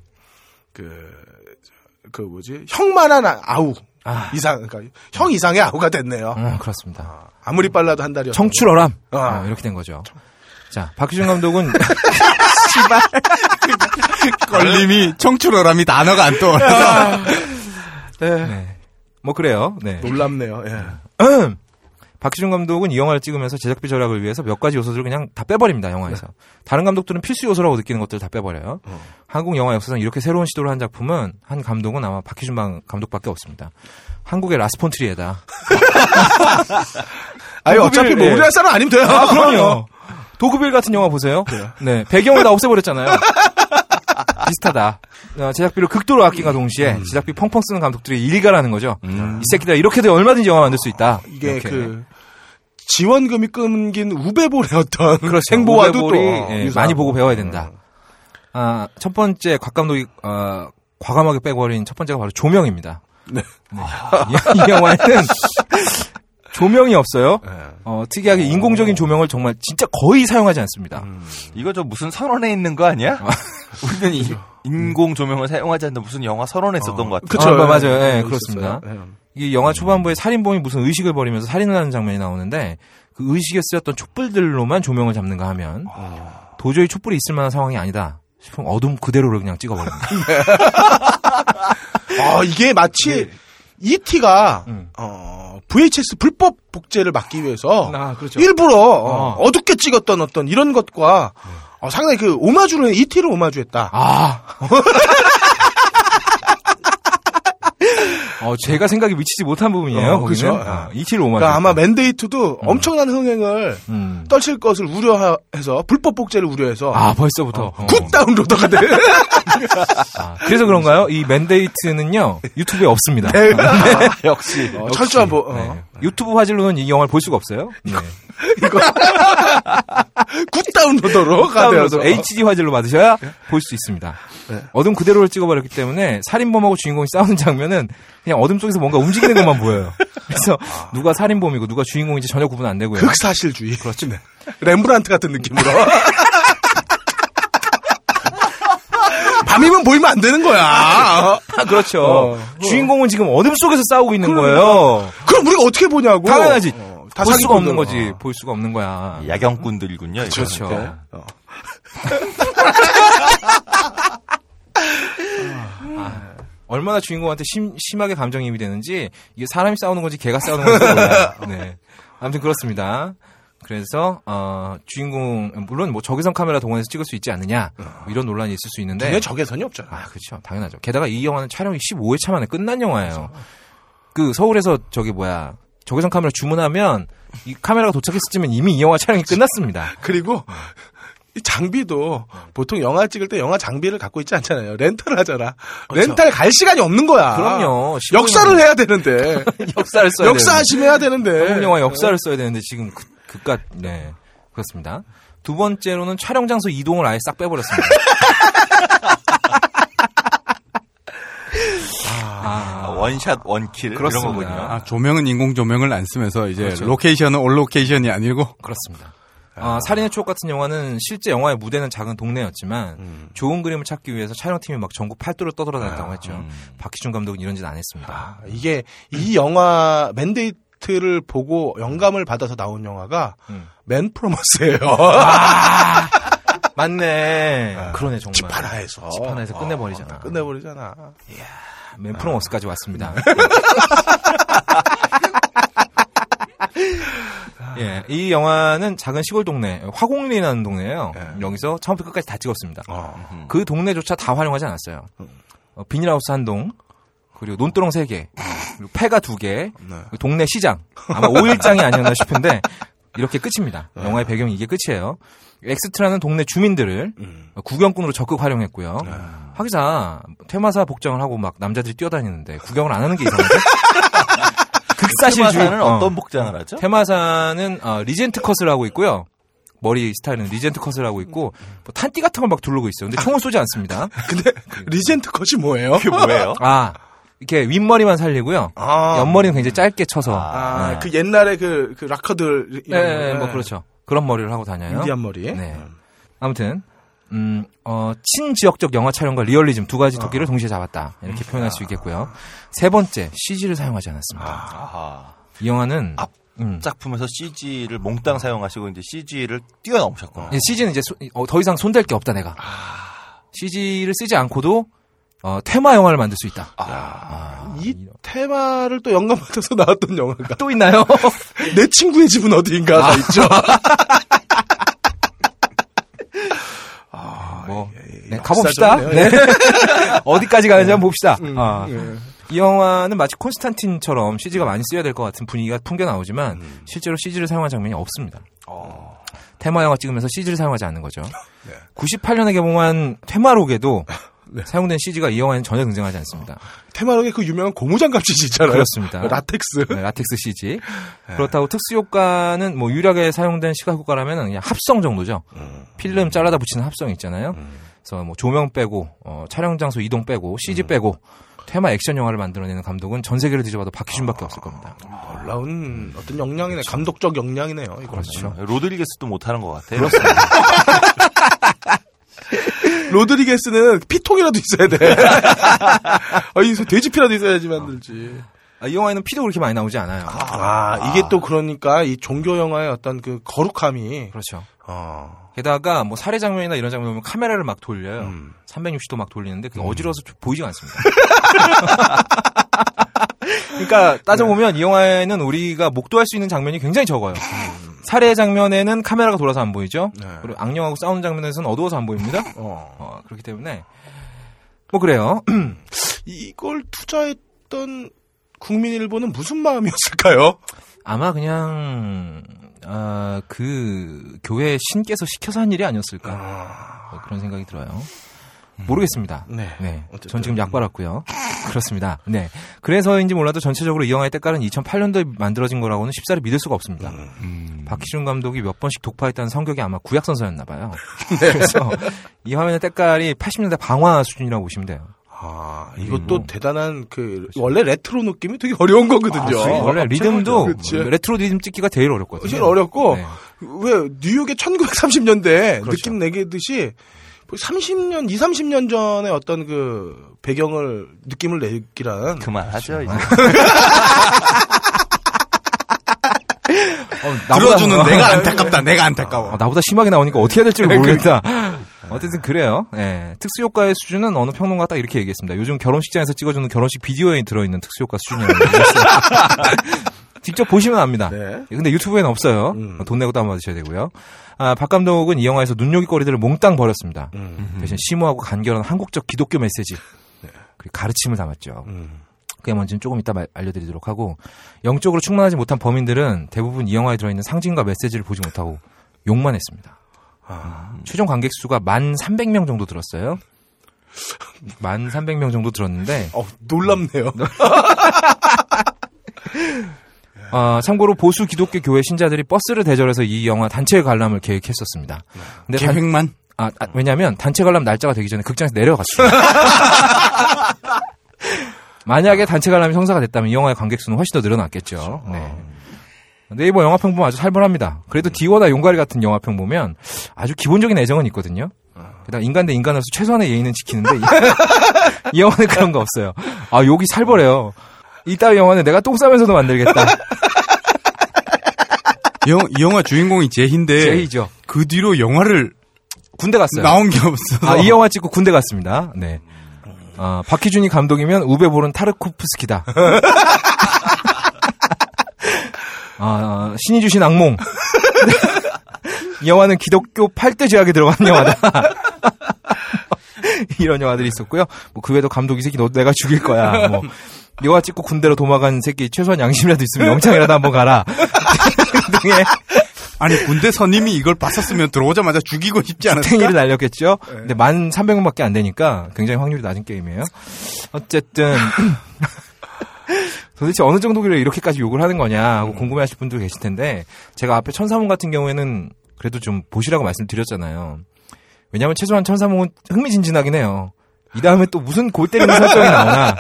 S2: 그, 그 뭐지 형만한 아- 아우
S5: 아.
S2: 이상 그러니까 형 이상의 아우가 됐네요.
S5: 음, 그렇습니다.
S2: 아 무리 빨라도 한 달이었.
S5: 청출어람
S2: 아.
S5: 어, 이렇게 된 거죠. 자 박규준 감독은 [LAUGHS]
S3: 걸림이 청출어람이 단어가 안 떠올라.
S5: 네. 뭐 그래요. 네.
S2: 놀랍네요. 예.
S5: 박희준 감독은 이 영화를 찍으면서 제작비 절약을 위해서 몇 가지 요소들을 그냥 다 빼버립니다 영화에서. 다른 감독들은 필수 요소라고 느끼는 것들을 다 빼버려요. 한국 영화 역사상 이렇게 새로운 시도를 한 작품은 한 감독은 아마 박희준 방- 감독밖에 없습니다. 한국의 라스폰트리에다. [LAUGHS]
S2: 아니 어차피 뭐
S5: 예.
S2: 우리나라 사람 아니면 돼요.
S5: 아 그럼요. [LAUGHS] 도그빌 같은 영화 보세요. 네 배경을 다 없애버렸잖아요. [LAUGHS] 비슷하다. 어, 제작비를 극도로 아낀과 동시에
S2: 음.
S5: 제작비 펑펑 쓰는 감독들이 일가라는 거죠. 이 새끼들 이렇게도 얼마든지 영화 만들 수 있다.
S2: 이게
S5: 이렇게.
S2: 그 지원금이 끊긴 우베볼의 어떤
S5: 그렇죠. [LAUGHS]
S2: 행보와도 또
S5: 우베볼이, 예. 많이 보고 배워야 된다. 아, 첫 번째 곽 감독이 어, 과감하게 빼버린 첫 번째가 바로 조명입니다.
S2: 네.
S5: 이, [LAUGHS] 이 영화에는 조명이 없어요.
S2: 네.
S5: 어, 특이하게 인공적인 조명을 정말 진짜 거의 사용하지 않습니다.
S2: 음.
S9: 이거 저 무슨 선언에 있는 거 아니야? [LAUGHS] 우리는 이, 인공 조명을 사용하지 않는 무슨 영화 선언에 썼던 것 같아.
S2: 그쵸.
S5: 아, 마- 맞아요. 예,
S2: 네,
S5: 그렇습니다.
S2: 있었어요. 예.
S5: 이 영화 초반부에 살인범이 무슨 의식을 벌이면서 살인을 하는 장면이 나오는데 그 의식에 쓰였던 촛불들로만 조명을 잡는가 하면 도저히 촛불이 있을 만한 상황이 아니다 싶으면 어둠 그대로를 그냥 찍어버립니다. [LAUGHS]
S2: 아 이게 마치 E.T.가
S5: 음.
S2: 어, VHS 불법 복제를 막기 위해서
S5: 아, 그렇죠.
S2: 일부러 어,
S5: 어.
S2: 어둡게 찍었던 어떤 이런 것과 어, 상당히 그 오마주를 E.T.를 오마주했다.
S5: 아. [LAUGHS] 어, 제가 생각이 미치지 못한 부분이에요.
S2: 어. 그죠?
S5: 아, 이치를 오만.
S2: 그러니까 아마 맨데이트도 엄청난 흥행을
S5: 음.
S2: 떨칠 것을 우려해서 불법 복제를 우려해서
S5: 아, 벌써부터. 어.
S2: good downloader가 돼. [LAUGHS]
S5: 아, 그래서 그런가요? 이 맨데이트는요, 유튜브에 없습니다.
S2: 네. [LAUGHS]
S9: 역시.
S2: 어, 철저한 보, 어.
S5: 네. 유튜브 화질로는 이 영화를 볼 수가 없어요. 네. [LAUGHS] [LAUGHS]
S2: good downloader로 가되어서
S5: 다운로드 HD 화질로 받으셔야 볼 수 있습니다.
S2: 네.
S5: 어둠 그대로를 찍어버렸기 때문에 살인범하고 주인공이 싸우는 장면은 그냥 어둠 속에서 뭔가 움직이는 것만 보여요. [LAUGHS] 그래서 누가 살인범이고 누가 주인공인지 전혀 구분 안 되고요.
S2: 극사실주의. 그렇죠. 렘브란트 같은 느낌으로. [LAUGHS] 밤이면 보이면 안 되는 거야.
S5: 아, 그렇죠.
S2: 어.
S5: 주인공은 지금 어둠 속에서 싸우고 있는 거예요.
S2: 그럼 우리가 어떻게 보냐고.
S5: 당연하지.
S2: 어, 다
S5: 볼 수가 없는. 거지.
S2: 어.
S5: 볼 수가 없는 거야.
S9: 야경꾼들이군요.
S5: 그렇죠.
S2: 네. 어. [LAUGHS]
S5: 얼마나 주인공한테 심, 심하게 감정이입이 되는지 이게 사람이 싸우는 건지 개가 싸우는 건지 몰라요. 네. 아무튼 그렇습니다. 그래서 어, 주인공 물론 뭐 적외선 카메라 동원해서 찍을 수 있지 않느냐 뭐 이런 논란이 있을 수 있는데
S2: 눈에 적외선이 없잖아.
S5: 아 그렇죠 당연하죠. 게다가 이 영화는 촬영이 15회차 만에 끝난 영화예요. 그 서울에서 저기 뭐야 적외선 카메라 주문하면 이 카메라가 도착했을 때면 이미 이 영화 촬영이 끝났습니다. [LAUGHS]
S2: 그리고 이 장비도 보통 영화 찍을 때 영화 장비를 갖고 있지 않잖아요. 렌탈을 하잖아. 렌탈 갈 시간이 없는 거야.
S5: 그럼요.
S2: 역사를 해야 되는데. [LAUGHS]
S5: 역사를 써야
S2: 역사 심해야 되는데.
S5: 한국 영화 역사를 써야 되는데 지금 그, 그깟 네 그렇습니다. 두 번째로는 촬영 장소 이동을 아예 싹 빼버렸습니다. [LAUGHS]
S9: 아, one shot one kill 이런
S5: 그렇습니다.
S9: 거군요.
S3: 아, 조명은 인공 조명을 안 쓰면서 이제
S5: 그렇죠.
S3: 로케이션은 all location이 아니고
S5: 그렇습니다. 아, 살인의 추억 같은 영화는 실제 영화의 무대는 작은 동네였지만
S2: 음.
S5: 좋은 그림을 찾기 위해서 촬영팀이 막 전국 팔도를 떠돌아다녔다고 했죠.
S9: 음.
S5: 박희준 감독은 이런 짓 안 했습니다.
S2: 아, 이게 이 영화 맨데이트를 보고 영감을 받아서 나온 영화가
S5: 음.
S2: 맨 프로머스예요.
S5: 맞네. 그러네 정말.
S2: 집 하나에서.
S5: 집 하나에서 끝내버리잖아.
S2: 어, 끝내버리잖아.
S5: 맨 프로모스까지 왔습니다. [LAUGHS] 예, 이 영화는 작은 시골 동네, 화곡리라는 동네예요. 여기서 처음부터 끝까지 다 찍었습니다.
S2: 어.
S5: 그 동네조차 다 활용하지 않았어요. 어, 비닐하우스 한 동, 그리고 논두렁 세 개, 그리고 폐가 두 개, 그리고 동네 시장. 아마 5일장이 아니었나 싶은데 이렇게 끝입니다. 영화의 배경이 이게 끝이에요. 엑스트라는 동네 주민들을 구경꾼으로 적극 활용했고요. 하기사 퇴마사 복장을 하고 막 남자들이 뛰어다니는데 구경을 안 하는 게 이상한데? [LAUGHS] 극사실주의.
S9: 퇴마사는
S5: 어.
S9: 어떤 복장을 하죠?
S5: 퇴마사는 어, regent cut을 하고 있고요. 머리 스타일은 regent cut을 하고 있고 뭐 탄띠 같은 걸 막 두르고 있어요. 근데 총을 쏘지 않습니다. [LAUGHS]
S2: 근데 regent cut이 뭐예요?
S9: 그게 뭐예요?
S5: 아 이렇게 윗머리만 살리고요.
S2: 아.
S5: 옆머리는 굉장히 짧게 쳐서.
S2: 아,
S5: 네.
S2: 그 옛날에 그, 그 락커들.
S5: 네, 네,
S2: 거.
S5: 뭐 그렇죠. 그런 머리를 하고 다녀요.
S2: 인디안 머리.
S5: 네. 아무튼 음, 어, 친지역적 영화 촬영과 리얼리즘 두 가지 토끼를 동시에 잡았다. 이렇게 표현할 수 있겠고요. 세 번째, CG를 사용하지 않았습니다.
S9: 아하.
S5: 이 영화는
S9: 앞
S5: 음,
S9: 작품에서 CG를 몽땅 사용하시고 이제 CG를 뛰어넘으셨구나.
S5: 예, CG는 이제 소- 어, 더 이상 손댈 게 없다 내가. CG를 쓰지 않고도 어, 테마 영화를 만들 수 있다. 아,
S2: 이 테마를 또 영감 받아서 [LAUGHS] 나왔던 영화가.
S5: 또 있나요? [LAUGHS]
S2: 내 친구의 집은 어디인가가 있죠. [LAUGHS]
S5: 뭐,
S2: 예,
S5: 네,
S2: 역사적이네요.
S5: 가봅시다. 네. 어디까지 가는지 한번 봅시다.
S2: 음,
S5: 아.
S2: 예.
S5: 이 영화는 마치 콘스탄틴처럼 CG가 많이 쓰여야 될 것 같은 분위기가 풍겨 나오지만
S2: 음.
S5: 실제로 CG를 사용한 장면이 없습니다.
S2: 어.
S5: 퇴마 영화 찍으면서 CG를 사용하지 않는 거죠.
S2: 네.
S5: 98년에 개봉한 퇴마록에도
S2: 네.
S5: 사용된 CG가 이 영화에는 전혀 등장하지 않습니다.
S2: 퇴마록에 그 유명한 고무장갑 CG 있잖아요.
S5: 그렇습니다.
S2: 라텍스.
S5: 네, 라텍스 CG. 그렇다고 특수 효과는 뭐 유일하게 사용된 시각 효과라면 그냥 합성 정도죠.
S2: 음.
S5: 필름 잘라다 붙이는 합성 있잖아요. 그래서 뭐 조명 빼고 어, 촬영 장소 이동 빼고 CG
S2: 음.
S5: 빼고 퇴마 액션 영화를 만들어내는 감독은 전 세계를 뒤져봐도 박희준밖에 없을 겁니다.
S2: 놀라운 어떤 역량이네. 감독적 역량이네요. 이거.
S5: 그렇죠.
S9: 로드리게스도 못하는 것 같아요. [LAUGHS]
S2: 로드리게스는 피통이라도 있어야 돼. [LAUGHS] 아, 이 돼지피라도 있어야지 만들지.
S5: 아, 이 영화에는 피도 그렇게 많이 나오지 않아요.
S2: 아, 이게 또 그러니까 이 종교 영화의 어떤 그 거룩함이
S5: 그렇죠.
S2: 어.
S5: 게다가 뭐 살해 장면이나 이런 장면 보면 카메라를 막 돌려요.
S2: 음.
S5: 360도 막 돌리는데 그게 어지러워서 좀 보이지가 않습니다. [LAUGHS] 그러니까 따져보면 이 영화에는 우리가 목도할 수 있는 장면이 굉장히 적어요. 살해 장면에는 카메라가 돌아서 안 보이죠.
S2: 네.
S5: 그리고 악령하고 싸우는 장면에서는 어두워서 안 보입니다. [LAUGHS]
S2: 어.
S5: 어, 그렇기 때문에 뭐 그래요. [CLEARS THROAT]
S2: 이걸 투자했던 국민일보는 무슨 마음이었을까요?
S5: 아마 그냥 아, 그 교회 신께서 시켜서 한 일이 아니었을까 뭐 그런 생각이 들어요. 모르겠습니다.
S2: 네.
S5: 네. 전 지금 약 빨았고요. 그렇습니다. 네. 그래서인지 몰라도 전체적으로 이 영화의 때깔은 2008년도에 만들어진 거라고는 쉽사리 믿을 수가 없습니다.
S3: 음.
S5: 박희준 감독이 몇 번씩 독파했다는 성경이 아마 구약 성서였나 봐요. [LAUGHS]
S2: 네.
S5: 그래서 이 화면의 때깔이 80년대 방화 수준이라고 보시면 돼요.
S2: 아, 이것도 대단한 그 원래 레트로 느낌이 되게 어려운 거거든요.
S5: 아, 원래 리듬도 [LAUGHS]
S2: 그치.
S5: 레트로 리듬 찍기가 제일 어렵거든요.
S2: 제일 어렵고
S5: 네.
S2: 왜 뉴욕의 1930년대
S5: 그렇죠.
S2: 느낌 내기듯이 30년, 2, 30년 전에 어떤 그 배경을 느낌을 내기란
S9: 그만하죠 이제. [LAUGHS]
S5: 어, 나보다-
S3: 들어주는 내가 안타깝다. 내가 안타까워.
S5: 어, 나보다 심하게 나오니까 어떻게 해야 될지 모르겠다. [LAUGHS] 어쨌든 그래요. 예. 특수효과의 수준은 어느 평론가 딱 이렇게 얘기했습니다. 요즘 결혼식장에서 찍어주는 결혼식 비디오에 들어있는 특수효과 수준이라고 얘기했어요. [LAUGHS] 직접 보시면 압니다.
S2: 네.
S5: 근데 유튜브에는 없어요.
S2: 음.
S5: 돈 내고 다운받으셔야 되고요. 아, 박 감독은 이 영화에서 눈요깃거리들을 몽땅 버렸습니다.
S2: 음.
S5: 대신 심오하고 간결한 한국적 기독교 메시지, 그리고 가르침을 담았죠.
S2: 음.
S5: 그게 뭔지는 조금 이따 말- 알려드리도록 하고 영적으로 충만하지 못한 범인들은 대부분 이 영화에 들어있는 상징과 메시지를 보지 못하고 욕만 했습니다.
S2: 아,
S5: 최종 관객 수가 만 300명 정도 들었어요. 만 300명 정도 들었는데
S2: 어, 놀랍네요. [LAUGHS]
S5: 어, 참고로 보수 기독교 교회 신자들이 버스를 대절해서 이 영화 단체 관람을 계획했었습니다. 근데 단-
S3: 계획만
S5: 아, 아, 왜냐면 단체 관람 날짜가 되기 전에 극장에서 내려갔어요. [LAUGHS] 만약에 단체 관람이 성사가 됐다면 이 영화의 관객 수는 훨씬 더 늘어났겠죠. 네. 네이버 영화평 보면 아주 살벌합니다. 그래도 디워나 용가리 같은 영화 평 보면 아주 기본적인 애정은 있거든요. 게다가 인간 대 인간으로서 최소한의 예의는 지키는데 이, [LAUGHS] 이 영화는 그런 거 없어요. 아 욕이 살벌해요. 이따위 영화는 내가 똥 싸면서도 만들겠다.
S3: 이, 영, 이 영화 주인공이 제희인데
S5: 제이죠.
S3: 그 뒤로 영화를
S5: 군대 갔어요.
S3: 나온 게 없어서
S5: 아, 이 영화 찍고 군대 갔습니다. 네. 아, 박희준이 감독이면 우베보는 타르코프스키다. [LAUGHS] 아, 아, 신이 주신 악몽. [LAUGHS] 이 영화는 기독교 8대 죄악에 들어간 영화다. [LAUGHS] 이런 영화들이 있었고요. 뭐, 그 외에도 감독 이 새끼 너 내가 죽일 거야. 뭐, 영화 찍고 군대로 도망간 새끼 최소한 양심이라도 있으면 영창이라도 한번 가라. [LAUGHS] 등의
S3: 아니 군대 선임이 이걸 봤었으면 들어오자마자 죽이고 싶지 않았을까?
S5: 탱이를 날렸겠죠. 근데 만 300명밖에 안 되니까 굉장히 확률이 낮은 게임이에요. 어쨌든 [LAUGHS] 도대체 어느 정도길래 이렇게까지 욕을 하는 거냐 하고 궁금해하실 분들 계실 텐데 제가 앞에 천사몽 같은 경우에는 그래도 좀 보시라고 말씀드렸잖아요. 왜냐하면 최소한 천사몽은 흥미진진하긴 해요. 이 다음에 또 무슨 골 때리는 설정이 나오나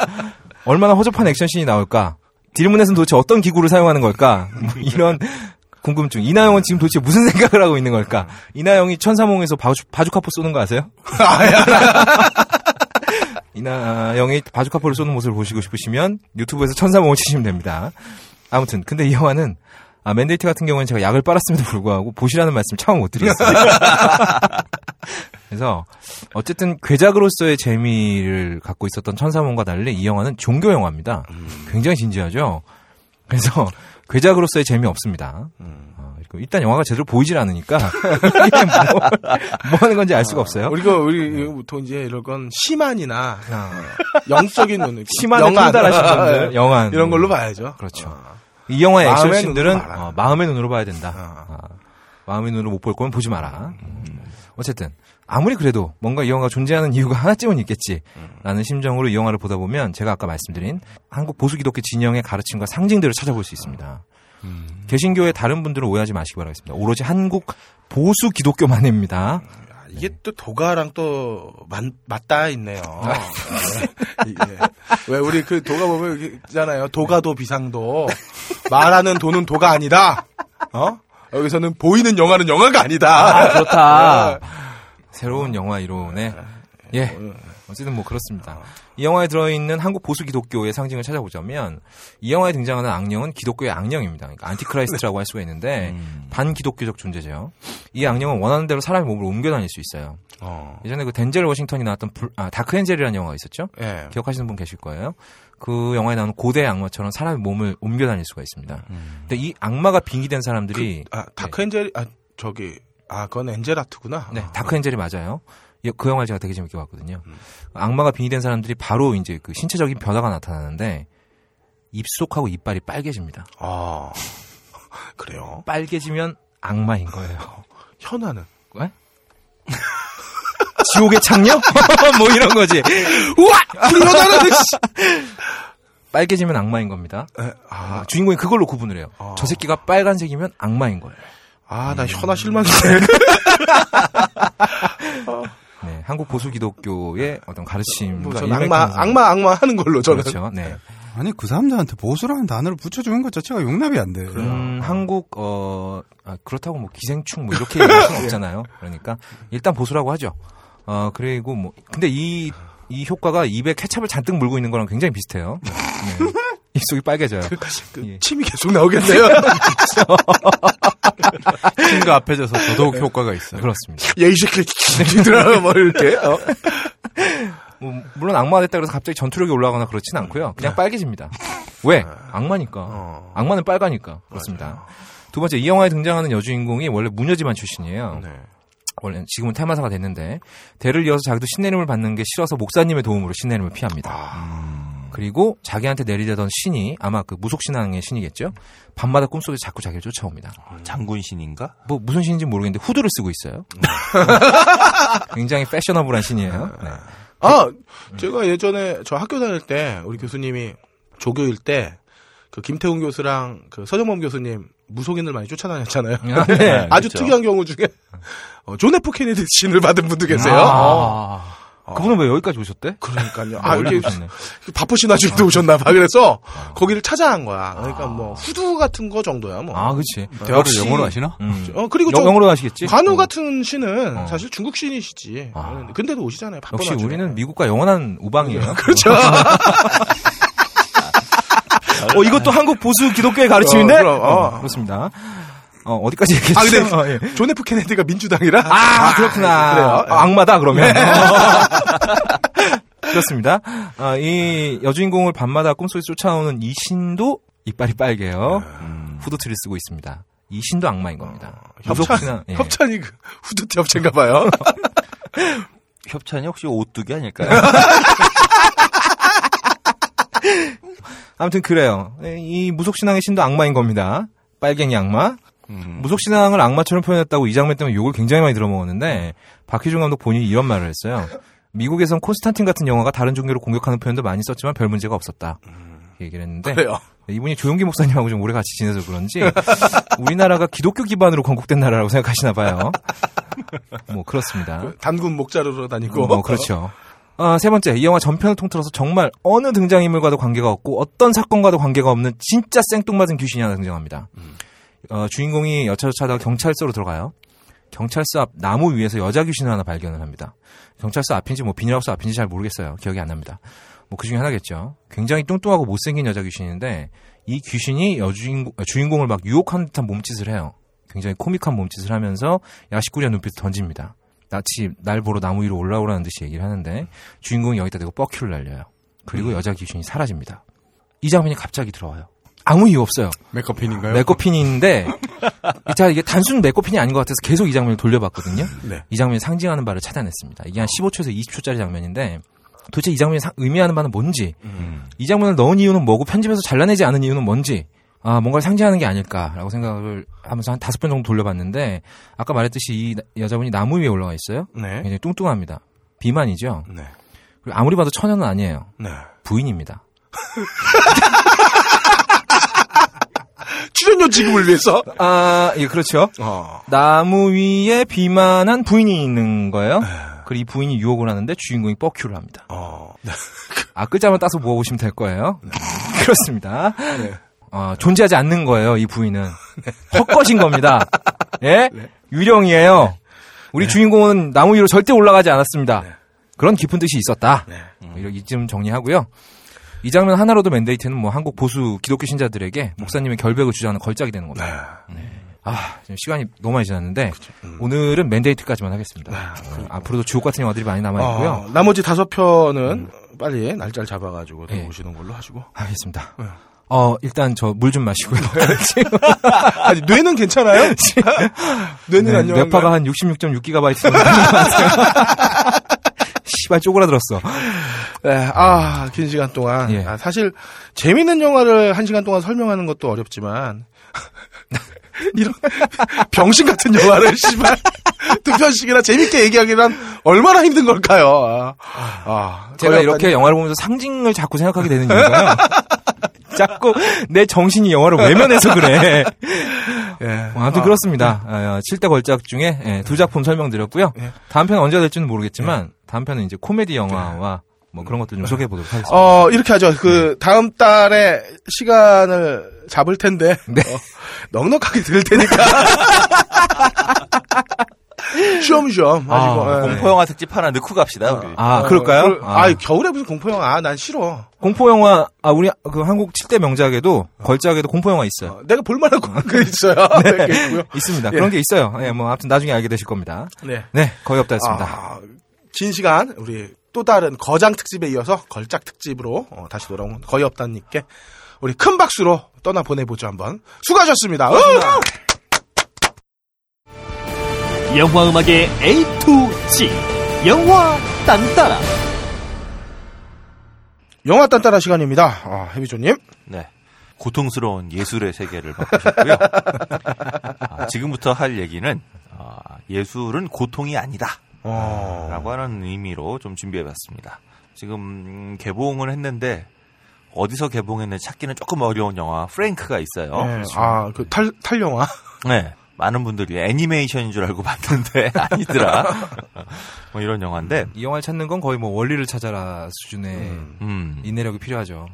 S5: 얼마나 허접한 액션씬이 나올까? 딜문에서는 도대체 어떤 기구를 사용하는 걸까? 뭐 이런 궁금증. 이나영은 지금 도대체 무슨 생각을 하고 있는 걸까? 이나영이 천사몽에서 바주, 바주카포 쏘는 거 아세요? [LAUGHS] 이나영이 바주카포를 쏘는 모습을 보시고 싶으시면 유튜브에서 천사몽을 치시면 됩니다. 아무튼 근데 이 영화는 아, 맨데이트 같은 경우는 제가 약을 빨았음에도 불구하고 보시라는 말씀 처음 못 드리겠어요. [LAUGHS] 그래서 어쨌든 괴작으로서의 재미를 갖고 있었던 천사몽과 달리 이 영화는 종교 영화입니다. 굉장히 진지하죠. 그래서 [LAUGHS] 괴작으로서의 재미 없습니다. 어, 그리고 일단 영화가 제대로 보이질 않으니까 [LAUGHS] 이게 뭐, 뭐 하는 건지 알 수가 없어요.
S2: 우리가 우리 보통 이제 이런 건 시만이나 영적인 눈, [LAUGHS] 영안.
S5: 통달하신 분들, 영안
S2: 이런 걸로 봐야죠.
S5: 그렇죠. 이 영화의
S2: 마음의
S5: 액션씬들은
S2: 눈으로 봐라.
S5: 어, 마음의 눈으로 봐야 된다. 아, 마음의 눈으로 못 볼 거면 보지 마라. 음. 어쨌든 아무리 그래도 뭔가 이 영화가 존재하는 이유가 [LAUGHS] 하나쯤은 있겠지라는 심정으로 이 영화를 보다 보면 제가 아까 말씀드린 한국 보수 기독교 진영의 가르침과 상징들을 찾아볼 수 있습니다. 개신교의 다른 분들은 오해하지 마시기 바라겠습니다. 오로지 한국 보수 기독교만입니다.
S2: 이게 또 도가랑 또 맞, 맞닿아 있네요. 네. 이게. 왜 우리 그 도가 보면 있잖아요. 도가도 비상도 말하는 도는 도가 아니다. 어? 여기서는 보이는 영화는 영화가 아니다.
S5: 아, 좋다. 새로운 영화 이론에 예. 어쨌든 뭐 그렇습니다. 이 영화에 들어있는 한국 보수 기독교의 상징을 찾아보자면 이 영화에 등장하는 악령은 기독교의 악령입니다. 그러니까 Antichrist라고 할 수가 있는데 반기독교적 존재죠. 이 악령은 원하는 대로 사람의 몸을 옮겨 다닐 수 있어요.
S2: 어.
S5: 예전에 그 덴젤 워싱턴이 나왔던 불- 아, 다크 엔젤이라는 영화가 있었죠.
S2: 예.
S5: 기억하시는 분 계실 거예요. 그 영화에 나오는 고대 악마처럼 사람의 몸을 옮겨 다닐 수가 있습니다. 근데 이 악마가 빙의된 사람들이
S2: 아, 다크 엔젤, 아, 저기, 아, 그건 엔젤 하트구나.
S5: 네, 다크 엔젤이 맞아요. 이- 그 영화를 제가 되게 재밌게 봤거든요. 악마가 빙의된 사람들이 바로 이제 그 신체적인 변화가 나타나는데 입속하고 이빨이 빨개집니다.
S2: 아, [LAUGHS] 그래요.
S5: 빨개지면 악마인 거예요. [LAUGHS]
S2: 현아는.
S5: 왜? [LAUGHS] 지옥의 창녀? 뭐 이런 거지.
S2: 우와! 현아는!
S5: 빨개지면 악마인 겁니다.
S2: 에, 아,
S5: 주인공이 그걸로 구분을 해요. 저 새끼가 빨간색이면 악마인 거예요.
S2: 아, 나 현아 실망이네. [LAUGHS]
S5: 네, 한국 보수 기독교의 어떤 가르침과 일맥
S2: 악마. 악마, 악마 하는 걸로 저는.
S5: 그렇죠. 네.
S3: 아니 그 사람들한테 보수라는 단어를 붙여주는 것 자체가 용납이 안 돼.
S5: 음, 한국 어 아, 그렇다고 뭐 기생충 뭐 이렇게 얘기할 수는 [LAUGHS] 없잖아요. 그러니까 일단 보수라고 하죠. 어 그리고 뭐 근데 이 이 효과가 입에 케찹을 잔뜩 물고 있는 거랑 굉장히 비슷해요. 네. [LAUGHS] 입속이 빨개져요.
S2: 그
S5: 예.
S2: 침이 계속 나오겠네요. [LAUGHS]
S3: 친구 앞에져서 더더욱 효과가 있어요.
S5: 그렇습니다.
S2: 예이 새끼, 들어, 뭐, 이렇게. 어? [LAUGHS]
S5: 뭐, 물론 악마가 됐다 그래서 갑자기 전투력이 올라가거나 그렇진 않고요. 그냥 빨개집니다. 왜? 악마니까.
S2: 어.
S5: 악마는 빨가니까. 그렇습니다. 두 번째, 이 영화에 등장하는 여주인공이 원래 무녀 집안 출신이에요.
S2: 네.
S5: 원래 지금은 테마사가 됐는데 대를 이어서 자기도 신내림을 받는 게 싫어서 목사님의 도움으로 신내림을 피합니다.
S2: 아.
S5: 그리고 자기한테 내리려던 신이 아마 그 무속신앙의 신이겠죠. 밤마다 꿈속에서 자꾸 자기를 쫓아옵니다.
S9: 장군 신인가?
S5: 뭐 무슨 신인지 모르겠는데 후드를 쓰고 있어요. [LAUGHS] 굉장히 패셔너블한 신이에요. 네.
S2: 아, 제가 예전에 저 학교 다닐 때 우리 교수님이 조교일 때 그 김태훈 교수랑 그 서정범 교수님 무속인들 많이 쫓아다녔잖아요.
S5: 아, [LAUGHS] 네.
S2: 아주
S9: 그렇죠.
S2: 특이한 경우 중에 어, 존 F 케네디 신을 받은 분도 계세요.
S5: 아, 그분은 왜 여기까지 오셨대?
S2: 그러니까요.
S5: 아,
S2: 아, 이게. 바쁘신 와중에도 오셨나 봐. 그래서 거기를 찾아간 거야. 그러니까 뭐 후드 같은 거 정도야 뭐.
S5: 아, 그렇지.
S3: 대화를 영어로 하시나?
S5: 음.
S2: 어 그리고
S5: 영-
S2: 저
S5: 영어로 하시겠지?
S2: 관우
S5: 어.
S2: 같은 신은
S5: 어.
S2: 사실 중국 신이시지.
S5: 아.
S2: 근데도 오시잖아요.
S5: 역시
S2: 와중에.
S5: 우리는 미국과 영원한 우방이에요. [LAUGHS]
S2: 그렇죠. [LAUGHS]
S5: 어, 이것도 한국 보수 기독교의 가르침인데?
S2: 어, 그럼, 어.
S5: 어, 그렇습니다. 어, 어디까지 얘기했죠?
S2: 아 근데
S5: 어, 예.
S2: 존 F 케네디가 민주당이라.
S5: 아, 그렇구나.
S2: 그래요.
S5: 아, 악마다, 그러면. [LAUGHS] 그렇습니다. 아, 이 여주인공을 밤마다 꿈속에 쫓아오는 이 신도 이빨이 빨개요. 후드티를 쓰고 있습니다. 이 신도 악마인 겁니다.
S2: 협찬,
S5: 무속신앙, 예.
S2: 협찬이 그 후드티 협찬가 봐요. [LAUGHS]
S9: 협찬이 혹시 오뚜기 아닐까요? [LAUGHS]
S5: 아무튼 그래요. 네, 이 무속신앙의 신도 악마인 겁니다. 빨갱이 악마.
S9: 음.
S5: 무속신앙을 악마처럼 표현했다고 이 장면 때문에 욕을 굉장히 많이 들어먹었는데 박희중 감독 본인이 이런 말을 했어요. 미국에선 콘스탄틴 같은 영화가 다른 종교를 공격하는 표현도 많이 썼지만 별 문제가 없었다. 이렇게 얘기를 했는데
S2: 그래요.
S5: 이분이 조용기 목사님하고 좀 오래 같이 지내서 그런지 우리나라가 기독교 기반으로 건국된 나라라고 생각하시나 봐요. 뭐 그렇습니다.
S2: 단군 목자루로 다니고.
S5: 뭐 그렇죠. 아, 세 번째, 이 영화 전편을 통틀어서 정말 어느 등장인물과도 관계가 없고 어떤 사건과도 관계가 없는 진짜 생뚱맞은 귀신이 하나 등장합니다. 어, 주인공이 여차저차하다가 경찰서로 들어가요. 경찰서 앞 나무 위에서 여자 귀신을 하나 발견을 합니다. 경찰서 앞인지 뭐 비닐하우스 앞인지 잘 모르겠어요. 기억이 안 납니다. 뭐 그 중에 하나겠죠. 굉장히 뚱뚱하고 못생긴 여자 귀신인데 이 귀신이 여주인공 주인공을 막 유혹하는 듯한 몸짓을 해요. 굉장히 코믹한 몸짓을 하면서 야식구리한 눈빛을 던집니다. 나치 날 보러 나무 위로 올라오라는 듯이 얘기를 하는데 주인공이 여기다 대고 뻑큐를 날려요. 그리고 여자 귀신이 사라집니다. 이 장면이 갑자기 들어와요. 아무 이유 없어요.
S3: 메커핀인가요?
S5: 메커핀인데 [LAUGHS] 자 이게 단순 메커핀이 아닌 것 같아서 계속 이 장면을 돌려봤거든요.
S2: 네.
S5: 이 장면이 상징하는 바를 찾아냈습니다. 이게 한 15초에서 20초짜리 장면인데 도대체 이 장면이 상- 의미하는 바는 뭔지 이 장면을 넣은 이유는 뭐고 편집에서 잘라내지 않은 이유는 뭔지 아 뭔가를 상징하는 게 아닐까라고 생각을 하면서 한 다섯 번 정도 돌려봤는데 아까 말했듯이 이 나- 여자분이 나무 위에 올라가 있어요.
S2: 네.
S5: 굉장히 뚱뚱합니다. 비만이죠.
S2: 네.
S5: 그리고 아무리 봐도 처녀는 아니에요.
S2: 네.
S5: 부인입니다. [LAUGHS]
S2: 출연료 지급을 위해서?
S5: 아, 예, 그렇죠.
S2: 어.
S5: 나무 위에 비만한 부인이 있는 거예요. 그리고 이 부인이 유혹을 하는데 주인공이 뻑큐를 합니다.
S2: 어. [LAUGHS]
S5: 아, 글자만 따서 모아보시면 될 거예요. [LAUGHS] 그렇습니다. 어, 존재하지 않는 거예요, 이 부인은. 헛것인 겁니다. 예? 유령이에요. 우리 주인공은 나무 위로 절대 올라가지 않았습니다. 그런 깊은 뜻이 있었다. 음, 이렇게 이쯤 정리하고요. 이 장면 하나로도 맨데이트는 뭐 한국 보수 기독교 신자들에게 목사님의 결백을 주장하는 걸작이 되는 겁니다. 네. 아, 지금 시간이 너무 많이 지났는데 오늘은 맨데이트까지만 하겠습니다. 어, 앞으로도 주옥 같은 영화들이 많이 남아 있고요.
S2: 어, 나머지 다섯 편은 빨리 날짜를 잡아가지고 또
S5: 예.
S2: 오시는 걸로 하시고.
S5: 알겠습니다. 어, 일단 저 물 좀 마시고요. [LAUGHS] [LAUGHS]
S2: 아니, 뇌는 괜찮아요? 뇌는
S5: 네,
S2: 안녕.
S5: 뇌파가 한 66.6GB [LAUGHS] 시발 쪼그라들었어.
S2: 네, 아, 긴 시간 동안.
S5: 예.
S2: 아, 사실, 재밌는 영화를 한 시간 동안 설명하는 것도 어렵지만, 이런 병신 같은 영화를, 씨발, [LAUGHS] 두 편씩이나 재밌게 얘기하기란 얼마나 힘든 걸까요? 아, 아,
S5: 제가 이렇게. 영화를 보면서 상징을 자꾸 생각하게 되는 이유가요. [LAUGHS] 자꾸 내 정신이 영화를 외면해서 그래. [LAUGHS]
S2: 예.
S5: 어, 아무튼 그렇습니다. 어, 7대 걸작 중에 예, 두 작품 설명드렸고요.
S2: 예.
S5: 다음 편은 언제가 될지는 모르겠지만 다음 편은 이제 코미디 영화와 뭐 그런 것들 좀 소개해 보도록 하겠습니다.
S2: 어, 이렇게 하죠. 그, 다음 달에 시간을 잡을 텐데,
S5: 네.
S2: 어, 넉넉하게 들 테니까. 쉬엄쉬엄 하시고.
S5: 아,
S2: 예.
S9: 공포영화 특집 하나 넣고 갑시다, 우리.
S5: 아, 그럴까요?
S2: 그, 아, 겨울에 무슨 공포영화. 아, 난 싫어.
S5: 공포 영화 아 우리 그 한국 7대 명작에도 걸작에도 공포 영화 있어요.
S2: 어, 내가 볼만한 거 있어요. [LAUGHS] 네. 몇개 있고요.
S5: 있습니다.
S2: 예.
S5: 그런 게 있어요. 예, 뭐 아무튼 나중에 알게 되실 겁니다.
S2: 네.
S5: 네, 거의 없다 했습니다.
S2: 아, 긴 시간, 우리 또 다른 거장 특집에 이어서 걸작 특집으로 어, 다시 돌아온 거의 없다님께 우리 큰 박수로 떠나 보내보죠, 한번. 수고하셨습니다. 으!
S1: 영화 음악의 A to Z 영화 딴따라
S2: 영화 딴따라 시간입니다. 아, 해비조님.
S9: 네. 고통스러운 예술의 세계를 바꾸셨고요. [LAUGHS] 아, 지금부터 할 얘기는 아, 예술은 고통이 아니다.
S2: 어.
S9: 라고 하는 의미로 좀 준비해봤습니다. 지금 음, 개봉을 했는데 어디서 개봉했는지 찾기는 조금 어려운 영화 프랭크가 있어요.
S2: 네, 아, 그 탈, 탈 영화.
S9: 네. 많은 분들이 애니메이션인 줄 알고 봤는데 [LAUGHS] 아니더라. [LAUGHS] 뭐 이런 영화인데
S5: 이 영화를 찾는 건 거의 뭐 원리를 찾아라 수준의
S9: 음.
S5: 인내력이 필요하죠.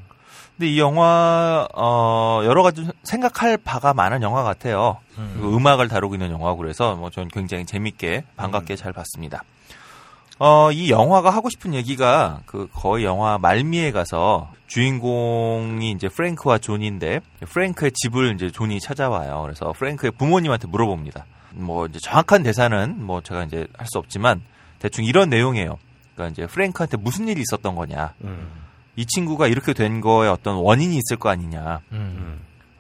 S9: 근데 이 영화 어 여러 가지 생각할 바가 많은 영화 같아요. 그 음악을 다루고 있는 영화고 그래서 뭐 저는 굉장히 재밌게 반갑게 잘 봤습니다. 어 이 영화가 하고 싶은 얘기가 그 거의 영화 말미에 가서 주인공이 이제 프랭크와 존인데 프랭크의 집을 이제 존이 찾아와요. 그래서 프랭크의 부모님한테 물어봅니다. 뭐 이제 정확한 대사는 뭐 제가 이제 할 수 없지만 대충 이런 내용이에요. 그러니까 이제 프랭크한테 무슨 일이 있었던 거냐. 이 친구가 이렇게 된 거에 어떤 원인이 있을 거 아니냐.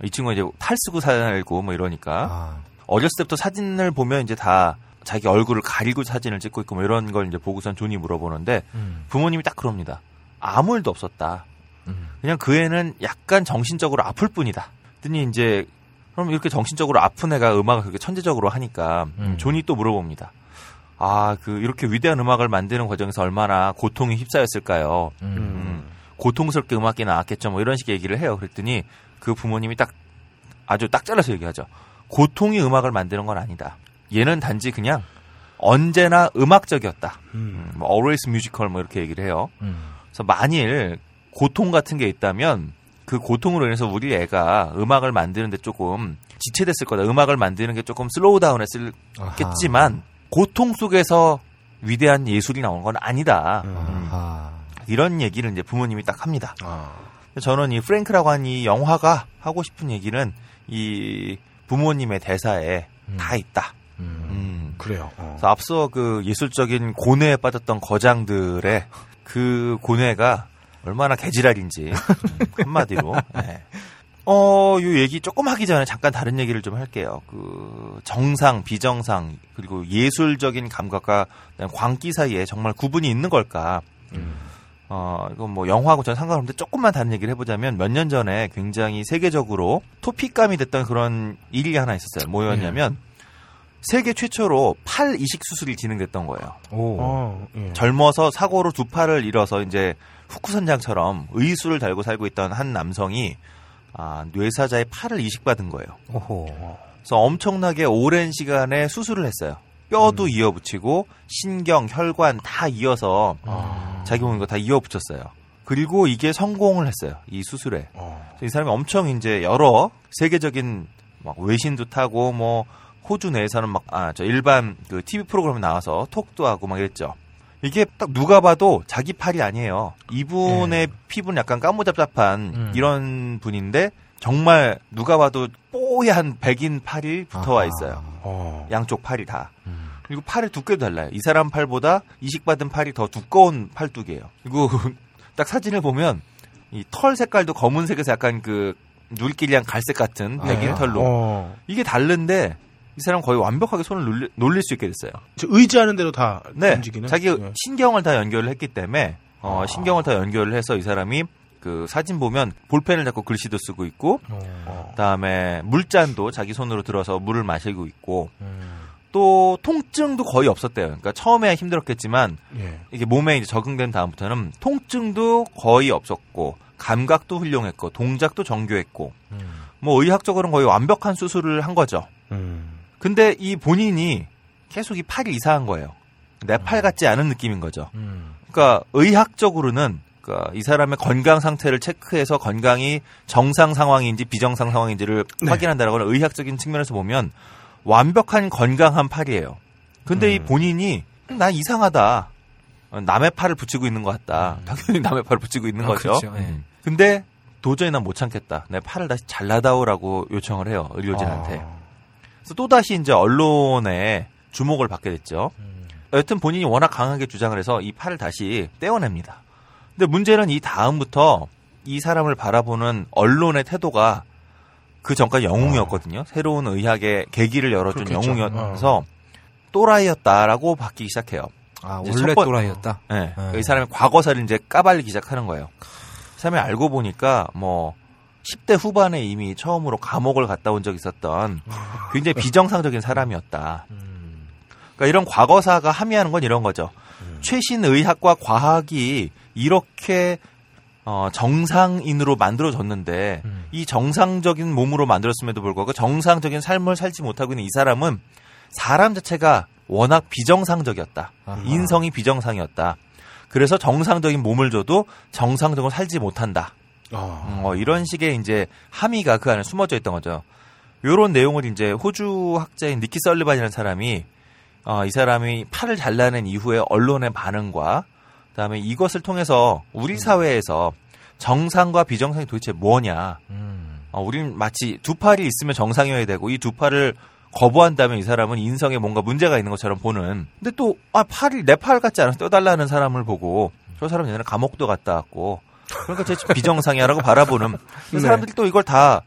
S9: 이 친구가 이제 탈 쓰고 살고 뭐 이러니까
S5: 아,
S9: 어렸을 때부터 사진을 보면 이제 다 자기 얼굴을 가리고 사진을 찍고 있고 뭐 이런 걸 이제 보고선 존이 물어보는데
S5: 음,
S9: 부모님이 딱 그럽니다. 아무 일도 없었다.
S5: 음.
S9: 그냥 그 애는 약간 정신적으로 아플 뿐이다. 그랬더니 이제 그럼 이렇게 정신적으로 아픈 애가 음악을 그렇게 천재적으로 하니까
S5: 음.
S9: 존이 또 물어봅니다. 아, 그 이렇게 위대한 음악을 만드는 과정에서 얼마나 고통이 휩싸였을까요?
S5: 음.
S9: 음, 고통스럽게 음악이 나왔겠죠. 뭐 이런 식의 얘기를 해요. 그랬더니 그 부모님이 딱 아주 딱 잘라서 얘기하죠. 고통이 음악을 만드는 건 아니다. 얘는 단지 그냥 언제나 음악적이었다.
S2: 음.
S9: 뭐 always musical 뭐 이렇게 얘기를 해요.
S5: 음.
S9: 그래서 만일 고통 같은 게 있다면 그 고통으로 인해서 우리 애가 음악을 만드는데 조금 지체됐을 거다. 음악을 만드는 게 조금 slow down했을겠지만 고통 속에서 위대한 예술이 나오는 건 아니다. 음.
S5: 아하.
S9: 이런 얘기를 이제 부모님이 딱 합니다.
S2: 아.
S9: 저는 이 프랭크라고 하는 이 영화가 하고 싶은 얘기는 이 부모님의 대사에 다 있다. 음.
S2: 그래요. 어.
S9: 그래서 앞서 그 예술적인 고뇌에 빠졌던 거장들의 그 고뇌가 얼마나 개지랄인지 음, 한마디로. 네. [LAUGHS] 어, 요 얘기 조금 하기 전에 잠깐 다른 얘기를 좀 할게요. 그 정상, 비정상 그리고 예술적인 감각과 광기 사이에 정말 구분이 있는 걸까? 어, 이건 뭐 영화하고 전 상관없는데 조금만 다른 얘기를 해보자면 몇 년 전에 굉장히 세계적으로 토픽감이 됐던 그런 일이 하나 있었어요. 뭐였냐면 세계 최초로 팔 이식 수술이 진행됐던 거예요.
S5: 오.
S2: 어, 예.
S9: 젊어서 사고로 두 팔을 잃어서 이제 후쿠선장처럼 의수를 달고 살고 있던 한 남성이 아, 뇌사자의 팔을 이식받은 거예요.
S5: 오호.
S9: 그래서 엄청나게 오랜 시간에 수술을 했어요. 뼈도 이어붙이고 신경, 혈관 다 이어서 자기 몸인 거다 이어붙였어요. 그리고 이게 성공을 했어요. 이 수술에.
S2: 어.
S9: 그래서 이 사람이 엄청 이제 여러 세계적인 막 외신도 타고 뭐 호주 내에서는 막 아 저 일반 그 TV 프로그램에 나와서 톡도 하고 막 이랬죠. 이게 딱 누가 봐도 자기 팔이 아니에요. 이분의 피부는 약간 까무잡잡한
S5: 음.
S9: 이런 분인데 정말 누가 봐도 뽀얀 백인 팔이 붙어와. 있어요.
S2: 어.
S9: 양쪽 팔이 다.
S5: 음.
S9: 그리고 팔의 두께도 달라요. 이 사람 팔보다 이식받은 팔이 더 두꺼운 팔뚝이에요. 그리고 [LAUGHS] 딱 사진을 보면 이 털 색깔도 검은색에서 약간 그 누리끼리한 갈색 같은 백인
S5: 아.
S9: 털로
S2: 어.
S9: 이게 다른데 이 사람 거의 완벽하게 손을 놀리, 놀릴 수 있게 됐어요.
S2: 저 의지하는 대로 다
S9: 네,
S2: 움직이는.
S9: 자기
S2: 예.
S9: 신경을 다 연결을 했기 때문에 어, 신경을 다 연결을 해서 이 사람이 그 사진 보면 볼펜을 잡고 글씨도 쓰고 있고
S2: 어.
S9: 그다음에 물잔도 자기 손으로 들어서 물을 마시고 있고
S5: 음.
S9: 또 통증도 거의 없었대요. 그러니까 처음에 힘들었겠지만
S2: 예.
S9: 이게 몸에 이제 적응된 다음부터는 통증도 거의 없었고 감각도 훌륭했고 동작도 정교했고
S5: 음.
S9: 뭐 의학적으로는 거의 완벽한 수술을 한 거죠.
S2: 음.
S9: 근데 이 본인이 계속 이 팔이 이상한 거예요. 내 팔 같지 않은 느낌인 거죠.
S5: 음.
S9: 그러니까 의학적으로는 그러니까 이 사람의 건강 상태를 체크해서 건강이 정상 상황인지 비정상 상황인지를
S2: 네.
S9: 확인한다라고 하는 의학적인 측면에서 보면 완벽한 건강한 팔이에요. 근데 이
S2: 음.
S9: 본인이 난 이상하다. 어, 남의 팔을 붙이고 있는 것 같다. 당연히 남의 팔을 붙이고 있는
S5: 아,
S9: 거죠.
S5: 그렇죠. 예.
S9: 음. 근데 도저히 난 못 참겠다. 내 팔을 다시 잘라다오라고 요청을 해요. 의료진한테.
S2: 아.
S9: 그래서 또다시 이제 언론에 주목을 받게 됐죠.
S5: 음.
S9: 여튼 본인이 워낙 강하게 주장을 해서 이 팔을 다시 떼어냅니다. 근데 문제는 이 다음부터 이 사람을 바라보는 언론의 태도가 그 전까지 영웅이었거든요. 새로운 의학의 계기를 열어준
S2: 그렇겠죠.
S9: 영웅이어서 또라이였다라고 바뀌기 시작해요.
S5: 아, 원래
S9: 첫 번-
S5: 또라이였다.
S9: 네.
S5: 네.
S9: 이 사람의 과거사를 이제 까발리기 시작하는 거예요. 이 사람이 알고 보니까 뭐 10대 후반에 이미 처음으로 감옥을 갔다 온 적이 있었던 굉장히 비정상적인 사람이었다.
S5: 음.
S9: 그러니까 이런 과거사가 함의하는 건 이런 거죠. 최신 의학과 과학이 이렇게 어, 정상인으로 만들어졌는데
S5: 음.
S9: 이 정상적인 몸으로 만들었음에도 불구하고 정상적인 삶을 살지 못하고 있는 이 사람은 사람 자체가 워낙 비정상적이었다.
S5: 아하.
S9: 인성이 비정상이었다. 그래서 정상적인 몸을 줘도 정상적으로 살지 못한다.
S2: 아.
S9: 음, 어, 이런 식의 이제 함의가 그 안에 숨어져 있던 거죠. 요런 내용을 이제 호주 학자인 니키 설리반이라는 사람이 어, 이 사람이 팔을 잘라낸 이후에 언론의 반응과 그다음에 이것을 통해서 우리 사회에서 정상과 비정상이 도대체 뭐냐?
S5: 음.
S9: 어, 우린 마치 두 팔이 있으면 정상이어야 되고 이 두 팔을 거부한다면 이 사람은 인성에 뭔가 문제가 있는 것처럼 보는. 근데 또 아, 팔이 내 팔 같지 않아서 떼달라는 사람을 보고 저 사람 옛날에 감옥도 갔다 왔고 그러니까 제 비정상이야라고 바라보는 그
S2: 네.
S9: 사람들이 또 이걸 다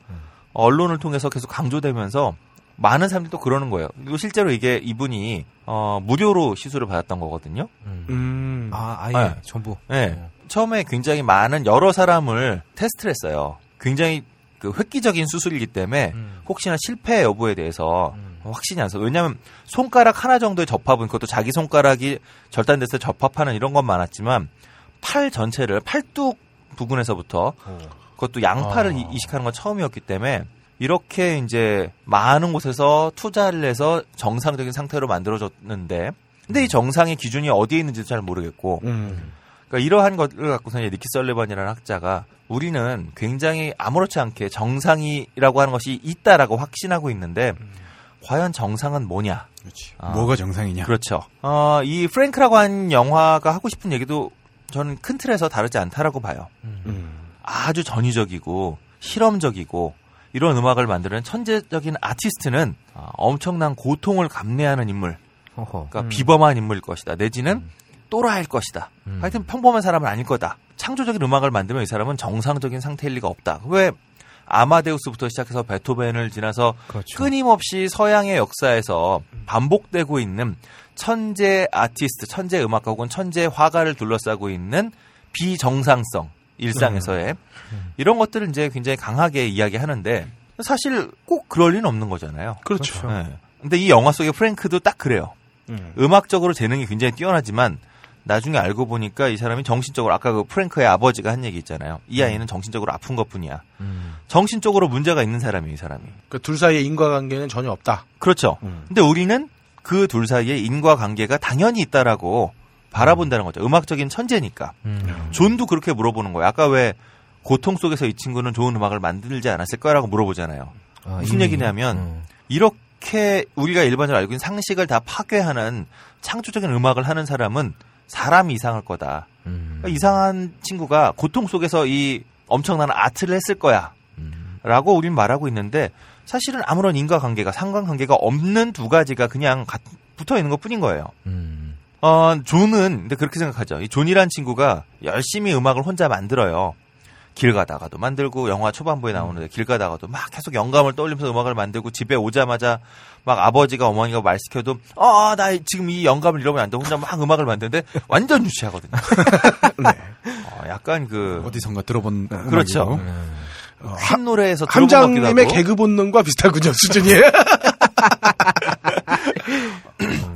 S9: 언론을 통해서 계속 강조되면서 많은 사람들이 또 그러는 거예요. 그리고 실제로 이게 이분이 어, 무료로 시술을 받았던 거거든요.
S5: 음.
S2: 음.
S5: 아, 아예
S9: 네.
S5: 전부.
S9: 네. 처음에 굉장히 많은 여러 사람을 테스트를 했어요. 굉장히 그 획기적인 수술이기 때문에
S5: 음.
S9: 혹시나 실패 여부에 대해서
S5: 음.
S9: 확신이 안 서. 왜냐하면 손가락 하나 정도의 접합은 그것도 자기 손가락이 절단돼서 접합하는 이런 건 많았지만 팔 전체를 팔뚝 부분에서부터 그것도 양팔을
S2: 아.
S9: 이- 이식하는 건 처음이었기 때문에 이렇게 이제 많은 곳에서 투자를 해서 정상적인 상태로 만들어졌는데 근데 이 정상의 기준이 어디에 있는지도 잘 모르겠고
S2: 음.
S9: 그러니까 이러한 것을 갖고서 이제 니키 설리번이라는 학자가 우리는 굉장히 아무렇지 않게 정상이라고 하는 것이 있다라고 확신하고 있는데 과연 정상은 뭐냐?
S3: 그렇지.
S9: 아.
S3: 뭐가 정상이냐?
S9: 그렇죠. 어, 이 프랭크라고 한 영화가 하고 싶은 얘기도 저는 큰 틀에서 다르지 않다라고 봐요.
S2: 음.
S9: 아주 전위적이고 실험적이고 이런 음악을 만드는 천재적인 아티스트는 아, 엄청난 고통을 감내하는 인물. 그러니까 비범한 인물일 것이다. 내지는 또라이일 것이다. 하여튼 평범한 사람은 아닐 거다. 창조적인 음악을 만들면 이 사람은 정상적인 상태일 리가 없다. 왜 아마데우스부터 시작해서 베토벤을 지나서
S5: 그렇죠.
S9: 끊임없이 서양의 역사에서 반복되고 있는 천재 아티스트, 천재 음악가 혹은 천재 화가를 둘러싸고 있는 비정상성 일상에서의 이런 것들을 이제 굉장히 강하게 이야기하는데 사실 꼭 그럴 리는 없는 거잖아요.
S2: 그렇죠.
S9: 네. 근데 이 영화 속의 프랭크도 딱 그래요.
S2: 음.
S9: 음악적으로 재능이 굉장히 뛰어나지만 나중에 알고 보니까 이 사람이 정신적으로 아까 그 프랭크의 아버지가 한 얘기 있잖아요. 이 아이는 정신적으로 아픈 것뿐이야. 정신적으로 문제가 있는 사람이에요, 이 사람이.
S2: 그 둘 사이의 인과관계는 전혀 없다.
S9: 그렇죠.
S2: 음.
S9: 근데 우리는 그 둘 사이에 인과관계가 당연히 있다라고 바라본다는 거죠. 음악적인 천재니까.
S5: 음.
S9: 존도 그렇게 물어보는 거예요. 아까 왜 고통 속에서 이 친구는 좋은 음악을 만들지 않았을까라고 물어보잖아요.
S5: 아,
S9: 무슨 얘기냐면
S5: 음.
S9: 이렇게 우리가 일반적으로 알고 있는 상식을 다 파괴하는 창조적인 음악을 하는 사람은 사람이 이상할 거다.
S5: 음.
S9: 그러니까 이상한 친구가 고통 속에서 이 엄청난 아트를 했을 거야.
S5: 음.
S9: 라고 우린 말하고 있는데 사실은 아무런 인과관계가 상관관계가 없는 두 가지가 그냥 가- 붙어 있는 것 뿐인 거예요.
S5: 음.
S9: 어, 존은 근데 그렇게 생각하죠. 이 존이란 친구가 열심히 음악을 혼자 만들어요. 길 가다가도 만들고 영화 초반부에 나오는데 길 가다가도 막 계속 영감을 떠올리면서 음악을 만들고 집에 오자마자 막 아버지가 어머니가 말 시켜도 어, 나 지금 이 영감을 잃어버리면 안 돼. 혼자 막 음악을 만드는데 완전 유치하거든요. [LAUGHS] 어, 약간 그
S3: 어디선가 들어본
S9: 그렇죠.
S3: 음악이고.
S9: 어, 한 노래에서
S2: 함장님의. 개그 본능과 비슷하군요, 수준이에요. [LAUGHS]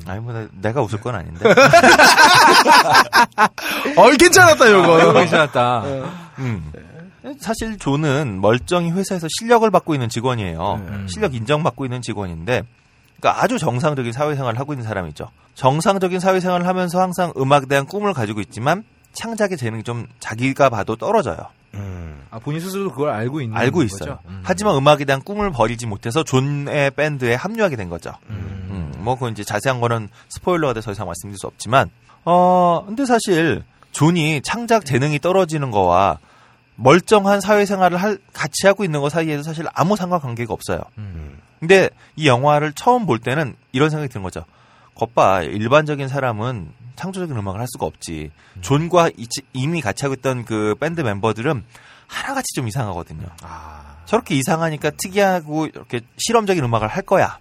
S9: 아니 뭐 나- 내가 웃을 건 아닌데.
S2: 어이, 괜찮았다,
S5: 어,
S2: 요거.
S5: 괜찮았다.
S9: 음. 사실 존은 멀쩡히 회사에서 실력을 받고 있는 직원이에요.
S5: 음.
S9: 실력 인정받고 있는 직원인데, 그러니까 아주 정상적인 사회생활을 하고 있는 사람이죠. 정상적인 사회생활을 하면서 항상 음악에 대한 꿈을 가지고 있지만 창작의 재능이 좀 자기가 봐도 떨어져요.
S2: 음.
S5: 아, 본인 스스로도 그걸 알고 있는
S9: 알고
S5: 거죠?
S9: 있어요.
S5: 음.
S9: 하지만 음악에 대한 꿈을 버리지 못해서 존의 밴드에 합류하게 된 거죠.
S5: 음.
S9: 음, 뭐, 그건 이제 자세한 거는 스포일러가 돼서 이상 말씀드릴 수 없지만, 어, 근데 사실, 존이 창작 재능이 떨어지는 거와 멀쩡한 사회생활을 할, 같이 하고 있는 거 사이에도 사실 아무 상관관계가 없어요.
S5: 음.
S9: 근데 이 영화를 처음 볼 때는 이런 생각이 드는 거죠. 겉봐, 일반적인 사람은 창조적인 음악을 할 수가 없지. 존과 이- 이미 같이 하고 있던 그 밴드 멤버들은 하나같이 좀 이상하거든요. 저렇게 이상하니까 특이하고 이렇게 실험적인 음악을 할 거야.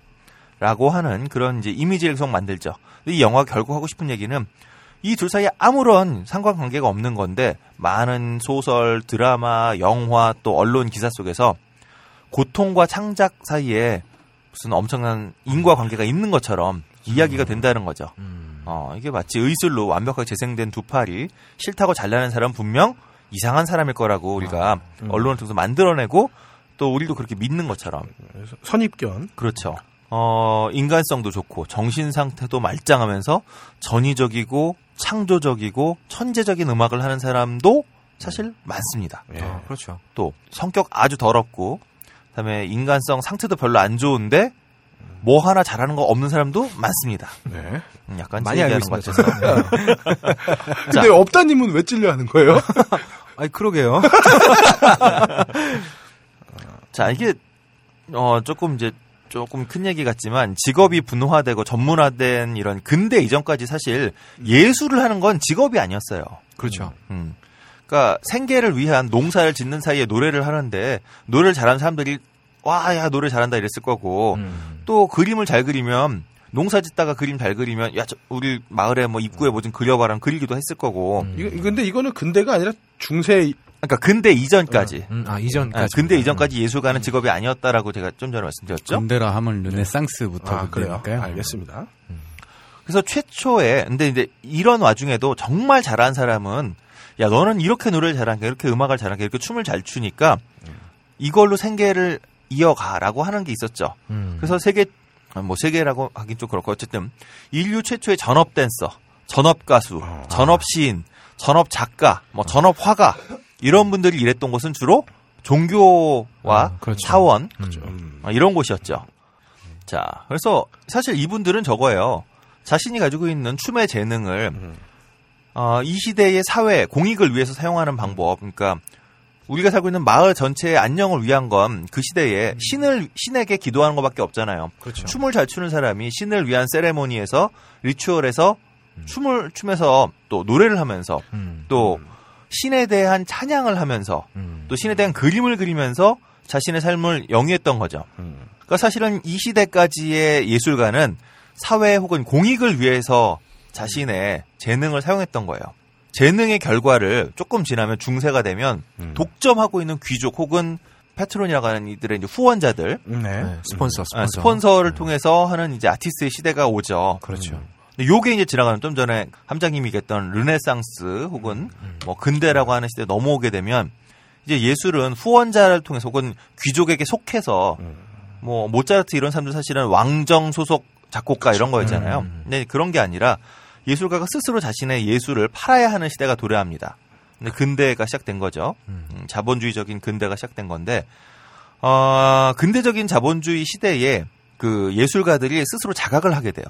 S9: 라고 하는 그런 이제 이미지를 계속 만들죠. 이 영화가 결국 하고 싶은 얘기는 이 둘 사이에 아무런 상관관계가 없는 건데 많은 소설, 드라마, 영화 또 언론 기사 속에서 고통과 창작 사이에 무슨 엄청난 인과 관계가 있는 것처럼 이야기가 된다는 거죠.
S5: 음.
S9: 어, 이게 마치 의술로 완벽하게 재생된 두 팔이 싫다고 잘나는 사람 은 분명 이상한 사람일 거라고 우리가 언론을 통해서 만들어내고 또 우리도 그렇게 믿는 것처럼
S2: 선입견.
S9: 그렇죠. 어, 인간성도 좋고 정신 상태도 말짱하면서 전위적이고 창조적이고 천재적인 음악을 하는 사람도 사실 많습니다.
S2: 예.
S5: 아, 그렇죠.
S9: 또 성격 아주 더럽고 그다음에 인간성 상태도 별로 안 좋은데 뭐 하나 잘하는 거 없는 사람도 많습니다.
S2: 네.
S9: 음, 약간
S5: 많이 알고
S9: 얘기하는 것
S5: 있습니다.
S9: 같아서. [LAUGHS]
S2: 근데 업다님은 왜 찔려 하는 거예요? [LAUGHS]
S5: 아니, 그러게요. [LAUGHS]
S9: 자, 이게 어 조금 이제 조금 큰 얘기 같지만 직업이 분화되고 전문화된 이런 근대 이전까지 사실 예술을 하는 건 직업이 아니었어요.
S5: 그렇죠.
S9: 음. 그러니까 생계를 위한 농사를 짓는 사이에 노래를 하는데 노래를 잘하는 사람들이 와, 야, 노래 잘한다 이랬을 거고
S5: 음.
S9: 또 그림을 잘 그리면 농사 짓다가 그림 잘 그리면 야, 저 우리 마을에 뭐 입구에 뭐 좀 그려봐라 그리기도 했을 거고.
S5: 음.
S2: 이거, 근데 이거는 근대가 아니라 중세
S9: 그러니까 근대 이전까지.
S5: 음, 아, 이전까지.
S9: 아, 근대 이전까지 예술가는 직업이 아니었다라고 제가 좀 전에 말씀드렸죠.
S3: 근대라 하면 르네상스부터
S2: 아, 그래요.
S3: 그러니까요.
S2: 알겠습니다.
S9: 그래서 최초에 근데 이제 이런 와중에도 정말 잘하는 사람은 야 너는 이렇게 노래를 잘하니까 이렇게 음악을 잘하니까 이렇게 춤을 잘 추니까 이걸로 생계를 이어가라고 하는 게 있었죠.
S2: 음.
S9: 그래서 세계 아, 뭐 세계라고 하긴 좀 그렇고 어쨌든 인류 최초의 전업 댄서, 전업 가수,
S2: 아.
S9: 전업 시인, 전업 작가, 뭐 전업 화가 이런 분들이 일했던 곳은 주로 종교와
S5: 아, 그렇죠.
S9: 사원
S2: 음.
S9: 아, 이런 곳이었죠. 자, 그래서 사실 이분들은 저거예요. 자신이 가지고 있는 춤의 재능을
S2: 음.
S9: 어, 이 시대의 사회 공익을 위해서 사용하는 방법. 그러니까 우리가 살고 있는 마을 전체의 안녕을 위한 건 그 시대에 신을 신에게 기도하는 것밖에 없잖아요.
S2: 그렇죠.
S9: 춤을 잘 추는 사람이 신을 위한 세레모니에서 리추얼에서 춤을 추면서 또 노래를 하면서
S2: 음.
S9: 또 신에 대한 찬양을 하면서
S2: 음.
S9: 또 신에 대한 그림을 그리면서 자신의 삶을 영위했던 거죠.
S2: 음.
S9: 그러니까 사실은 이 시대까지의 예술가는 사회 혹은 공익을 위해서 자신의 재능을 사용했던 거예요. 재능의 결과를 조금 지나면 중세가 되면
S2: 음.
S9: 독점하고 있는 귀족 혹은 patron이라고 하는 이들의 이제 후원자들
S2: 네.
S5: 네, 스폰서,
S9: 아,
S5: 스폰서.
S9: 스폰서를 통해서 하는 이제 아티스트의 시대가 오죠.
S2: 그렇죠.
S9: 요게 이제 지나가면 좀 전에 함장님이 얘기했던 르네상스 혹은 뭐 근대라고 하는 시대에 넘어오게 되면 이제 예술은 후원자를 통해서 혹은 귀족에게 속해서 뭐 모차르트 이런 사람들 사실은 왕정 소속 작곡가 이런 거였잖아요. 근데 그런 게 아니라 예술가가 스스로 자신의 예술을 팔아야 하는 시대가 도래합니다. 근데 근대가 시작된 거죠. 음, 자본주의적인 근대가 시작된 건데 어, 근대적인 자본주의 시대에 그 예술가들이 스스로 자각을 하게 돼요.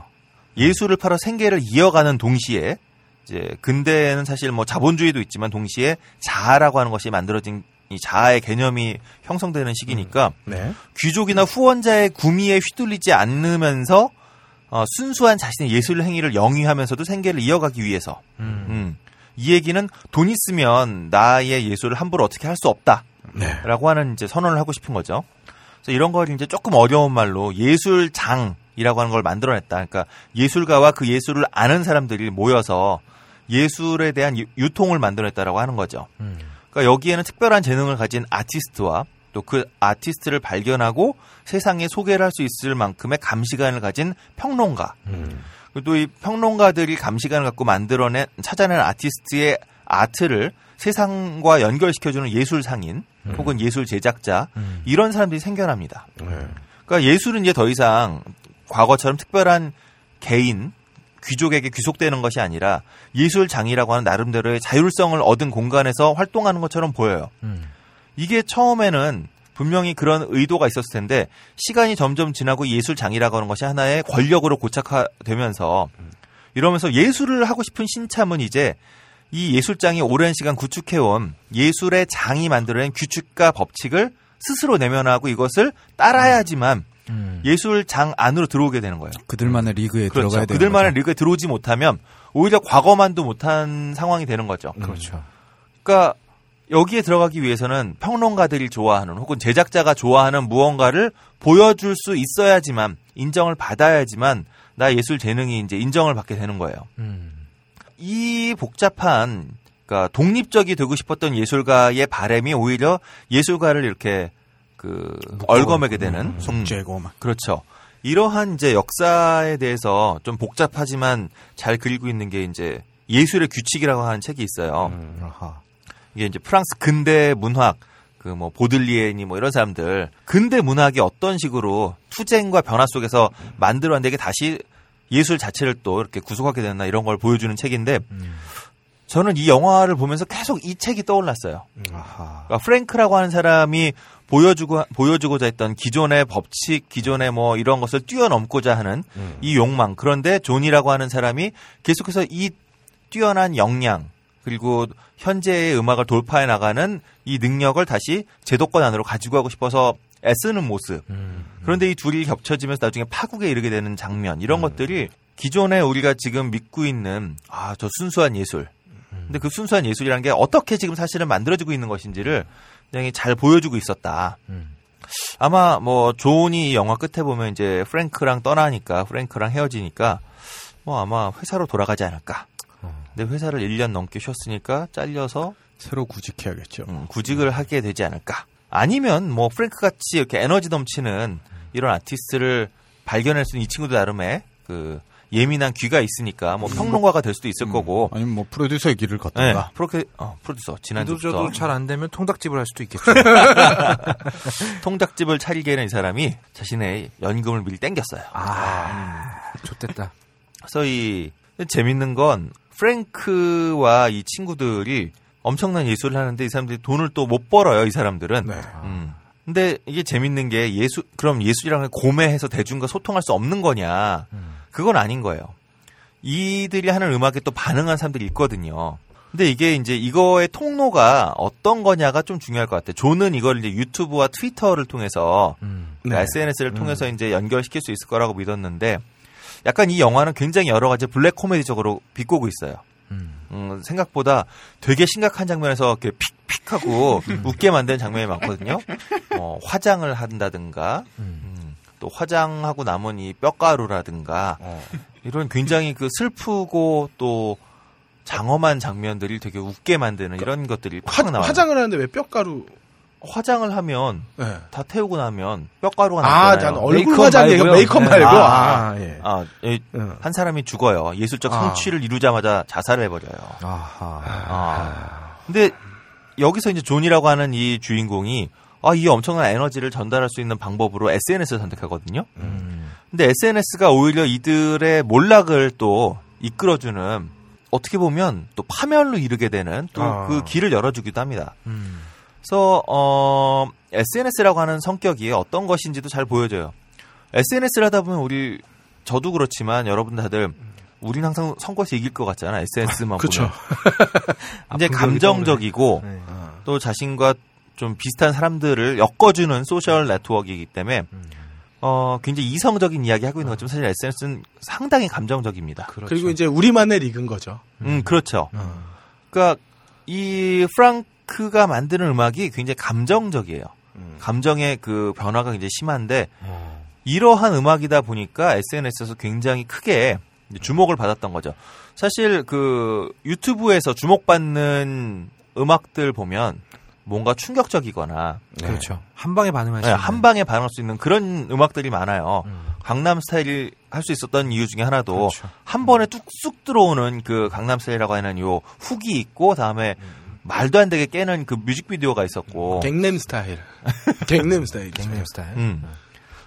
S9: 예술을 팔아 생계를 이어가는 동시에 이제 근대에는 사실 뭐 자본주의도 있지만 동시에 자아라고 하는 것이 만들어진 이 자아의 개념이 형성되는 시기니까
S2: 네.
S9: 귀족이나 후원자의 구미에 휘둘리지 않으면서 어, 순수한 자신의 예술 행위를 영위하면서도 생계를 이어가기 위해서 음. 이 얘기는 돈 있으면 나의 예술을 함부로 어떻게 할 수 없다.
S2: 네.
S9: 라고 하는 이제 선언을 하고 싶은 거죠. 그래서 이런 걸 이제 조금 어려운 말로 예술장 이라고 하는 걸 만들어냈다. 그러니까 예술가와 그 예술을 아는 사람들이 모여서 예술에 대한 유- 유통을 만들어냈다라고 하는 거죠. 그러니까 여기에는 특별한 재능을 가진 아티스트와 또 그 아티스트를 발견하고 세상에 소개를 할 수 있을 만큼의 감시관을 가진 평론가. 그리고 또이 평론가들이 감시관을 갖고 만들어낸 찾아낸 아티스트의 아트를 세상과 연결시켜주는 예술 상인 혹은 예술 제작자 이런 사람들이 생겨납니다.
S2: 네.
S9: 그러니까 예술은 이제 더 이상 과거처럼 특별한 개인 귀족에게 귀속되는 것이 아니라 예술장이라고 하는 나름대로의 자율성을 얻은 공간에서 활동하는 것처럼 보여요. 이게 처음에는 분명히 그런 의도가 있었을 텐데 시간이 점점 지나고 예술장이라고 하는 것이 하나의 권력으로 고착화되면서 이러면서 예술을 하고 싶은 신참은 이제 이 예술장이 오랜 시간 구축해온 예술의 장이 만들어낸 규칙과 법칙을 스스로 내면하고 이것을 따라야지만 예술장 안으로 들어오게 되는 거예요.
S3: 그들만의 리그에
S9: 그렇죠.
S3: 들어가야 되는
S9: 그들만의
S3: 거죠.
S9: 리그에 들어오지 못하면 오히려 과거만도 못한 상황이 되는 거죠.
S5: 그렇죠.
S9: 그러니까 여기에 들어가기 위해서는 평론가들이 좋아하는 혹은 제작자가 좋아하는 무언가를 보여줄 수 있어야지만 인정을 받아야지만 나 예술 재능이 이제 인정을 받게 되는 거예요. 이 복잡한 그러니까 독립적이 되고 싶었던 예술가의 바램이 오히려 예술가를 이렇게 그 얼거매게 되는 음.
S3: 속죄고 막.
S9: 그렇죠. 이러한 이제 역사에 대해서 좀 복잡하지만 잘 그리고 있는 게 이제 예술의 규칙이라고 하는 책이 있어요.
S2: 아하.
S9: 이게 이제 프랑스 근대 문학 그 뭐 보들리에니 뭐 이런 사람들 근대 문학이 어떤 식으로 투쟁과 변화 속에서 만들어낸 게 다시 예술 자체를 또 이렇게 구속하게 됐나 이런 걸 보여주는 책인데 저는 이 영화를 보면서 계속 이 책이 떠올랐어요. 그러니까 프랭크라고 하는 사람이 보여주고 보여주고자 했던 기존의 법칙, 기존의 뭐 이런 것을 뛰어넘고자 하는 이 욕망. 그런데 존이라고 하는 사람이 계속해서 이 뛰어난 역량 그리고 현재의 음악을 돌파해 나가는 이 능력을 다시 제도권 안으로 가지고 가고 싶어서 애쓰는 모습. 그런데 이 둘이 겹쳐지면서 나중에 파국에 이르게 되는 장면 이런 것들이 기존에 우리가 지금 믿고 있는 아 저 순수한 예술. 근데 그 순수한 예술이라는 게 어떻게 지금 사실은 만들어지고 있는 것인지를 굉장히 잘 보여주고 있었다. 아마 뭐 조은이 이 영화 끝에 보면 이제 프랭크랑 떠나니까 프랭크랑 헤어지니까 뭐 아마 회사로 돌아가지 않을까. 근데 회사를 1년 넘게 쉬었으니까 잘려서
S3: 새로 구직해야겠죠.
S9: 음, 구직을 하게 되지 않을까. 아니면 뭐 프랭크 같이 이렇게 에너지 넘치는 이런 아티스트를 발견할 수 있는 이 친구들 나름의 그 예민한 귀가 있으니까 뭐 평론가가 될 수도 있을 거고.
S3: 아니면 뭐 프로듀서의 길을
S9: 네,
S3: 걷던가.
S9: 프로케, 어, 프로듀서 지난주부터
S5: 잘 안 되면 통닭집을 할 수도 있겠죠. [LAUGHS]
S9: 통닭집을 차리게는 이 사람이 자신의 연금을 미리 땡겼어요.
S5: 아, 좋됐다.
S9: 그래서 이 재밌는 건 프랭크와 이 친구들이 엄청난 예술을 하는데 이 사람들이 돈을 또 못 벌어요. 이 사람들은.
S2: 네.
S9: 음. 근데 이게 재밌는 게 예술 그럼 예술이라는 걸 고매해서 대중과 소통할 수 없는 거냐? 그건 아닌 거예요. 이들이 하는 음악에 또 반응한 사람들이 있거든요. 근데 이게 이제 이거의 통로가 어떤 거냐가 좀 중요할 것 같아요. 존은 이걸 이제 유튜브와 트위터를 통해서
S2: 네.
S9: SNS를 통해서 이제 연결시킬 수 있을 거라고 믿었는데 약간 이 영화는 굉장히 여러 가지 블랙 코미디적으로 비꼬고 있어요. 음, 생각보다 되게 심각한 장면에서 이렇게 픽픽하고 [LAUGHS] 웃게 만드는 장면이 많거든요. 어, 화장을 한다든가, 음, 또 화장하고 남은 이 뼈가루라든가, 이런 굉장히 그 슬프고 또 장엄한 장면들이 되게 웃게 만드는 이런 것들이
S2: 화,
S9: 팍 나와요.
S2: 화장을 하는데 왜 뼈가루?
S9: 화장을 하면
S2: 네.
S9: 다 태우고 나면 뼈가루가
S2: 아,
S9: 나잖아요.
S2: 난 얼굴 화장 얘기. 메이크업
S5: 네.
S2: 말고.
S9: 아,
S2: 아, 예.
S9: 아, 예,
S2: 응.
S9: 한 사람이 죽어요. 예술적
S2: 아.
S9: 성취를 이루자마자 자살을 해버려요.
S5: 아하.
S9: 아. 근데 여기서 이제 존이라고 하는 이 주인공이 아, 이 엄청난 에너지를 전달할 수 있는 방법으로 SNS를 선택하거든요. 근데 SNS가 오히려 이들의 몰락을 또 이끌어주는 어떻게 보면 또 파멸로 이르게 되는 또
S2: 아.
S9: 그 길을 열어주기도 합니다. 그래서 어, SNS라고 하는 성격이 어떤 것인지도 잘 보여줘요. SNS를 하다 보면 우리 저도 그렇지만 여러분 다들 우린 항상 선거에서 이길 것 같잖아. SNS만 [LAUGHS]
S2: 그쵸.
S9: 보면. [LAUGHS] 이제 감정적이고
S5: 네.
S9: 또 자신과 좀 비슷한 사람들을 엮어주는 소셜 네트워크이기 때문에 어 굉장히 이성적인 이야기 하고 있는 것처럼 사실 SNS는 상당히 감정적입니다.
S2: 그리고 이제 우리만의 리그인 거죠.
S9: 음 그렇죠. 그러니까 이 프랑크가 만드는 음악이 굉장히 감정적이에요. 감정의 그 변화가 굉장히 심한데 이러한 음악이다 보니까 SNS에서 굉장히 크게 주목을 받았던 거죠. 사실 그 유튜브에서 주목받는 음악들 보면 뭔가 충격적이거나
S5: 그렇죠. 한 방에 반응할 수
S9: 네,
S5: 있는.
S9: 한 방에 반할 수 있는 그런 음악들이 많아요.
S5: 음.
S9: 강남 스타일이 할수 있었던 이유 중에 하나도
S5: 그렇죠.
S9: 한 번에 뚝쑥 들어오는 그 강남 스타일이라고 하는 요 훅이 있고 다음에
S5: 음.
S9: 말도 안 되게 깨는 그 뮤직비디오가 있었고
S2: 갱냄 스타일. [LAUGHS] 갱냄 스타일.
S5: 갱남 스타일.
S9: 음.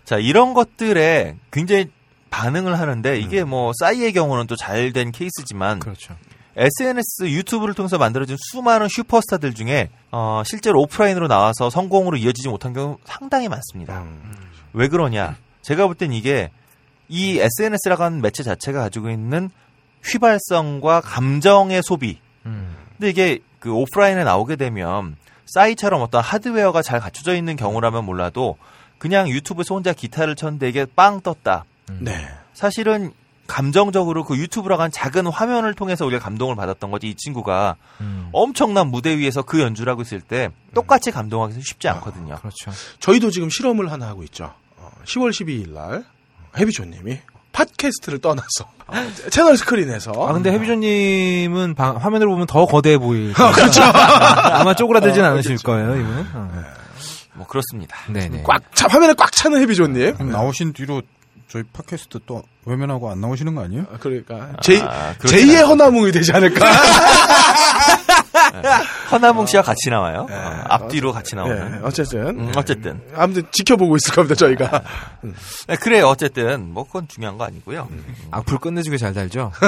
S9: 자, 이런 것들에 굉장히 반응을 하는데 이게 뭐 싸이의 경우는 또 잘 된 케이스지만
S5: 그렇죠.
S9: SNS 유튜브를 통해서 만들어진 수많은 슈퍼스타들 중에 어, 실제로 오프라인으로 나와서 성공으로 이어지지 못한 경우 상당히 많습니다. 왜 그러냐? 제가 볼 땐 이게 이 SNS라고 하는 매체 자체가 가지고 있는 휘발성과 감정의 소비.
S5: 음.
S9: 근데 이게 그 오프라인에 나오게 되면 싸이처럼 어떤 하드웨어가 잘 갖춰져 있는 경우라면 몰라도 그냥 유튜브에서 혼자 기타를 쳤는데 이게 빵 떴다.
S2: 네.
S9: 사실은 감정적으로 그 유튜브라고 하는 작은 화면을 통해서 우리가 감동을 받았던 거지 이 친구가
S5: 음.
S9: 엄청난 무대 위에서 그 연주를 하고 있을 때 똑같이 감동하기 쉽지 않거든요.
S5: 그렇죠.
S2: 저희도 지금 실험을 하나 하고 있죠. 어, 10월 12일 날 해비조님이 팟캐스트를 떠나서 [LAUGHS] 채널 스크린에서
S5: 아 근데 해비조님은 방- 화면으로 보면 더 거대해 보일. 그렇죠. [LAUGHS] 아마 쪼그라들진 않으실 거예요, 이분은. 어.
S9: 뭐 그렇습니다.
S5: 네네.
S2: 꽉 차, 화면에 꽉 차는 해비조님.
S3: 그럼 나오신 뒤로 저희 팟캐스트 또 외면하고 안 나오시는 거 아니에요?
S2: 아, 그러니까 제,
S9: 아, 그렇진
S2: 제2의
S9: 않아요.
S2: 허나뭉이 되지 않을까.
S9: 허나몽 씨와 같이 나와요. 어, 앞뒤로 같이 나오는.
S2: 네, 어쨌든
S9: 음, 어쨌든
S2: 아무튼 지켜보고 있을 겁니다 저희가.
S9: 네, 그래요. 어쨌든 뭐 그건 중요한 거 아니고요.
S5: 악플 끝내주게 잘 달죠. [LAUGHS]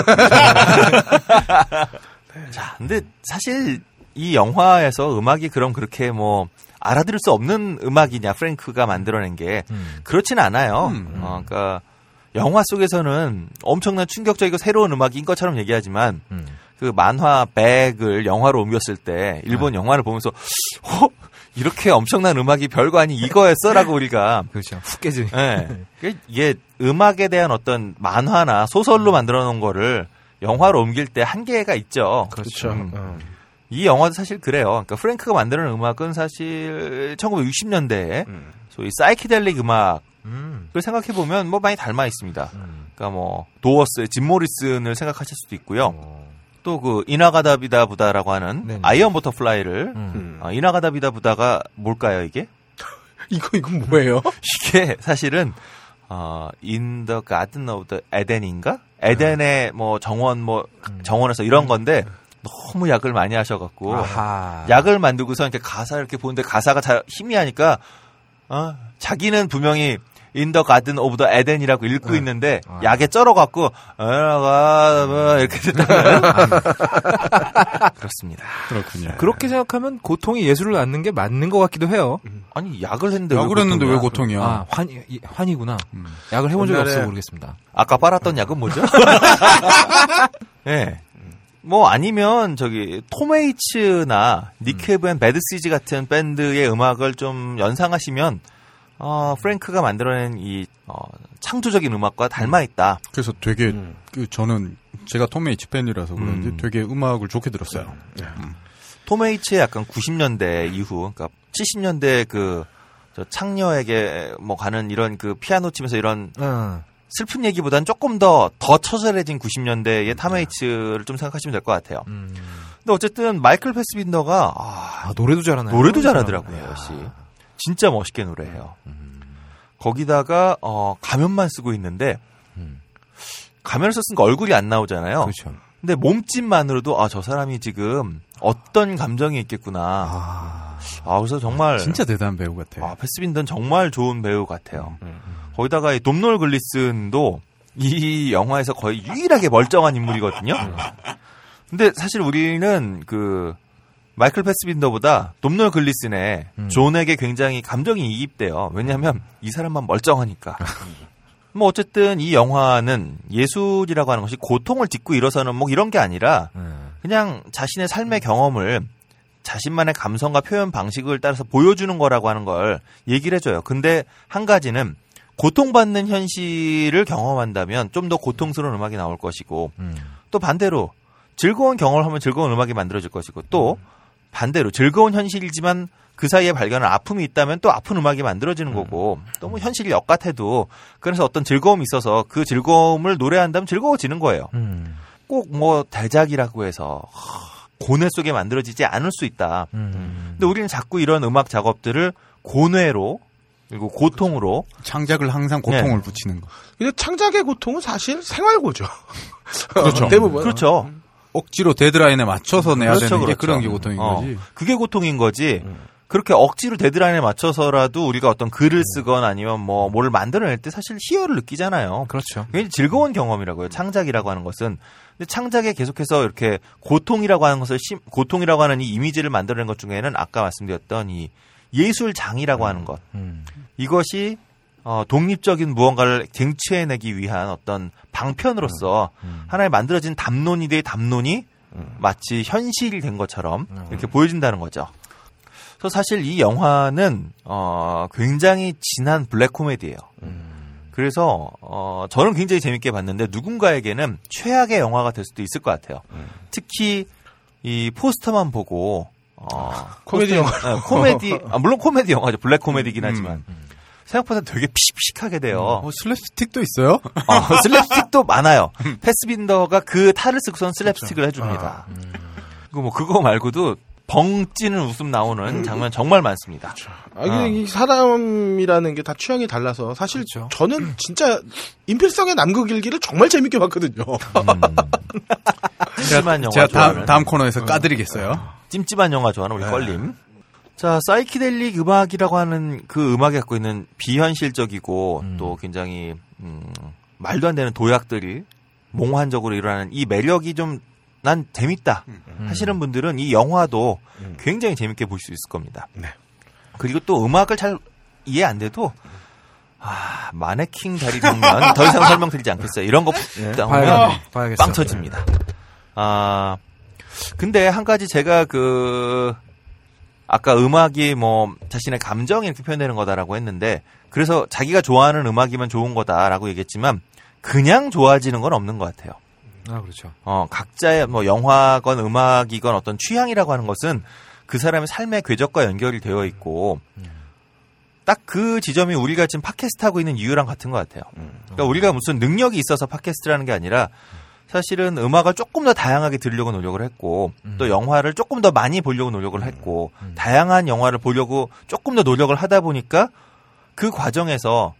S9: 자, 근데 사실 이 영화에서 음악이 그럼 그렇게 뭐 알아들을 수 없는 음악이냐 프랭크가 만들어낸 게
S5: 음.
S9: 그렇진 않아요. 어, 그러니까 영화 속에서는 엄청난 충격적이고 새로운 음악인 것처럼 얘기하지만
S5: 음.
S9: 그 만화 백을 영화로 옮겼을 때 일본 영화를 보면서 어? 이렇게 엄청난 음악이 별거 아니 이거였어라고 우리가 [LAUGHS]
S5: 그렇죠. 훅 깨지.
S9: 예. 그 이게 음악에 대한 어떤 만화나 소설로 만들어 놓은 거를 영화로 옮길 때 한계가 있죠.
S2: 그렇죠.
S9: 음.
S2: 어.
S9: 이 영화도 사실 그래요. 그러니까 프랭크가 만드는 음악은 사실 1960년대에
S2: 음.
S9: 소위 사이키델릭 음악을
S5: 음.
S9: 생각해 보면 뭐 많이 닮아 있습니다.
S5: 음.
S9: 그러니까 뭐 도어스의 짐 모리슨을 생각하실 수도 있고요.
S5: 어.
S9: 또그 In-A-Gadda-Da-Vida라고 하는
S5: 네네.
S9: Iron Butterfly를
S5: 음.
S2: 음.
S9: 어, In-A-Gadda-Da-Vida가 뭘까요 이게? [LAUGHS]
S2: 이거 이건 뭐예요? [LAUGHS]
S9: 이게 사실은 어, Garden of the Eden인가? 에덴의 뭐 정원 뭐 정원에서 이런 건데 너무 약을 많이 하셔갖고
S5: 아하.
S9: 약을 만들고서 이렇게 가사 이렇게 보는데 가사가 잘 희미하니까 어, 자기는 분명히 In the Garden of the Eden이라고 읽고 있는데 약에 쩔어갖고 어가 뭐 이렇게 됐다는 [LAUGHS] 그렇습니다.
S3: 그렇군요.
S5: 그렇게 생각하면 고통이 예술을 낳는 게 맞는 것 같기도 해요.
S9: 아니 약을 했는데
S3: 약을 했는데 왜 고통이야?
S5: 아, 환, 이- 환이구나. 약을 해본 적이 없어 모르겠습니다.
S9: 아까 빨았던 약은 뭐죠? 네. [LAUGHS] 뭐 아니면 저기 톰 웨이츠나 Nick Cave and Bad Seeds 같은 밴드의 음악을 좀 연상하시면 어, 프랭크가 만들어낸 이 어, 창조적인 음악과 닮아 있다.
S3: 그래서 되게 그 저는 제가 톰메이치 팬이라서 그런지
S9: 음.
S3: 되게 음악을 좋게 들었어요.
S9: 톰헤이츠의 약간 90년대 이후, 그러니까 70년대 그, 저 창녀에게 뭐 가는 이런 그 피아노 치면서 이런
S5: 어.
S9: 슬픈 얘기보다는 조금 더, 더 처절해진 90년대의 탐헤이츠를 좀 생각하시면 될 것 같아요. 근데 어쨌든 마이클 패스빈더가, 아,
S5: 아, 노래도 잘하나요?
S9: 노래도 잘하더라고요, 역시. 진짜 멋있게 노래해요. 거기다가, 어, 가면만 쓰고 있는데, 가면을 썼으니까 얼굴이 안 나오잖아요.
S5: 그렇죠.
S9: 근데 몸짓만으로도 아 저 사람이 지금 어떤 감정이 있겠구나.
S5: 아,
S9: 아 그래서 정말
S3: 진짜 대단한 배우 같아요.
S9: 아, 패스빈던 정말 좋은 배우 같아요. 거기다가 이 돔놀 글리슨도 이 영화에서 거의 유일하게 멀쩡한 인물이거든요. 근데 사실 우리는 그 마이클 패스빈더보다 돔놀 글리슨의 존에게 굉장히 감정이 이입돼요. 왜냐하면 이 사람만 멀쩡하니까. 뭐 어쨌든 이 영화는 예술이라고 하는 것이 고통을 딛고 일어서는 뭐 이런 게 아니라 그냥 자신의 삶의 경험을 자신만의 감성과 표현 방식을 따라서 보여주는 거라고 하는 걸 얘기를 해줘요. 근데 한 가지는 고통받는 현실을 경험한다면 좀 더 고통스러운 음악이 나올 것이고 또 반대로 즐거운 경험을 하면 즐거운 음악이 만들어질 것이고 또 반대로 즐거운 현실이지만 그 사이에 발견한 아픔이 있다면 또 아픈 음악이 만들어지는 거고 또뭐 현실이 역같아도 그래서 어떤 즐거움이 있어서 그 즐거움을 노래한다면 즐거워지는 거예요.
S5: 음.
S9: 꼭뭐 대작이라고 해서 하, 고뇌 속에 만들어지지 않을 수 있다.
S5: 음.
S9: 근데 우리는 자꾸 이런 음악 작업들을 고뇌로 그리고 고통으로
S3: 창작을 항상 고통을
S9: 네.
S3: 붙이는 거.
S2: 근데 창작의 고통은 사실 생활고죠.
S3: 그렇죠. [LAUGHS]
S2: 대부분.
S9: 그렇죠.
S3: 억지로 데드라인에 맞춰서 내야
S9: 그렇죠,
S3: 되는 게
S9: 그렇죠.
S3: 그런 게 고통인
S9: 어,
S3: 거지.
S9: 그게 고통인 거지. 그렇게 억지로 데드라인에 맞춰서라도 우리가 어떤 글을 쓰거나 아니면 뭐 뭘 만들어낼 때 사실 희열을 느끼잖아요.
S5: 그렇죠.
S9: 굉장히 즐거운 경험이라고요. 창작이라고 하는 것은. 근데 창작에 계속해서 이렇게 고통이라고 하는 것을 심- 고통이라고 하는 이 이미지를 만들어낸 것 중에는 아까 말씀드렸던 이 예술장이라고 하는 것.
S5: 음.
S9: 이것이 어, 독립적인 무언가를 쟁취해내기 위한 어떤 방편으로서 하나의 만들어진 담론이 대 담론이 마치 현실이 된 것처럼 이렇게 보여진다는 거죠. 그래서 사실 이 영화는 어, 굉장히 진한 블랙 코미디예요. 그래서 어, 저는 굉장히 재밌게 봤는데 누군가에게는 최악의 영화가 될 수도 있을 것 같아요. 특히 이 포스터만 보고 어,
S2: 코미디
S9: 포스터- 네, 코미디 아, 물론 코미디 영화죠. 블랙 코미디긴 하지만 생각보다 되게 피식피식하게 돼요.
S3: 어, 슬랩스틱도 있어요?
S9: 어, 슬랩스틱도 많아요. 패스빈더가 그 탈을 쓰고선 슬랩스틱을 해줍니다. 그리고 뭐 그거 말고도 벙 찌는 웃음 나오는 장면 정말 많습니다.
S2: 아, 근데 이 사람이라는 게 다 취향이 달라서 사실 저는 진짜 임필성의 남극일기를 정말 재밌게 봤거든요. [LAUGHS]
S9: 찜찜한 영화
S3: 제가 다음,
S9: 좋아하는.
S3: 다음 코너에서 까드리겠어요.
S9: 찜찜한 영화 좋아하는 우리 껄림. 자, 사이키델릭 음악이라고 하는 그 음악이 갖고 있는 비현실적이고 또 굉장히 음, 말도 안 되는 도약들이 몽환적으로 일어나는 이 매력이 좀 난 재밌다 하시는 분들은 이 영화도 굉장히 재밌게 볼 수 있을 겁니다. 그리고 또 음악을 잘 이해 안 돼도 아, 마네킹 다리 장면 [LAUGHS] 더 이상 설명드리지 않겠어요. 이런 거 나오면
S5: 봐야, 봐야겠어요.
S9: 빵 터집니다. 아, 근데 한 가지 제가 그, 아까 음악이 뭐 자신의 감정이 이렇게 표현되는 거다라고 했는데, 그래서 자기가 좋아하는 음악이면 좋은 거다라고 얘기했지만, 그냥 좋아지는 건 없는 것 같아요.
S5: 아, 그렇죠.
S9: 어, 각자의 뭐 영화건 음악이건 어떤 취향이라고 하는 것은 그 사람의 삶의 궤적과 연결이 되어 있고, 딱그 지점이 우리가 지금 팟캐스트 하고 있는 이유랑 같은 것 같아요. 그러니까 우리가 무슨 능력이 있어서 팟캐스트라는 게 아니라 사실은 음악을 조금 더 다양하게 들으려고 노력을 했고 또 영화를 조금 더 많이 보려고 노력을 했고 다양한 영화를 보려고 조금 더 노력을 하다 보니까 그 과정에서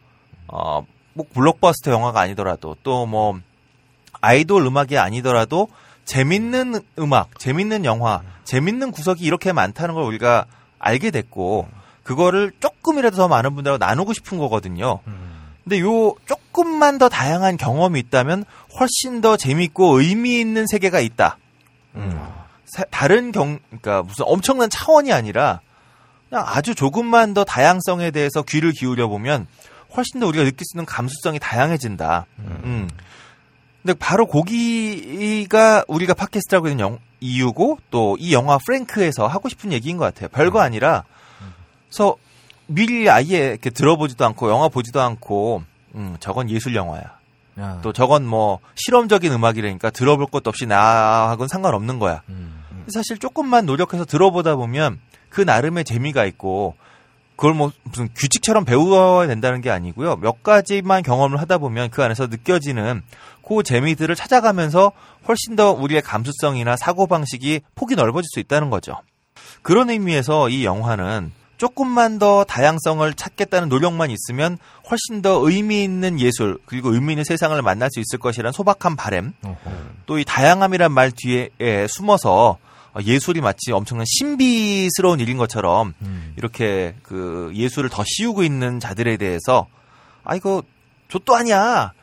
S9: 어 뭐 블록버스터 영화가 아니더라도 또뭐 아이돌 음악이 아니더라도 재밌는 음악, 재밌는 영화, 재밌는 구석이 이렇게 많다는 걸 우리가 알게 됐고 그거를 조금이라도 더 많은 분들하고 나누고 싶은 거거든요. 근데 요 조금만 더 다양한 경험이 있다면 훨씬 더 재밌고 의미 있는 세계가 있다. 사- 다른 경, 그러니까 무슨 엄청난 차원이 아니라 그냥 아주 조금만 더 다양성에 대해서 귀를 기울여 보면 훨씬 더 우리가 느낄 수 있는 감수성이 다양해진다. 음. 근데 바로 거기가 우리가 팟캐스트라고 있는 영- 이유고 또 이 영화 프랭크에서 하고 싶은 얘기인 것 같아요. 별거 아니라 그래서 미리 아예 이렇게 들어보지도 않고 영화 보지도 않고 음, 저건 예술 영화야.
S5: 야.
S9: 또 저건 뭐 실험적인 음악이라니까 들어볼 것도 없이 나하고는 상관없는 거야.
S5: 음.
S9: 사실 조금만 노력해서 들어보다 보면 그 나름의 재미가 있고 그걸 뭐 무슨 규칙처럼 배워야 된다는 게 아니고요. 몇 가지만 경험을 하다 보면 그 안에서 느껴지는 그 재미들을 찾아가면서 훨씬 더 우리의 감수성이나 사고방식이 폭이 넓어질 수 있다는 거죠. 그런 의미에서 이 영화는 조금만 더 다양성을 찾겠다는 노력만 있으면 훨씬 더 의미 있는 예술 그리고 의미 있는 세상을 만날 수 있을 것이란 소박한 바램 또 이 다양함이란 말 뒤에 숨어서 예술이 마치 엄청난 신비스러운 일인 것처럼 이렇게 그 예술을 더 씌우고 있는 자들에 대해서 아 이거 저도 아니야.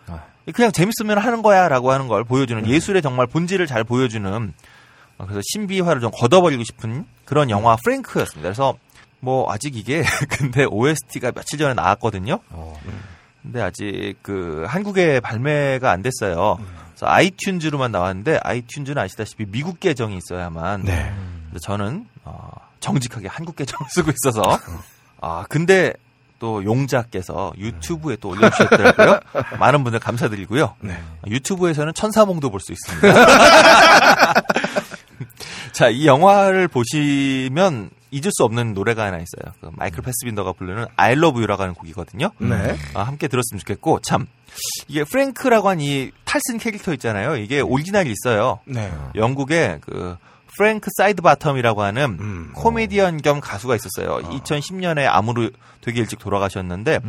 S9: 그냥 재밌으면 하는 거야라고 하는 걸 보여주는 예술의 정말 본질을 잘 보여주는 어, 그래서 신비화를 좀 걷어버리고 싶은 그런 영화 프랭크였습니다. 그래서 뭐 아직 이게 [LAUGHS] 근데 OST가 며칠 전에 나왔거든요. 근데 아직 그 한국에 발매가 안 됐어요. 아이튠즈로만 나왔는데 아이튠즈는 아시다시피 미국 계정이 있어야만.
S2: 네.
S9: 저는 어, 정직하게 한국 계정을 쓰고 있어서 [LAUGHS] 아 근데 또 용자께서 유튜브에 또 올려주셨더라고요. [LAUGHS] 많은 분들 감사드리고요. 유튜브에서는 천사몽도 볼 수 있습니다. [LAUGHS] 자, 이 영화를 보시면 잊을 수 없는 노래가 하나 있어요. 그 마이클 패스빈더가 부르는 I Love You라고 하는 곡이거든요.
S2: 네.
S9: 아, 함께 들었으면 좋겠고 참 이게 프랭크라고 한 이 탈 쓴 캐릭터 있잖아요. 이게 오리지널이 있어요.
S2: 네.
S9: 영국의 그 프랭크 사이드 바텀이라고 하는
S2: 음.
S9: 코미디언 겸 가수가 있었어요. 2010년에 암으로 되게 일찍 돌아가셨는데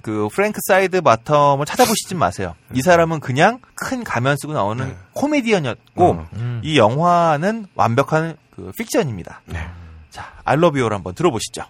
S9: 그 프랭크 사이드 바텀을 찾아보시지 마세요. 이 사람은 그냥 큰 가면 쓰고 나오는 코미디언이었고 이 영화는 완벽한 그 픽션입니다. 자, You를 한번 들어보시죠.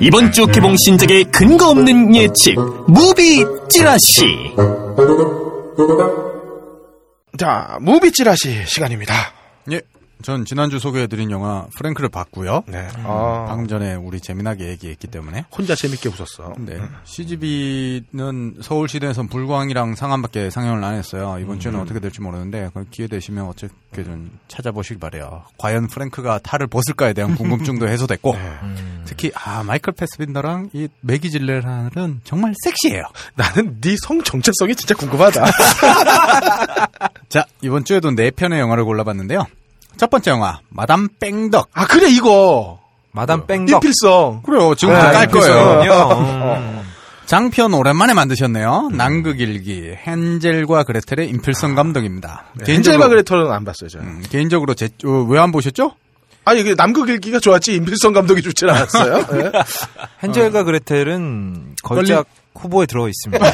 S1: 이번 주 개봉 신작의 근거 없는 예측 movie 찌라시
S2: 자, movie 찌라시 시간입니다.
S3: 예. 전 지난주 소개해드린 영화 프랭크를 봤고요.
S2: 네.
S3: 음,
S2: 아.
S3: 방금 전에 우리 재미나게 얘기했기 때문에.
S2: 혼자 재밌게 웃었어.
S3: 네. CGV는 서울시대에선 불광이랑 상암밖에 상영을 안 했어요. 이번
S2: 음.
S3: 주는 어떻게 될지 모르는데 그 기회 되시면 어떻게 좀 찾아보시기 바래요. 과연 프랭크가 탈을 벗을까에 대한 궁금증도 [LAUGHS] 해소됐고
S2: 네.
S3: 특히 아 마이클 패스빈더랑 이 매기 질레라는 정말 섹시해요.
S2: 나는 네 성 정체성이 진짜 궁금하다. [LAUGHS]
S3: 자 이번 주에도 네 편의 영화를 골라봤는데요. 첫 번째 영화 마담 뺑덕.
S2: 아 그래 이거
S5: 마담 뺑덕.
S2: 인필성.
S3: 그래요. 지금부터
S2: 아,
S3: 깔 거예요.
S5: 인필성이요.
S3: 장편 오랜만에 만드셨네요. 남극일기 헨젤과 그레텔의 임필성 감독입니다.
S2: 헨젤과 그레텔은 안 봤어요 저는.
S3: 음, 개인적으로 왜안 보셨죠?
S2: 아니 그 남극일기가 좋았지 임필성 감독이 좋지 않았어요. [LAUGHS] 네.
S5: 헨젤과 그레텔은 걸작 후보에 들어 있습니다. [LAUGHS]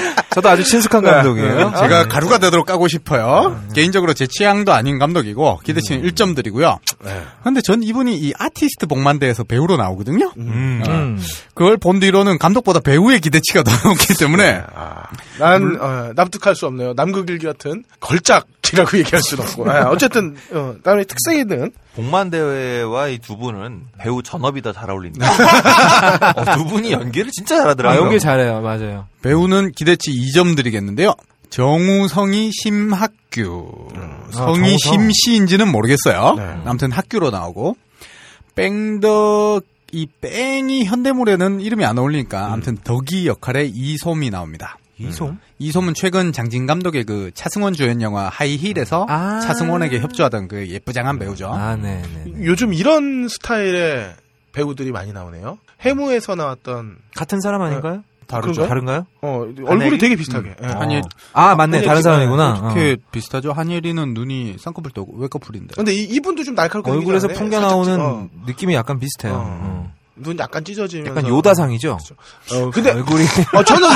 S5: [LAUGHS] 저도 아주 친숙한 감독이에요.
S3: 제가 가루가 되도록 까고 싶어요. 개인적으로 제 취향도 아닌 감독이고 기대치는 1점 드리고요.
S2: 네.
S3: 근데 전 이분이 이 아티스트 복만대에서 배우로 나오거든요.
S9: 음.
S3: 어,
S5: 음.
S3: 그걸 본 뒤로는 감독보다 배우의 기대치가 [LAUGHS] 더 높기 때문에
S2: 아, 난 어, 납득할 수 없네요. 남극일기 같은 걸작이라고 [LAUGHS] 얘기할 수는 없고. 아, 어쨌든 어, 나름의 특색이 있는
S9: 복만대회와 이 두 분은 배우 전업이 더 잘 어울린다. [LAUGHS] 어, 두 분이 연기를 진짜
S5: 아,
S9: 잘하더라고요.
S5: 연기 잘해요. 맞아요.
S3: 배우는 기대치 2점 드리겠는데요. 정우성이 심학규. 성이
S5: 정우성.
S3: 심씨인지는 모르겠어요.
S2: 네.
S3: 아무튼 학교로 나오고 뺑덕 이 뺑이 현대물에는 이름이 안 어울리니까 아무튼 덕이 역할에 이솜이 나옵니다.
S5: 이솜?
S3: 이솜은 최근 장진 감독의 그 차승원 주연 영화 하이힐에서
S5: 아.
S3: 차승원에게 협조하던 그 예쁘장한 배우죠.
S5: 아, 네, 네. 네.
S2: 요즘 이런 스타일의 배우들이 많이 나오네요. 해무에서 나왔던
S5: 같은 사람 아닌가요?
S2: 다르죠?
S5: 다른가요?
S2: 어, 얼굴이 되게 비슷하게. 예.
S3: 한예
S5: 아, 맞네. 다른 사람이구나.
S3: 어떻게 비슷하죠? 한예리는 눈이 쌍꺼풀 떠고 외꺼풀인데.
S2: 근데 이, 이분도 좀 날카롭게
S5: 어. 얼굴에서? 풍겨 나오는
S2: 찌- 어.
S5: 느낌이 약간 비슷해요.
S2: 어.
S5: 어.
S2: 눈 약간 찢어지면서
S5: 약간 요다상이죠.
S2: 어, 근데
S5: 얼굴이
S2: 어, 저는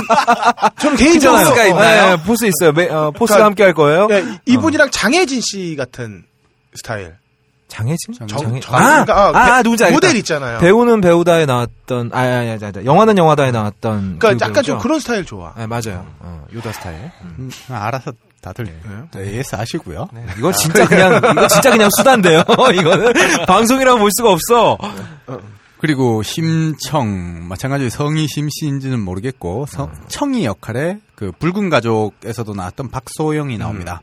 S2: 저는 개인적으로
S5: force가 있나요?
S2: 어,
S5: 네, force 있어요. 매- 어, force가
S2: 그러니까-
S5: 함께 할 거예요.
S2: 네, 이- 이분이랑 장혜진 씨 같은 스타일.
S5: 장혜진?
S3: 정-
S5: 장혜...
S2: 정-
S5: 아,
S2: 그러니까, 아,
S5: 아,
S2: 배-
S5: 누군지 알겠다.
S2: 모델 있잖아요.
S5: 배우는 배우다에 나왔던 아, 아, 아, 아, 아, 영화는 영화다에 나왔던
S2: 그러니까
S5: 그
S2: 약간
S5: 배우죠?
S2: 좀 그런 스타일 좋아.
S5: 네, 맞아요. 어, 요다 스타일. 음.
S3: 음, 알아서 다들 AS 하시고요.
S5: 네, 이건 진짜 그냥 이거 진짜 그냥 수단데요. [LAUGHS] 이거는 방송이라고 볼 수가 없어.
S3: 그리고 심청 마찬가지로 성이 심씨인지는 모르겠고 성- 청이 역할에 그 붉은 가족에서도 나왔던 박소영이 나옵니다.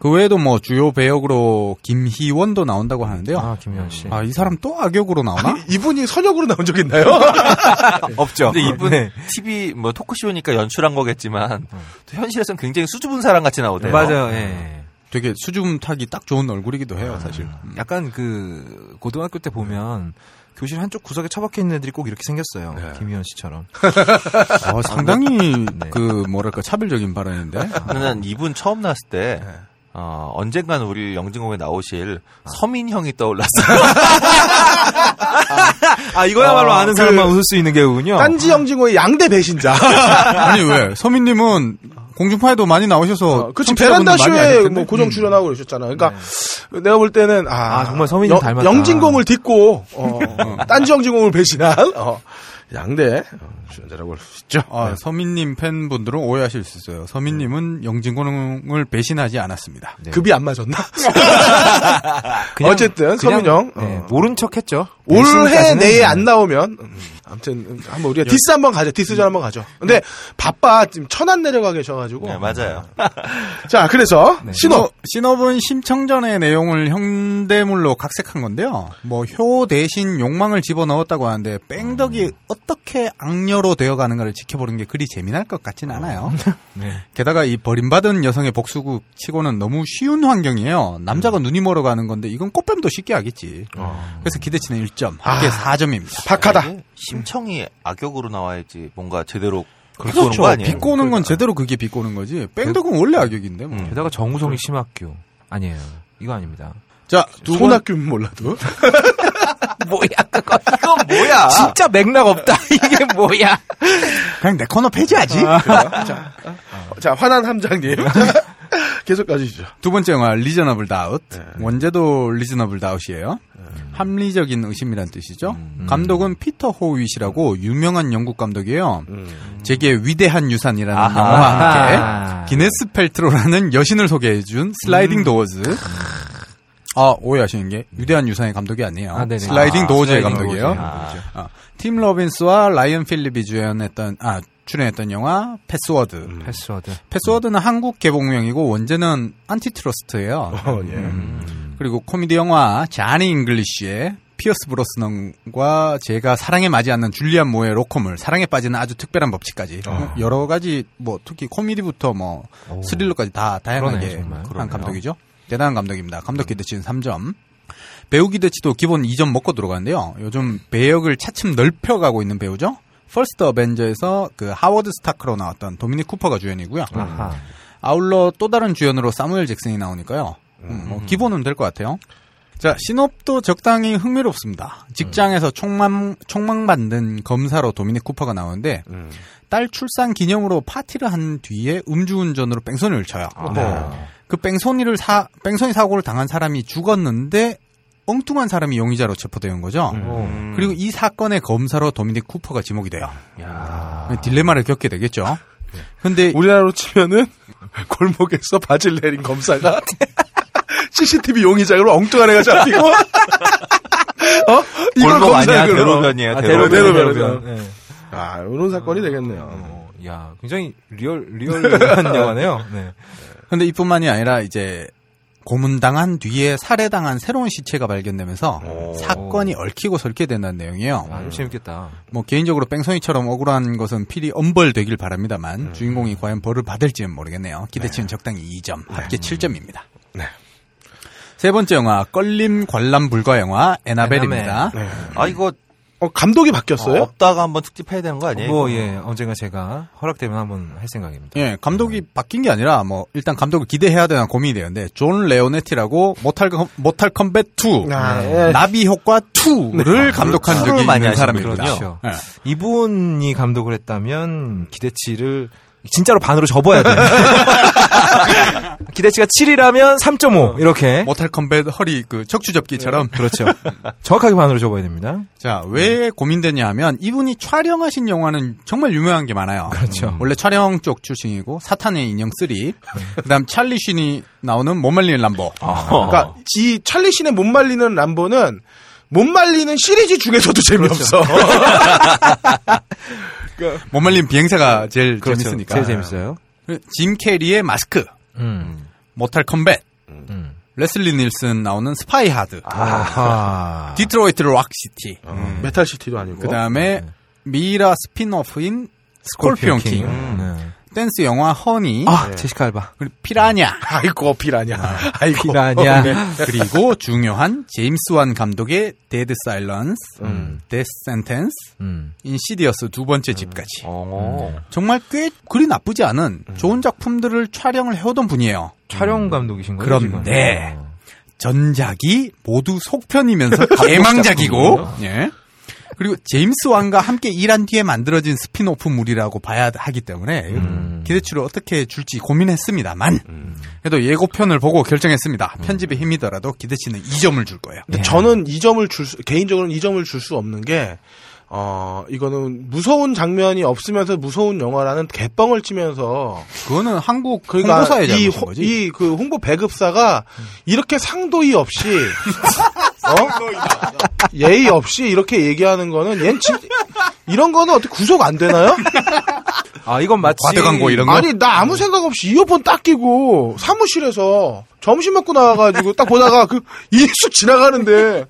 S3: 그 외에도 뭐 주요 배역으로 김희원도 나온다고 하는데요.
S5: 아, 김현 씨.
S3: 아, 이 사람 또 악역으로 나오나?
S2: 이분이 선역으로 나온 적 있나요? [LAUGHS]
S5: 없죠.
S9: 근데 이분
S5: 네.
S9: TV 뭐 토크쇼니까 연출한 거겠지만 또 현실에서는 굉장히 수줍은 사람 같이 나오대요.
S5: 맞아요. 예.
S3: 되게 수줍음 타기 딱 좋은 얼굴이기도 해요, 사실. 음.
S5: 약간 그 고등학교 때 보면 교실 한쪽 구석에 처박혀 있는 애들이 꼭 이렇게 생겼어요. 김희원 씨처럼.
S3: 어, 상당히
S5: 네.
S3: 그 뭐랄까 차별적인 발언인데.
S9: 난 이분 처음 나왔을 때 어, 언젠가는 우리 영진공에 나오실 서민 형이 떠올랐어요.
S5: 아 이거야말로
S2: 어,
S5: 아는
S2: 그-
S5: 사람만 웃을 수 있는 개그군요.
S2: 딴지 영진고의 양대 배신자. [LAUGHS]
S3: 아니 왜? 서민님은 공중파에도 많이 나오셔서
S2: 어, 그치 베란다 쇼에. 뭐 고정
S3: 음.
S2: 출연하고 그러셨잖아요. 그러니까 내가 볼 때는 아,
S5: 아, 정말 서민이
S2: 영-
S5: 닮았다.
S2: 영진공을 딛고 어, 딴지 영진공을 배신한 어, 양대 어, 출연자라고 할 수 있죠.
S3: 아, 서민님 팬분들은 오해하실 수 있어요. 서민님은 영진공을 배신하지 않았습니다.
S2: 급이 안 맞았나? [LAUGHS]
S5: 그냥-
S2: 어쨌든
S5: 그냥,
S2: 서민 형
S5: 네,
S2: 어.
S5: 모른 척했죠.
S2: 올해 내에 안 나오면 음, 아무튼 음, 한번 우리가 디스 한번 가죠. 디스전 한번 가죠. 근데 바빠 지금 천안 내려가 계셔가지고
S9: 네, 맞아요. [LAUGHS]
S2: 자 그래서
S5: 네.
S2: 시놉
S3: 시놉은 심청전의 내용을 현대물로 각색한 건데요. 뭐 효 대신 욕망을 집어 넣었다고 하는데 뺑덕이 어떻게 악녀로 되어가는가를 지켜보는 게 그리 재미날 것 같진 않아요. [LAUGHS]
S5: 네.
S3: 게다가 이 버림받은 여성의 복수극 치고는 너무 쉬운 환경이에요. 남자가 눈이 멀어 가는 건데 이건 꽃뱀도 쉽게 하겠지. 그래서 기대치는 1점, 합계 4점입니다.
S2: 박하다.
S9: 심청이 악역으로 나와야지 뭔가 제대로 그렇게 보는 거
S3: 그렇죠.
S9: 아니에요?
S3: 비꼬는 건 제대로 그게 비꼬는 거지. 뺑덕은 원래 악역인데 뭐.
S5: 게다가 정우성이 심학규 아니에요. 이거 아닙니다.
S3: 자, 두 번,
S2: 손학규는 몰라도 [LAUGHS]
S5: 뭐야 그거 이거 뭐야? 진짜 맥락 없다. [LAUGHS] 이게 뭐야?
S3: 그냥 내 코너 폐지하지.
S2: 자, 자 화난 함장님 [LAUGHS] 계속 가주시죠.
S3: 두 번째 영화 Reasonable Doubt
S2: 네.
S3: 원제도 Reasonable Doubt이에요. 합리적인 의심이란 뜻이죠. 감독은 피터 호윗이라고 유명한 영국 감독이에요. 제게 위대한 유산이라는
S5: 아하.
S3: 영화와 함께 기네스 펠트로라는 여신을 소개해준 슬라이딩 도어즈. 아 오해하시는 게 위대한 유산의 감독이 아니에요.
S5: 아.
S3: 슬라이딩
S5: 아,
S3: 도어즈의 감독이에요. 아, 팀 로빈스와 라이언 필립이 주연했던 아 출연했던 영화 패스워드.
S5: 패스워드.
S3: 패스워드는 한국 개봉명이고 원제는 안티트러스트예요.
S2: 어, 예.
S3: 음. 그리고 코미디 영화 자니 잉글리쉬의 피어스 브로스넌과 제가 사랑해 마지않는 줄리안 무어의 로컴을 사랑에 빠지는 아주 특별한 법칙까지 여러 가지 뭐 특히 코미디부터 뭐
S5: 오.
S3: 스릴러까지 다 다양하게
S5: 그러네.
S3: 한. 감독이죠. 대단한 감독입니다. 감독 기대치는 3점. 배우 기대치도 기본 2점 먹고 들어가는데요. 요즘 배역을 차츰 넓혀가고 있는 배우죠. 퍼스트 어벤져에서 그 하워드 스타크로 나왔던 도미닉 쿠퍼가 주연이고요.
S5: 아하.
S3: 아울러 또 다른 주연으로 사무엘 잭슨이 나오니까요. 음, 뭐 기본은 될 것 같아요. 자, 신업도 적당히 흥미롭습니다. 직장에서 총망, 총망 받는 검사로 도미닉 쿠퍼가 나오는데, 딸 출산 기념으로 파티를 한 뒤에 음주운전으로 뺑소니를 쳐요. 그 뺑소니를 사, 뺑소니 사고를 당한 사람이 죽었는데, 엉뚱한 사람이 용의자로 체포되는 거죠.
S9: 음.
S3: 그리고 이 사건의 검사로 도미닉 쿠퍼가 지목이 돼요. 딜레마를 겪게 되겠죠. 근데
S2: 우리나라로 치면은 골목에서 바지를 내린 검사가 [LAUGHS] CCTV 용의자로 엉뚱한 애가 잡히고 [LAUGHS] 어? 이걸
S9: 골목 아니야. 대로변이야,
S2: 아,
S9: 대로변.
S2: 대로변.
S5: 대로변. 네.
S2: 아, 이런 사건이 되겠네요.
S5: 어, 야, 굉장히 리얼 리얼한 [LAUGHS] 영화네요. 네.
S3: 근데 이뿐만이 아니라 이제 고문당한 뒤에 살해당한 새로운 시체가 발견되면서 사건이 얽히고설키게 된다는 내용이에요.
S5: 아, 재밌겠다.
S3: 뭐 개인적으로 뺑소니처럼 억울한 것은 필히 엄벌되길 바랍니다만 주인공이 과연 벌을 받을지는 모르겠네요. 기대치는 적당히 2점, 합계 7점입니다.
S2: 네.
S3: 세 번째 영화 껄림 관람 불가 영화 에나벨입니다.
S2: 네.
S9: 아 이거
S2: 어, 감독이 바뀌었어요?
S9: 어, 없다가 한번 특집해야 되는 거 아니에요?
S5: 뭐? 예, 언젠가 제가 허락되면 한번 할 생각입니다.
S3: 예, 감독이 바뀐 게 아니라 뭐 일단 감독을 기대해야 되나 고민이 되는데 존 레오네티라고 모탈 컴- 모탈 컴뱃 2
S2: 아, 예.
S3: 나비 효과 2를 감독한 적이
S9: 많이
S3: 있는 사람입니다.
S5: 그렇죠.
S3: 예.
S5: 이분이 감독을 했다면 기대치를 진짜로 반으로 접어야 돼요. [LAUGHS] 기대치가 7이라면 3.5 이렇게.
S3: 모탈 컴뱃 허리 그 척추 접기처럼
S5: 그렇죠. 정확하게 반으로 접어야 됩니다.
S3: 자, 왜 고민되냐 하면 이분이 촬영하신 영화는 정말 유명한 게 많아요.
S5: 그렇죠.
S3: 원래 촬영 쪽 출신이고 사탄의 인형 3, 그다음 찰리 쉰이 나오는 못 말리는 람보.
S2: 그러니까 이 찰리 신의 못 말리는 람보는 못 말리는 시리즈 중에서도 재미없어. [LAUGHS]
S3: 못 말리는 비행사가 제일
S5: 그렇죠.
S3: 재밌으니까.
S5: 제일 재밌어요.
S3: 짐 캐리의 마스크,
S5: 음.
S3: 모탈 컴뱃,
S5: 음.
S3: 레슬리 닐슨 나오는 스파이 하드,
S5: 아하.
S3: 디트로이트 락시티,
S2: 메탈 시티도 아니고.
S3: 그 다음에 미이라 스핀오프인 스콜피온 킹,
S5: 네.
S3: 댄스 영화 허니,
S5: 아, 제시카 알바.
S3: 그리고 피라냐,
S2: 아이고 피라냐. [LAUGHS] 아이고
S5: 피라냐.
S3: 네. 그리고 중요한 제임스 완 감독의 데드 사일런스,
S5: 음.
S3: 데스 센텐스,
S5: 음.
S3: 인시디어스 두 번째 집까지.
S9: 어.
S3: 정말 꽤 그리 나쁘지 않은 좋은 작품들을 촬영을 해오던 분이에요.
S5: 촬영 감독이신 거예요?
S3: 그런데
S5: 지금? 어.
S3: 전작이 모두 속편이면서 [LAUGHS] 개망작이고, 예. 그리고 제임스 완과 함께 일한 뒤에 만들어진 스핀오프물이라고 봐야 하기 때문에
S5: 음.
S3: 기대치를 어떻게 줄지 고민했습니다만 그래도 예고편을 보고 결정했습니다. 편집의 힘이더라도 기대치는 2점을 줄 거예요.
S2: 근데 저는 이 점을 줄 수, 개인적으로는 이 점을 줄 수 없는 게, 어, 이거는 무서운 장면이 없으면서 무서운 영화라는 개뻥을 치면서,
S3: 그거는 한국
S2: 그러니까
S3: 홍보사의
S2: 이,
S3: 거지.
S2: 이, 그 홍보 배급사가 이렇게 상도이 없이, [LAUGHS] 어? 예의 없이 이렇게 얘기하는 거는, 얜 진, 이런 거는 어떻게 구속 안 되나요?
S5: 아, 이건 마치.
S3: 과대 광고 이런 거.
S2: 아니, 나 아무 생각 없이 이어폰 딱 끼고 사무실에서 점심 먹고 나와가지고 딱 보다가 그 이수 지나가는데,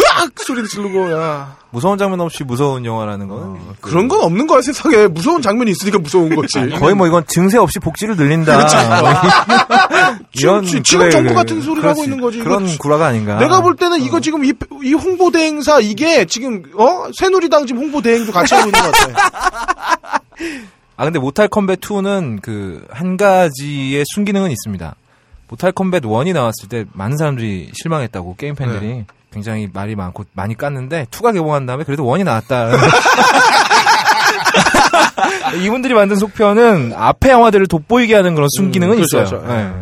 S2: 으악! 소리 지르고, 야.
S5: 무서운 장면 없이 무서운 영화라는 거는.
S2: 그런 건 없는 거야, 세상에. 무서운 장면이 있으니까 무서운 거지.
S5: 거의 뭐 이건 증세 없이 복지를 늘린다. 뭐 [LAUGHS]
S2: 지금, 지금 정부 같은 소리를 하고 있는 거지.
S5: 그런
S2: 이거
S5: 구라가 아닌가.
S2: 내가 볼 때는 이거 지금 이, 이 홍보대행사 이게 지금, 어? 새누리당 지금 홍보대행도 같이 하고 있는 것 같아. [LAUGHS]
S5: 아 근데 모탈 컴뱃 2는 그 한 가지의 순기능은 있습니다. 모탈 컴뱃 1이 나왔을 때 많은 사람들이 실망했다고 게임 팬들이
S2: 네.
S5: 굉장히 말이 많고 많이 깠는데 2가 개봉한 다음에 그래도 1이 나왔다. [LAUGHS] 이분들이 만든 속편은 앞에 영화들을 돋보이게 하는 그런 순기능은
S2: 음, 그렇죠,
S5: 있어요.
S2: 그렇죠.
S5: 네.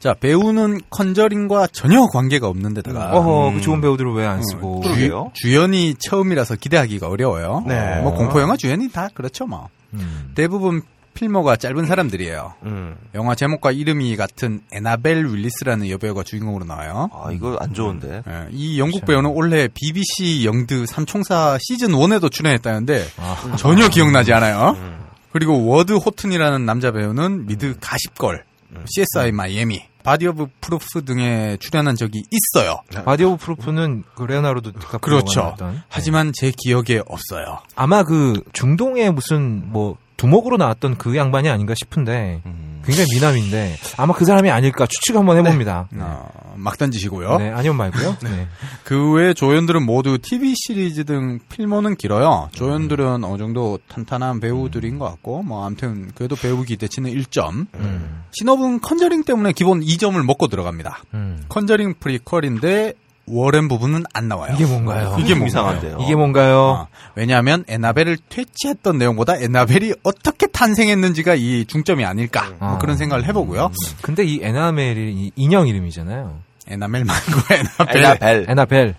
S3: 자, 배우는 컨저링과 전혀 관계가 없는 데다가
S5: 어허,
S3: 음,
S5: 그 좋은 배우들을 왜 안 쓰고.
S3: 주, 주연이 처음이라서 기대하기가 어려워요.
S2: 네.
S3: 뭐 공포 영화 주연이 다 그렇죠 뭐.
S5: 음.
S3: 대부분 필모가 짧은 사람들이에요.
S2: 음.
S3: 영화 제목과 이름이 같은 에나벨 윌리스라는 여배우가 주인공으로 나와요.
S9: 아, 이거 안 좋은데.
S3: 예, 이 영국 배우는 올해 BBC 영드 삼총사 시즌 1에도 출연했다는데
S5: 아.
S3: 전혀 기억나지 않아요. 그리고 워드 호튼이라는 남자 배우는 미드 가십걸, CSI 마이애미, 바디 오브 프루프 등에 출연한 적이 있어요.
S5: 바디 오브 프루프는 그 레오나르도 디카프리오가
S3: 그렇죠. 하지만 제 기억에 없어요.
S5: 아마 그 중동의 무슨 뭐 두목으로 나왔던 그 양반이 아닌가 싶은데 굉장히 미남인데 아마 그 사람이 아닐까 추측 한번 해봅니다.
S3: 어, 막 던지시고요.
S5: 네, 아니면 말고요. [LAUGHS] 네.
S3: 그외 조연들은 모두 TV 시리즈 등 필모는 길어요. 조연들은 어느 정도 탄탄한 배우들인 것 같고, 뭐, 아무튼, 그래도 배우 기대치는 1점.
S5: 음.
S3: 시놉은 컨저링 때문에 기본 2점을 먹고 들어갑니다.
S5: 음.
S3: 컨저링 프리퀄인데, 워렌 부부는 안 나와요.
S5: 이게 뭔가요?
S3: 이게 뭔가요?
S9: 이상한데요.
S5: 이게 뭔가요?
S3: 어, 왜냐하면 에나벨을 퇴치했던 내용보다 에나벨이 어떻게 탄생했는지가 이 중점이 아닐까 뭐
S5: 아.
S3: 그런 생각을 해보고요.
S5: 근데 이 에나멜이 이 인형 이름이잖아요.
S3: 에나멜 말고 [LAUGHS] 에나벨.
S9: 에나벨.
S5: 에나벨.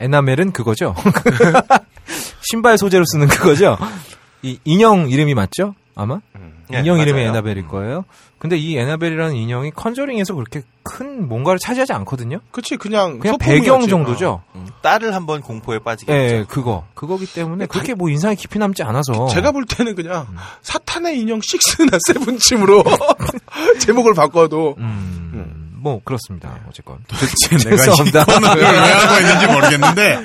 S5: 에나멜은 그거죠. [LAUGHS] 신발 소재로 쓰는 그거죠. [LAUGHS] 이 인형 이름이 맞죠? 아마?
S9: 예,
S5: 인형 이름이
S9: 맞아요.
S5: 에나벨일 거예요. 근데 이 에나벨이라는 인형이 컨저링에서 그렇게 큰 뭔가를 차지하지 않거든요.
S2: 그치 그냥
S5: 그냥. 배경 정도죠.
S9: 음, 딸을 한번 공포에 빠지게
S5: 예,
S9: 했죠.
S5: 그거. 그거기 때문에 그렇게 뭐 인상이 깊이 남지 않아서.
S2: 제가 볼 때는 그냥 사탄의 인형 six나 seven쯤으로 [LAUGHS] 제목을 바꿔도
S5: 음, 뭐 그렇습니다. 어쨌건. [LAUGHS] [LAUGHS]
S3: 도대체 내가 이. 코너를 왜 하고 있는지 모르겠는데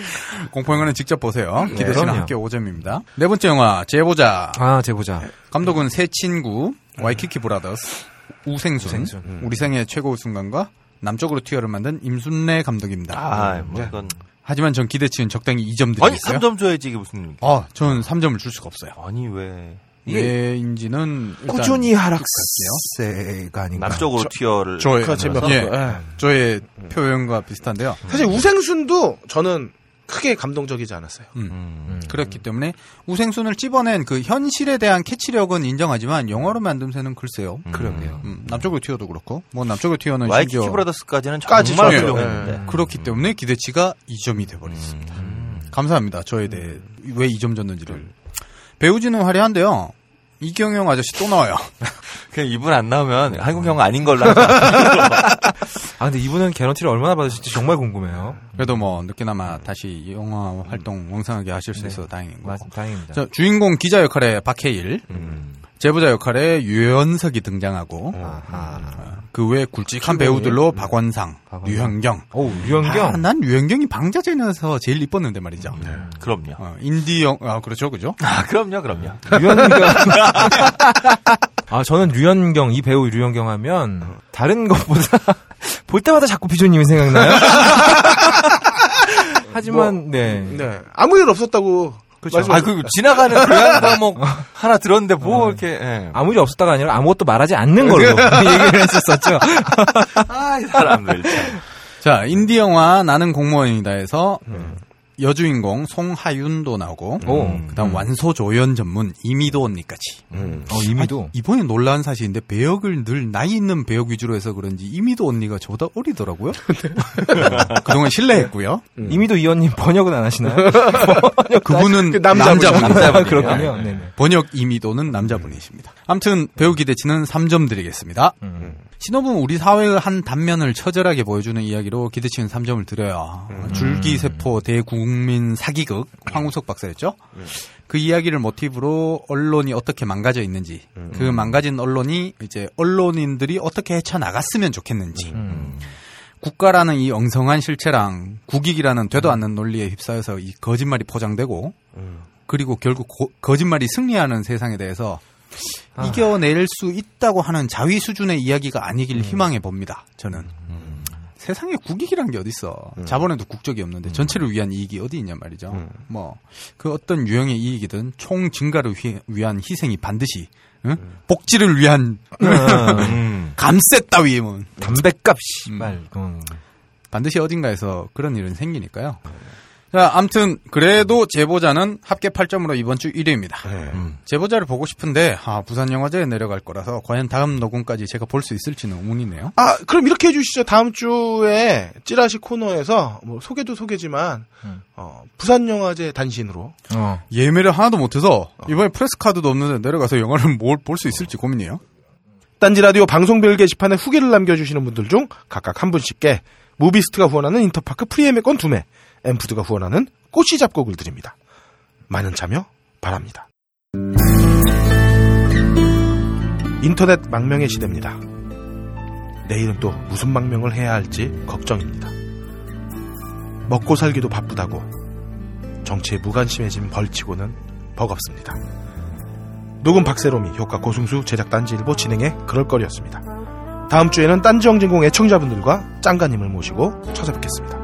S3: 공포영화는 직접 보세요. 기대치는
S5: 그럼요.
S3: 합계 5점입니다. 네 번째 영화 제보자.
S5: 아, 제보자.
S3: 감독은 세 친구 와이키키 브라더스 우생순,
S5: 우생순.
S3: 우리 생애 최고 순간과 남쪽으로 튀어를 만든 임순례 감독입니다.
S9: 아, 뭐 이건
S3: 하지만 전 기대치는 적당히 2점
S9: 아니
S3: 드리겠어요.
S9: 3점 줘야지 이게 무슨
S3: 아, 저는 3점을 줄 수가 없어요.
S9: 아니 왜
S3: 왜인지는 일단
S5: 꾸준히 하락세가 아닌가.
S9: 남쪽으로 튀어를
S3: 저의
S2: 그거 재미없어.
S3: 예,
S2: 예.
S3: 저의 표현과 비슷한데요.
S2: 사실 우생순도 저는 크게 감동적이지 않았어요.
S3: 음. 그렇기 때문에 우생순을 찝어낸 그 현실에 대한 캐치력은 인정하지만 영화로 만듦새는 글쎄요.
S5: 그러게요.
S3: 음, 남쪽으로 튀어도 그렇고 뭐 남쪽으로 튀어는
S9: 와이키키
S3: 심지어
S9: 브라더스까지는
S2: 까지
S9: 정말. 훌륭했는데
S2: 예.
S3: 그렇기 때문에 기대치가 2점이 돼버렸습니다. 감사합니다. 저에 대해 왜 2점 줬는지를. 배우진은 화려한데요. 이경영 아저씨 또 나와요. [LAUGHS]
S9: 그냥 이분 안 나오면 한국 영화 아닌 걸로 [LAUGHS]
S5: 아, 근데 이분은 개런티를 얼마나 받으실지 정말 궁금해요.
S3: 그래도 뭐 늦게나마 다시 영화 활동 왕성하게 하실 수 있어서 다행인 거고.
S5: 맞, 다행입니다.
S3: 자, 주인공 기자 역할의 박해일, 제보자 역할의 유연석이 등장하고 그외 굵직한 배우들로 박원상, 류현경.
S5: 오, 유현경.
S3: 아, 난 류현경이 방자제에서 제일 이뻤는데 말이죠.
S9: 그럼요.
S3: 어, 인디 영, 아 그렇죠, 그죠?
S9: 아 그럼요, 그럼요.
S5: 류현경. [LAUGHS] 아, 저는 류현경, 이 배우 류현경 하면, 다른 것보다, [LAUGHS] 볼 때마다 자꾸 비조님이 생각나요? [LAUGHS] 하지만, 네.
S2: 네. 아무 일 없었다고.
S5: 그렇죠.
S9: 아, 그 지나가는 교양 과목 [LAUGHS] 하나 들었는데 뭐 이렇게 예.
S5: 아무 일 없었다가 아니라 아무것도 말하지 않는 걸로 [LAUGHS] [LAUGHS] 얘기를 했었었죠.
S9: 아, 이 사람들 참.
S3: 자, 인디 영화 나는 공무원이다에서 여주인공 송하윤도 나오고,
S5: 오.
S3: 그다음 완소 조연 전문 이미도 언니까지.
S5: 어, 이미도.
S3: 이번에 놀라운 사실인데 배역을 늘 나이 있는 배역 위주로 해서 그런지 이미도 언니가 저보다 어리더라고요. [LAUGHS] [LAUGHS] 그동안 신뢰했고요.
S5: 이미도 이원님 번역은 안 하시나요? [LAUGHS]
S3: 그분은
S2: 그 남자분.
S3: 남자분.
S5: 남자분 그렇군요. 네네.
S3: 번역 이미도는 남자분이십니다. 아무튼 배우 기대치는 3점 드리겠습니다. 신호분 우리 사회의 한 단면을 처절하게 보여주는 이야기로 기대치는 3점을 드려요. 줄기세포 대국민 사기극 황우석 박사였죠. 그 이야기를 모티브로 언론이 어떻게 망가져 있는지, 그 망가진 언론이 이제 언론인들이 어떻게 헤쳐 나갔으면 좋겠는지, 국가라는 이 엉성한 실체랑 국익이라는 되도 않는 논리에 휩싸여서 이 거짓말이 포장되고, 그리고 결국 고- 거짓말이 승리하는 세상에 대해서 이겨낼 수 있다고 하는 자위 수준의 이야기가 아니길 희망해 봅니다. 저는 세상에 국익이란 게 어딨어? 자본에도 국적이 없는데 전체를 위한 이익이 어디 있냐 말이죠. 뭐그 어떤 유형의 이익이든 총 증가를 휘- 위한 희생이 반드시 응? 복지를 위한 [LAUGHS] 감세 따위 뭐
S5: 담배값, 씨발. 음.
S3: 반드시 어딘가에서 그런 일은 생기니까요. 자, 암튼 그래도 제보자는 합계 8점으로 이번 주 1위입니다. 음. 제보자를 보고 싶은데 아, 부산 영화제에 내려갈 거라서 과연 다음 녹음까지 제가 볼 수 있을지는 의문이네요.
S2: 아, 그럼 이렇게 해 주시죠. 다음 주에 찌라시 코너에서 뭐 소개도 소개지만 어, 부산 영화제 단신으로
S5: 어.
S3: 예매를 하나도 못 해서 이번에 프레스 카드도 없는데 내려가서 영화를 뭘 볼 수 있을지 고민이에요.
S2: 딴지 라디오 방송별 게시판에 후기를 남겨주시는 분들 중 각각 한 분씩께 무비스트가 후원하는 인터파크 프리예매권 두 매, 엠푸드가 후원하는 꼬시 잡곡을 드립니다. 많은 참여 바랍니다. 인터넷 망명의 시대입니다. 내일은 또 무슨 망명을 해야 할지 걱정입니다. 먹고 살기도 바쁘다고 정치에 무관심해진 벌치고는 버겁습니다. 녹음 박세롬이 효과 고승수 제작 딴지일보 진행의 그럴거리였습니다. 다음 주에는 딴지영진공 애청자분들과 짱가님을 모시고 찾아뵙겠습니다.